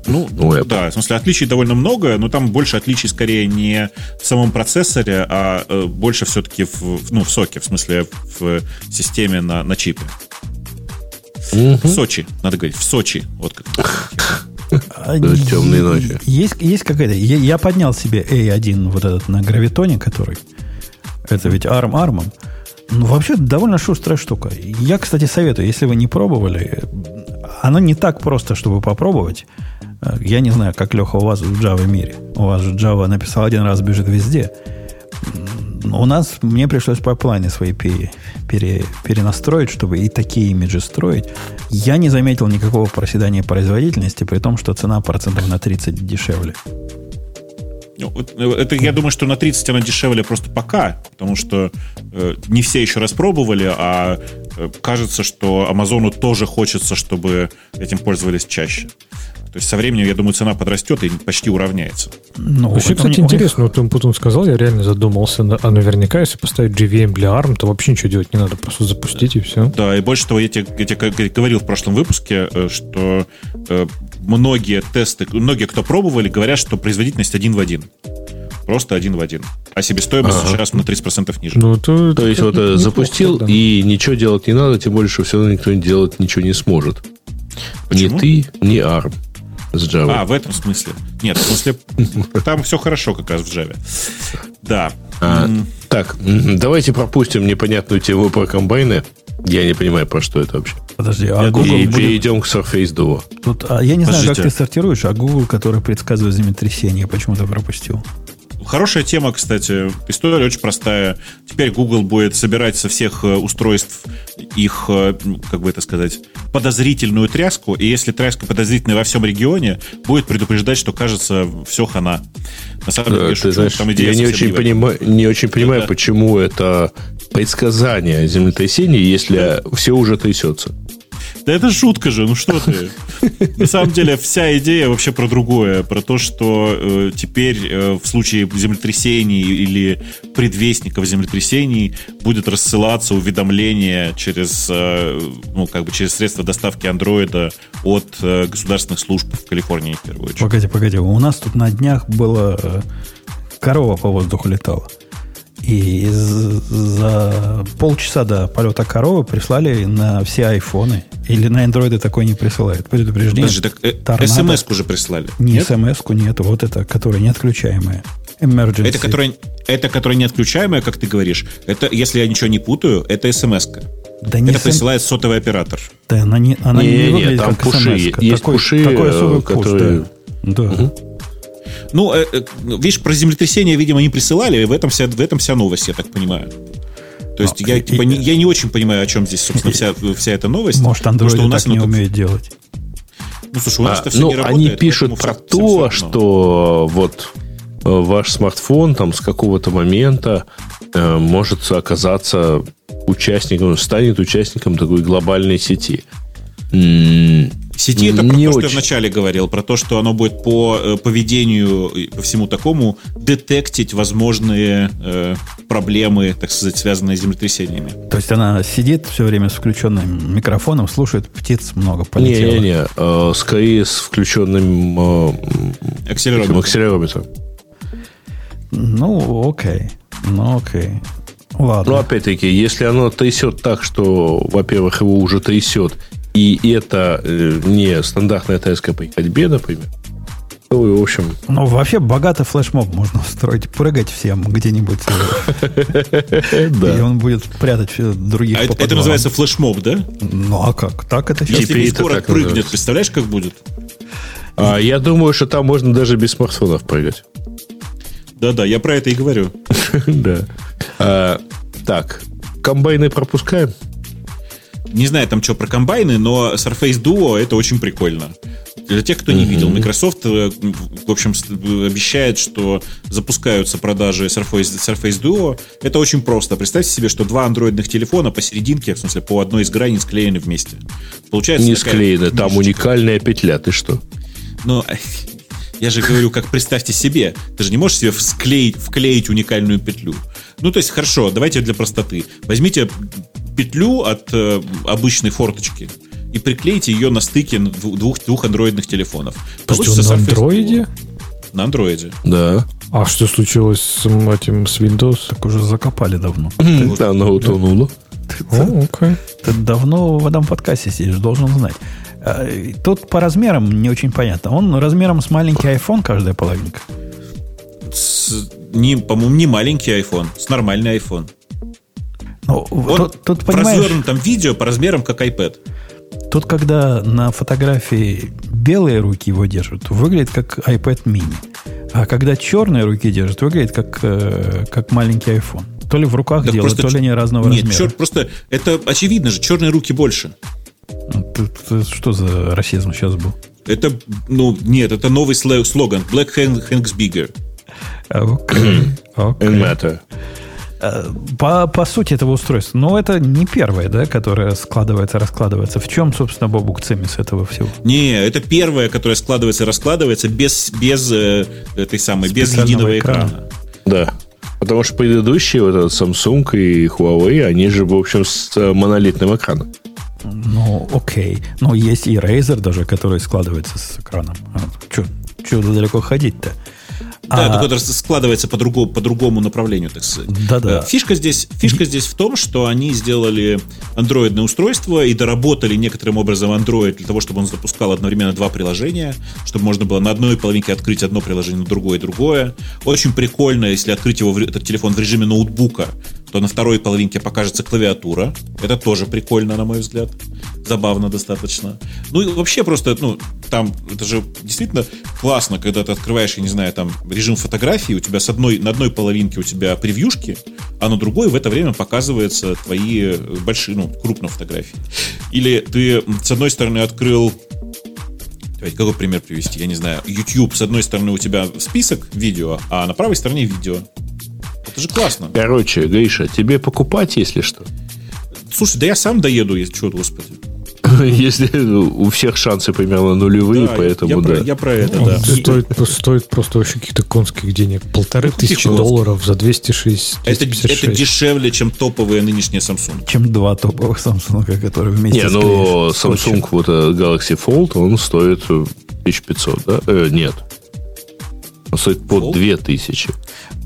Ну, Ну, Apple. да, в смысле, отличий довольно много, но там больше отличий скорее не в самом процессоре, а э, больше все-таки в, ну, в соке, в смысле в системе на, на чипе. В Сочи, надо говорить, в Сочи. Вот как. А, темные ночи. Есть, есть какая-то... Я, я поднял себе A1 вот этот на Graviton е, который... Это ведь ARM армом. Ну, вообще, довольно шустрая штука. Я, кстати, советую, если вы не пробовали, оно не так просто, чтобы попробовать. Э, Я не знаю, как, Леха, у вас в Java мире. У вас же Java написал один раз, бежит везде. У нас, мне пришлось пайплайны свои пере- пере- перенастроить, чтобы и такие имиджи строить. Я не заметил никакого проседания производительности, при том, что цена процентов на 30 дешевле. Ну, э, Это, я думаю, что на 30 она дешевле просто пока, потому что э, не все еще распробовали, а э, кажется, что Амазону тоже хочется, чтобы этим пользовались чаще. То есть со временем, я думаю, цена подрастет и почти уравняется. Ну, Вообще, кстати, них- интересно, вот потом сказал, я реально задумался, а наверняка, если поставить JVM для ARM, то вообще ничего делать не надо, просто запустить и все. Да, и больше того, я тебе, я тебе говорил в прошлом выпуске, э, что э, многие тесты, многие, кто пробовали, говорят, что производительность один в один. Просто один в один. А себестоимость Ага. сейчас на 30% ниже. Ну, то, То есть вот э, неплохо, запустил, да. и ничего делать не надо, тем более, что все равно никто делать ничего не сможет. Почему? Ни ты, ни ARM с Java. А, в этом смысле. Нет, в смысле, там все хорошо как раз в Java. Да. А, М, так, давайте пропустим непонятную тему про комбайны. Я не понимаю, про что это вообще. Подожди, а Я Google И будет- перейдем к Surface Duo. Тут, а я не знаю, как Подождите. ты сортируешь, а Google, который предсказывает землетрясение, почему-то пропустил. Хорошая тема, кстати. История очень простая. Теперь Google будет собирать со всех э, устройств их, э, как бы это сказать, подозрительную тряску. И если тряска подозрительная во всем регионе, будет предупреждать, что, кажется, все хана. На самом деле, Э, Ты знаешь, там идея я не очень, понимаю, не очень понимаю, Да. почему это предсказание землетрясения, если все уже трясется. Да это шутка же, ну что ты. На самом деле вся идея вообще про другое, про то, что э, теперь э, в случае землетрясений или предвестников землетрясений будет рассылаться уведомление через, э, ну, как бы через средства доставки андроида от э, государственных служб в Калифорнии, в первую очередь. Погоди, погоди. У нас тут на днях была э, корова по воздуху летала. И за полчаса до полета коровы прислали на все айфоны. Или на андроиды такой не присылают. Предупреждение. Подожди, так э, смс уже прислали. Не Нет? смс-ку нету. Вот это, которая неотключаемая. Emergency. Это которая, это которая не отключаемая, как ты говоришь. Это, если я ничего не путаю, это смс -ка. Да не Это см- присылает сотовый оператор. Да, она не, она не, Не-не-не, выглядит там как пуши. смс-ка. Есть такой, пуши, такой особый э, пуш, которые- да. Да. Ну, э, э, видишь, про землетрясение, видимо, не присылали, и в этом вся, в этом вся новость, я так понимаю. То есть Ну, я, и- типа, и- не, я не очень понимаю, о чем здесь, собственно, вся, вся эта новость. Может, андроиды что у нас так не так- умеют делать. Ну, слушай, у нас А, это все ну, не работает. они пишут про всем то, равно. что вот э, ваш смартфон там с какого-то момента э, может оказаться участником, станет участником такой глобальной сети. Сети это про Не то, что я очень. вначале говорил, про то, что оно будет по э, поведению и по всему такому детектить возможные э, проблемы, так сказать, связанные с землетрясениями. То есть она сидит все время с включенным микрофоном, слушает птиц много полетело. Не-не-не, э, скорее с включенным э, м, Акселерометр. этим акселерометром. Ну, окей. Ну, окей. Ладно. Но опять-таки, если оно трясет так, что, во-первых, его уже трясет, и это э, не стандартная тряска при ходьбе, например, то, в общем, Ну, вообще богатый флешмоб можно устроить, прыгать всем где-нибудь. э, И он будет прятать все других А по это, называется флешмоб, да? Ну, а как? Так это сейчас? Если Теперь это скоро прыгнет, представляешь, как будет? А я думаю, что там можно даже без смартфонов прыгать. Да-да, я про это и говорю. Да. А, Так, комбайны пропускаем? Не знаю там что про комбайны, но Surface Duo это очень прикольно. Для тех, кто не видел, Microsoft, э, в общем, обещает, что запускаются продажи Surface, Surface Duo. Это очень просто. Представьте себе, что два андроидных телефона посерединке, в смысле, по одной из граней склеены вместе. Получается Не склеены, там книжечка. уникальная петля, ты что? Но я же говорю, как представьте себе. Ты же не можешь себе склеить, вклеить уникальную петлю. Ну, то есть, хорошо, давайте для простоты. Возьмите петлю от э, обычной форточки и приклейте ее на стыке двух, двух, андроидных телефонов. Получится на андроиде? На андроиде. Да. А что случилось с этим, с Windows? Так уже закопали давно. Да, оно утонуло. О, окей. Ты давно в этом подкасте сидишь, должен знать. И Тут по размерам не очень понятно. Он размером с маленький iPhone каждая половинка. С- не, по-моему, не маленький iPhone, с нормальный iPhone. Ну, Он тут, тут, в понимаешь, развернутом видео по размерам как iPad. тут, когда на фотографии белые руки его держат, выглядит как iPad mini. А когда черные руки держат, выглядит как, э, как маленький iPhone. То ли в руках Так делают, то ли они разного Нет, размера. чер- просто это очевидно же, черные руки больше. Ну, тут- тут что за расизм сейчас был? Это, ну, нет, это новый сло- слоган. Black hand- hands bigger. Окей. Окей. And matter. Э, По, по сути этого устройства. Но это не первое, да, которое складывается, раскладывается. В чем, собственно, Бобук цимис этого всего? Не, это первое, которое складывается и раскладывается без, без э, этой самой, без единого экрана. экрана. Да. Потому что предыдущие, вот этот Samsung и Huawei, они же, в общем, с э, монолитным экраном. Ну, окей. Но есть и Razer даже, который складывается с экраном. Че далеко ходить-то? Да, А- это складывается по другому, по другому направлению, так сказать. Да-да. Э, Фишка здесь, фишка здесь в том, что они сделали андроидное устройство и доработали некоторым образом Android для того, чтобы он запускал одновременно два приложения, чтобы можно было на одной половинке открыть одно приложение, на другое другое. Очень прикольно, если открыть его, в этот телефон в режиме ноутбука, то на второй половинке покажется клавиатура. Это тоже прикольно, на мой взгляд. Забавно достаточно. Ну и вообще просто, ну, там, это же действительно классно, когда ты открываешь, я не знаю, там, режим фотографии, у тебя с одной, на одной половинке у тебя превьюшки, а на другой в это время показываются твои э, большие, ну, крупные фотографии. Или ты с одной стороны открыл Давайте, какой пример привести? Я не знаю. YouTube, с одной стороны, у тебя список видео, а на правой стороне видео. Это же классно. Короче, Гриша, тебе покупать, если что? Слушай, да я сам доеду, если что, господи. Если у всех шансы примерно нулевые, Да, поэтому я, да. про, я про это, Он да. стоит, стоит просто вообще каких-то конских денег. Полторы тысячи конских? долларов за 206. Это, 256. это дешевле, чем топовые нынешние Samsung. Чем два топовых Samsung, которые вместе Не, ну. Samsung вот э, Galaxy Fold, он стоит э, 1500, да? Э, нет. Он стоит под Fold? 2000.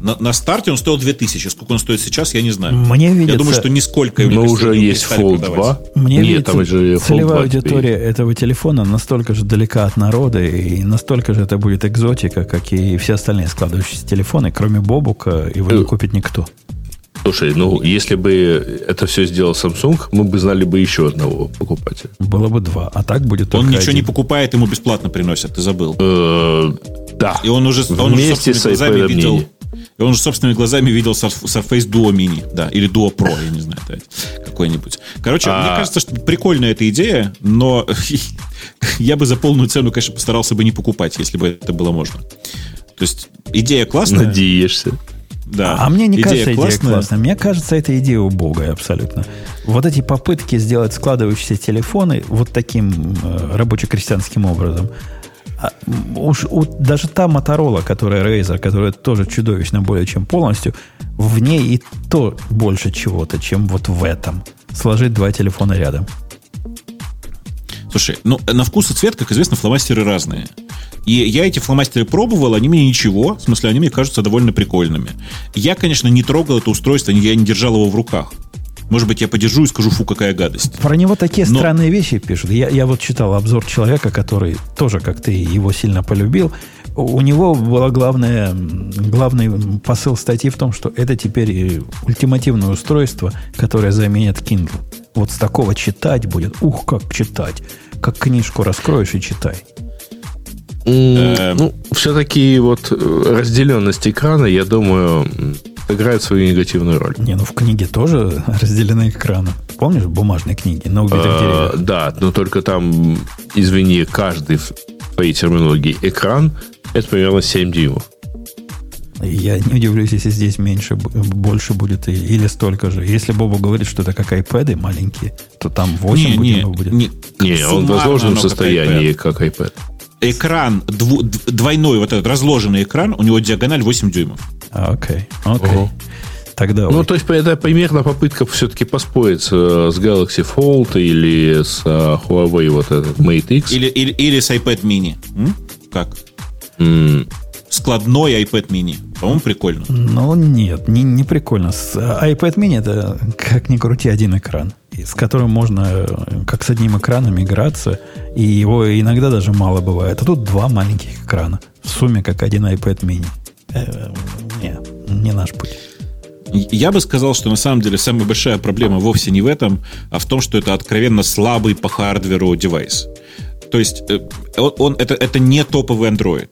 На, на старте он стоил 2000. Сколько он стоит сейчас, я не знаю. Мне видится, Я думаю, что нисколько его Но не уже есть Fold продавать. 2. Мне Нет, видится, там же 2 целевая теперь аудитория есть. этого телефона настолько же далека от народа и настолько же это будет экзотика, как и все остальные складывающиеся телефоны, кроме Бобука, его не Э, купит никто. Слушай, ну, если бы это все сделал Samsung, мы бы знали бы еще одного покупателя. Было бы два, а так будет Он только ничего не один. покупает, ему бесплатно приносят, ты забыл. Э, Да. И он уже, он уже Вместе собственными с видел... mini. И он же собственными глазами видел Surf- Surface Duo Mini, да, или Duo Pro, я не знаю, да, какой-нибудь. Короче, А- мне кажется, что прикольная эта идея, но я бы за полную цену, конечно, постарался бы не покупать, если бы это было можно. То есть идея классная. Надеешься. Да. А мне не Идея кажется идея классная. классная. Мне кажется, эта идея убогая абсолютно. Вот эти попытки сделать складывающиеся телефоны вот таким э, рабоче-крестьянским образом. А, уж у- даже та Моторола, которая Razer, которая тоже чудовищно более чем полностью, в ней и то больше чего-то, чем вот в этом. Сложить два телефона рядом. Слушай, ну, на вкус и цвет, как известно, фломастеры разные. И я эти фломастеры пробовал, они мне ничего, в смысле, они мне кажутся довольно прикольными. Я, конечно, не трогал это устройство, я не держал его в руках. Может быть, я подержу и скажу, фу, какая гадость. Про него такие Но- странные вещи пишут. Я, я вот читал обзор человека, который тоже, как ты, его сильно полюбил. У него был главное, м, главный посыл статьи в том, что это теперь ультимативное устройство, которое заменит Kindle. Вот с такого читать будет. Ух, как читать. Как книжку раскроешь и читай. Эм. Ну, все-таки вот э, разделенность экрана, я думаю, м, играет свою негативную роль. Не, ну в книге тоже разделены экраны. Помнишь бумажные книги на убитых Э, деревьях? Да, но только там, извини, каждый в твоей терминологии экран это примерно 7 дюймов. Я не удивлюсь, если здесь меньше, больше будет или столько же. Если Боба говорит, что это как iPad маленькие, то там 8 Не, не, дюймов будет. не, Не, он в разложенном оно как состоянии, iPad. как iPad. Экран, двойной вот этот разложенный экран, у него диагональ 8 дюймов. А, Окей, окей. Ого. Тогда Ну, ой. то есть, это примерно попытка все-таки поспорить э, с Galaxy Fold или с э, Huawei вот этот Mate X. Или, или, или с iPad mini. М? Как? М, Складной iPad mini. По-моему, прикольно. Ну, нет, не, не прикольно. С, а, iPad mini это, как ни крути, один экран, с которым можно, э, как с одним экраном, играться, и его иногда даже мало бывает. А тут два маленьких экрана. В сумме, как один iPad mini. Э, не, не наш путь. Я бы сказал, что на самом деле самая большая проблема вовсе не в этом, а в том, что это откровенно слабый по хардверу девайс. То есть э, он, он- это, это не топовый Android.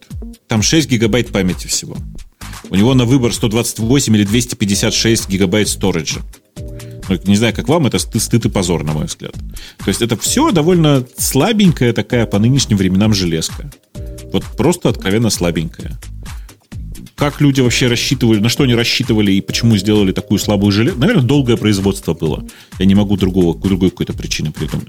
Там 6 гигабайт памяти всего. У него на выбор 128 или 256 гигабайт сториджа. Ну, не знаю, как вам, это стыд, стыд и позор, на мой взгляд. То есть это все довольно слабенькая такая по нынешним временам железка. Вот просто откровенно слабенькая как люди вообще рассчитывали, на что они рассчитывали и почему сделали такую слабую железку. Наверное, долгое производство было. Я не могу другого, другой какой-то причины придумать.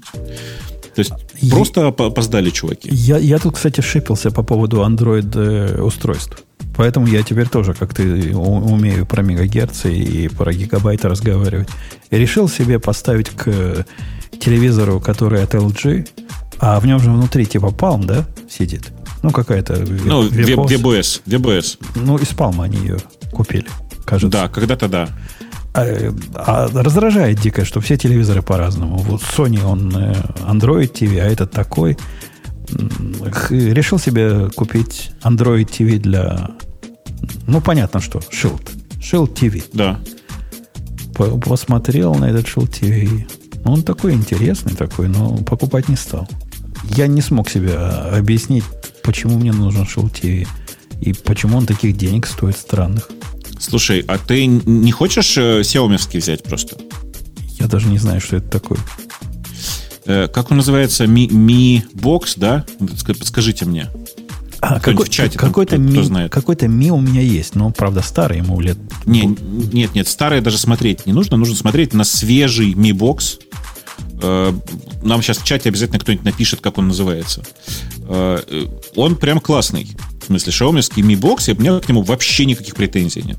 То есть И- просто опо- опоздали чуваки. Я, я тут, кстати, шипился по поводу Android э, устройств. Поэтому я теперь тоже, как ты, умею про мегагерцы и про гигабайты разговаривать. И решил себе поставить к телевизору, который от LG, а в нем же внутри типа Palm, да, сидит? Ну, какая-то Ну. VBS, VBS. Ну, из Palm они ее купили, кажется. Да, когда-то да. А, а раздражает дико, что все телевизоры по-разному. Вот Sony, он э, Android TV, а этот такой. Решил себе купить Android TV для... Ну, понятно, что. Shield. Shield TV. Да. По- Посмотрел на этот Shield TV. Ну, Он такой интересный такой, но покупать не стал. Я не смог себе а, объяснить, почему мне нужен Shield TV. И почему он таких денег стоит странных. Слушай, а ты не хочешь э, Xiaomi взять просто? Я даже не знаю, что это такое. Э, как он называется? Mi, Mi Box, да? Ск- Подскажите мне. А, какой, в чате там, какой-то кто- кто ми, знает? какой-то ми у меня есть, но правда старый ему лет. Не, нет, нет, старое даже смотреть не нужно. Нужно смотреть на свежий Mi Box. Э, Нам сейчас в чате обязательно кто-нибудь напишет, как он называется. Э, Он прям классный. В смысле, шаомевский Mi Box, и у меня к нему вообще никаких претензий нет.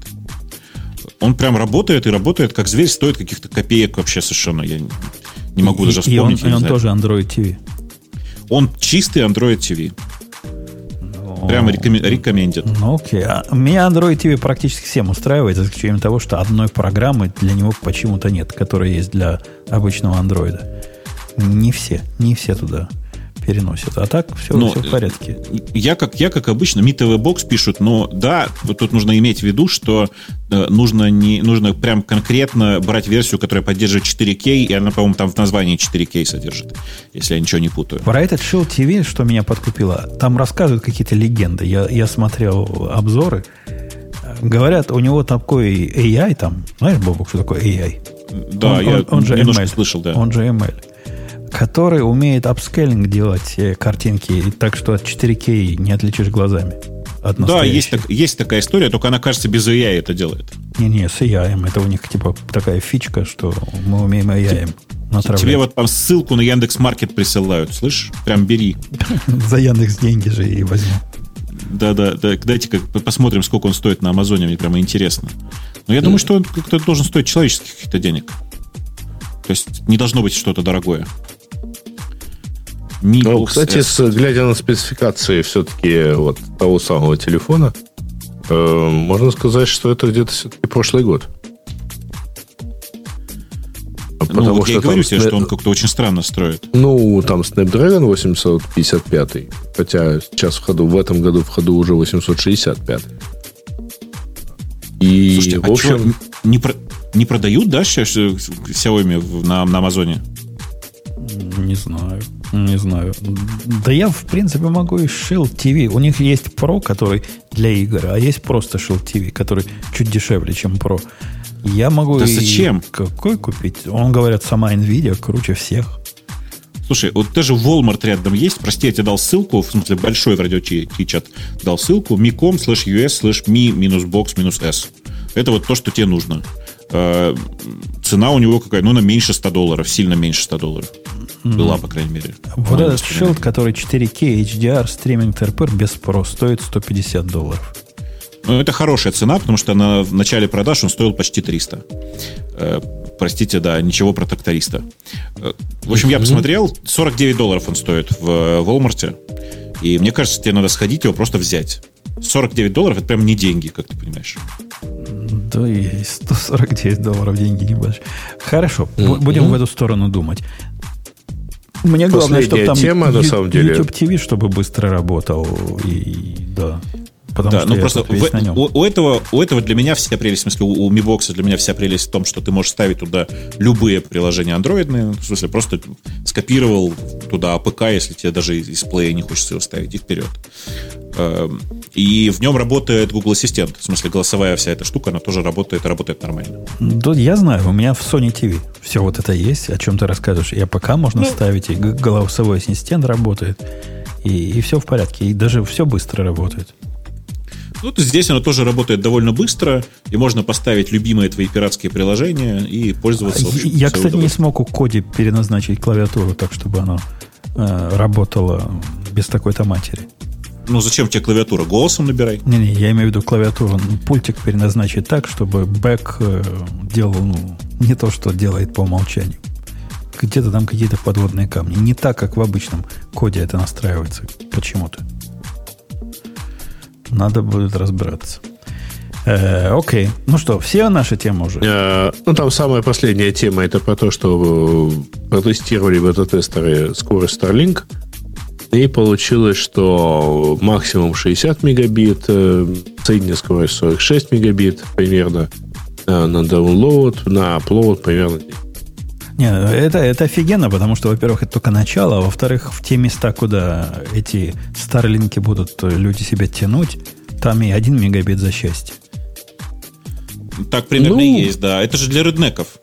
Он прям работает и работает как зверь, стоит каких-то копеек вообще совершенно. Я не- могу и, даже и он, вспомнить. и он знаю. тоже Android TV. Он чистый Android TV. Прямо рекомен- рекомендит. Ну, окей. А меня Android TV практически всем устраивает, за исключением того, что одной программы для него почему-то нет, которая есть для обычного Android. Не все, не все туда переносят. А так все, Ну, все в порядке. Я как, я, как обычно, TV Box пишут, но да, вот тут нужно иметь в виду, что э, нужно, не, нужно прям конкретно брать версию, которая поддерживает 4К, и она, по-моему, там в названии 4К содержит, если я ничего не путаю. Про этот Shield TV, что меня подкупило, там рассказывают какие-то легенды. Я, я смотрел обзоры. Говорят, у него такой AI там. Знаешь, Бобок, что такое AI? Да, Он- я он- он же немножко ML. слышал, да. Он же ML. Который умеет апскейлинг делать э, картинки так, что от 4К не отличишь глазами. одна Да, есть, так, есть такая история, только она, кажется, без AI это делает. Не-не, с AI. Это у них типа такая фичка, что мы умеем AI натравлять. Тебе вот там ссылку на Яндекс Маркет присылают, слышь? Прям бери. За Яндекс деньги же и возьму. Да-да, да. дайте-ка посмотрим, сколько он стоит на Амазоне, мне прямо интересно. Но я думаю, что он как-то должен стоить человеческих каких-то денег. То есть не должно быть что-то дорогое. Mi ну, кстати, с, глядя на спецификации все-таки вот того самого телефона, э, можно сказать, что это где-то все-таки прошлый год. Ну, Потому ну, вот что я говорю тебе, что он как-то очень странно строит. Ну, там Snapdragon 855, хотя сейчас в ходу, в этом году в ходу уже 865. И, Слушайте, в а общем... А не, про, не продают, да, сейчас Xiaomi на, на Амазоне? Не знаю. Не знаю. Да я, в принципе, могу и Shell TV. У них есть Pro, который для игр, а есть просто Shell TV, который чуть дешевле, чем Pro. Я могу да и зачем? Какой купить? Он, говорят, сама Nvidia круче всех. Слушай, вот даже Walmart рядом есть. Прости, я тебе дал ссылку, в смысле большой в радио чат дал ссылку mi.com slash us slash mi минус box минус s. Это вот то, что тебе нужно. Э, цена у него какая? Ну, на меньше 100 долларов, сильно меньше 100 долларов. Была, по крайней мере. Вот этот Shield, который 4K HDR стриминг ТРП без Pro, стоит 150 долларов. Ну, это хорошая цена, потому что на, в начале продаж он стоил почти 300. Э, простите, да, ничего про тракториста. Э, в общем, я посмотрел, 49 долларов он стоит в Walmart. И мне кажется, тебе надо сходить его просто взять. 49 долларов это прям не деньги, как ты понимаешь. Да и 149 долларов деньги небольшие. Хорошо, mm-hmm. будем в эту сторону думать. Мне главное, чтобы там тема, на самом деле. YouTube TV, чтобы быстро работал. И, да. Потому да, что ну просто в, на нем. У, у, этого, у этого для меня вся прелесть, в смысле, у, у Mi Box для меня вся прелесть в том, что ты можешь ставить туда любые приложения андроидные, в смысле, просто скопировал туда APK, если тебе даже из плея не хочется его ставить, и вперед. Эм, и в нем работает Google Ассистент. В смысле, голосовая вся эта штука, она тоже работает и работает нормально. Да, я знаю, у меня в Sony TV все вот это есть, о чем ты рассказываешь. И APK можно ну, ставить, и голосовой ассистент работает, и, и все в порядке, и даже все быстро работает. Ну, здесь оно тоже работает довольно быстро, и можно поставить любимые твои пиратские приложения и пользоваться. общем, Я, кстати, не смог у Коди переназначить клавиатуру так, чтобы она э, работала без такой-то матери. Ну, зачем тебе клавиатура? Голосом набирай. Не-не, я имею в виду клавиатуру. Пультик переназначить так, чтобы бэк э, делал ну, не то, что делает по умолчанию. Где-то там какие-то подводные камни. Не так, как в обычном коде это настраивается почему-то. Надо будет разбираться. Э, окей. Ну что, все наши темы уже? Э, ну, там самая последняя тема это про то, что протестировали бета-тестеры скорость Starlink. И получилось, что максимум 60 мегабит, э, средняя скорость 46 мегабит примерно э, на download, на upload примерно не, это, это офигенно, потому что, во-первых, это только начало, а во-вторых, в те места, куда эти старлинки будут люди себя тянуть, там и один мегабит за счастье. Так примерно ну, и есть, да. Это же для реднеков.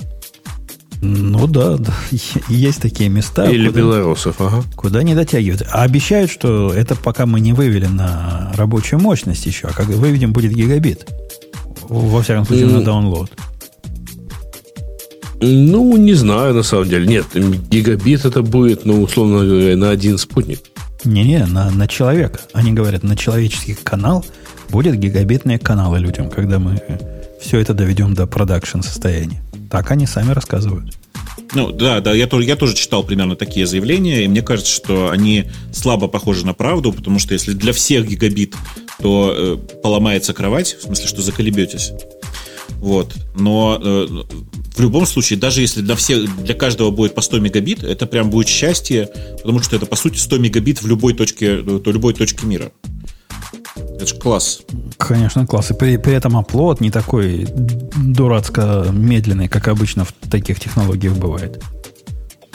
Ну да, да, есть такие места. Или куда, белорусов, ага. Куда не дотягивают. А обещают, что это пока мы не вывели на рабочую мощность еще, а как выведем, будет гигабит. Во всяком случае, mm. на download. Ну, не знаю, на самом деле. Нет, гигабит это будет, ну, условно говоря, на один спутник. Не-не, на, на человека. Они говорят, на человеческий канал будет гигабитные каналы людям, когда мы все это доведем до продакшн состояния. Так они сами рассказывают. Ну, да, да, я тоже, я тоже читал примерно такие заявления, и мне кажется, что они слабо похожи на правду, потому что если для всех гигабит, то э, поломается кровать, в смысле, что заколебетесь. Вот. Но э, в любом случае, даже если для всех, для каждого будет по 100 мегабит, это прям будет счастье, потому что это, по сути, 100 мегабит в любой точке, в любой точке мира. Это же класс. Конечно, класс. И при, при этом оплот не такой дурацко медленный, как обычно в таких технологиях бывает.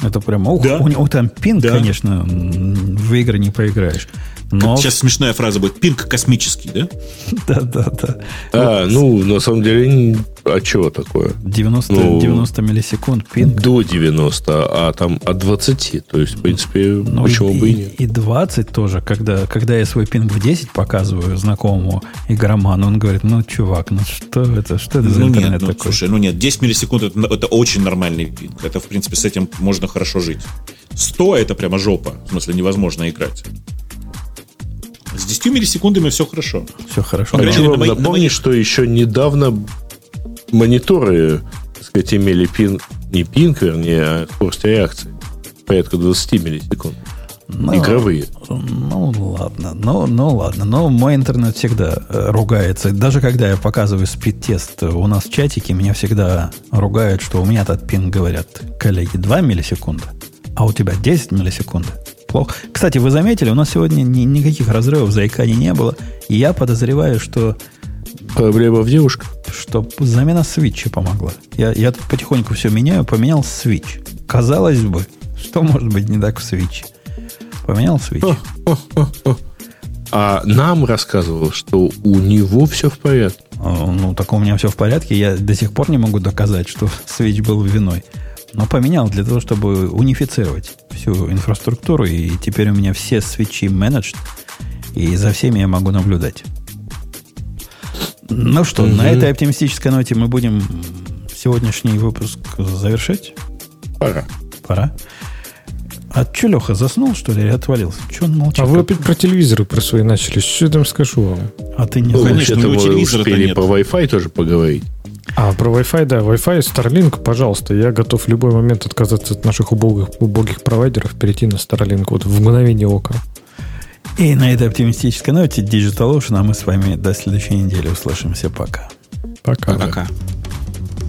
Это прям, ух, да. у него там пин, да. конечно, в игры не проиграешь. Но... Сейчас смешная фраза будет. Пинг космический, да? Да, да, да. А, ну, на самом деле, а чего такое? 90, Ну, 90 миллисекунд пинг. До 90, а там от 20. То есть, в принципе, Ну, почему бы и нет? И 20 тоже, когда, когда я свой пинг в 10 показываю знакомому игроману, он говорит, ну, чувак, ну что это, что это за Ну интернет нет, ну, такой? слушай, ну нет, 10 миллисекунд это, это очень нормальный пинг. Это, в принципе, с этим можно хорошо жить. 100 это прямо жопа. В смысле, невозможно играть. С 10 миллисекундами все хорошо. Все хорошо. По крайней Хочу мере, вам на мои- на напомнить, моих- что еще недавно мониторы, так сказать, имели пинг, не пинг, вернее, а скорость реакции. Порядка 20 миллисекунд. Ну, Игровые. Ну, ладно. Ну, ну, ладно. Но мой интернет всегда э, ругается. Даже когда я показываю спид-тест у нас в чатике, меня всегда ругают, что у меня этот пинг, говорят, коллеги, 2 миллисекунда, а у тебя 10 миллисекунд. Плохо. Кстати, вы заметили, у нас сегодня ни- никаких разрывов заиканий не было. И я подозреваю, что Проблема в девушках. что замена свитча помогла. Я, я тут потихоньку все меняю, поменял свитч. Казалось бы, что может быть не так в свитче? Поменял свитч. А нам рассказывал, что у него все в порядке. А, Ну, так у меня все в порядке. Я до сих пор не могу доказать, что свич был виной. Но поменял для того, чтобы унифицировать всю инфраструктуру. И теперь у меня все свечи менеджд. И за всеми я могу наблюдать. Ну что, на этой оптимистической ноте мы будем сегодняшний выпуск завершать. Пора. Пора. А что, Леха, заснул, что ли, или отвалился? Че он молчит? А вы опять про телевизоры про свои начали. Что я там скажу вам? А ты не Ну, знаешь? конечно, у телевизора-то успели нет. по Wi-Fi тоже поговорить. А, про Wi-Fi, да. Wi-Fi, Starlink, пожалуйста. Я готов в любой момент отказаться от наших убогих, убогих провайдеров, перейти на Starlink вот в мгновение ока. И на этой оптимистической ноте Digital Ocean, а мы с вами до следующей недели услышимся. Пока. Пока. Пока.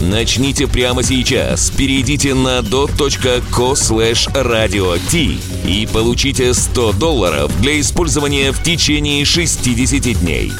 Начните прямо сейчас. Перейдите на dot.co slash radio и получите 100 долларов для использования в течение 60 дней.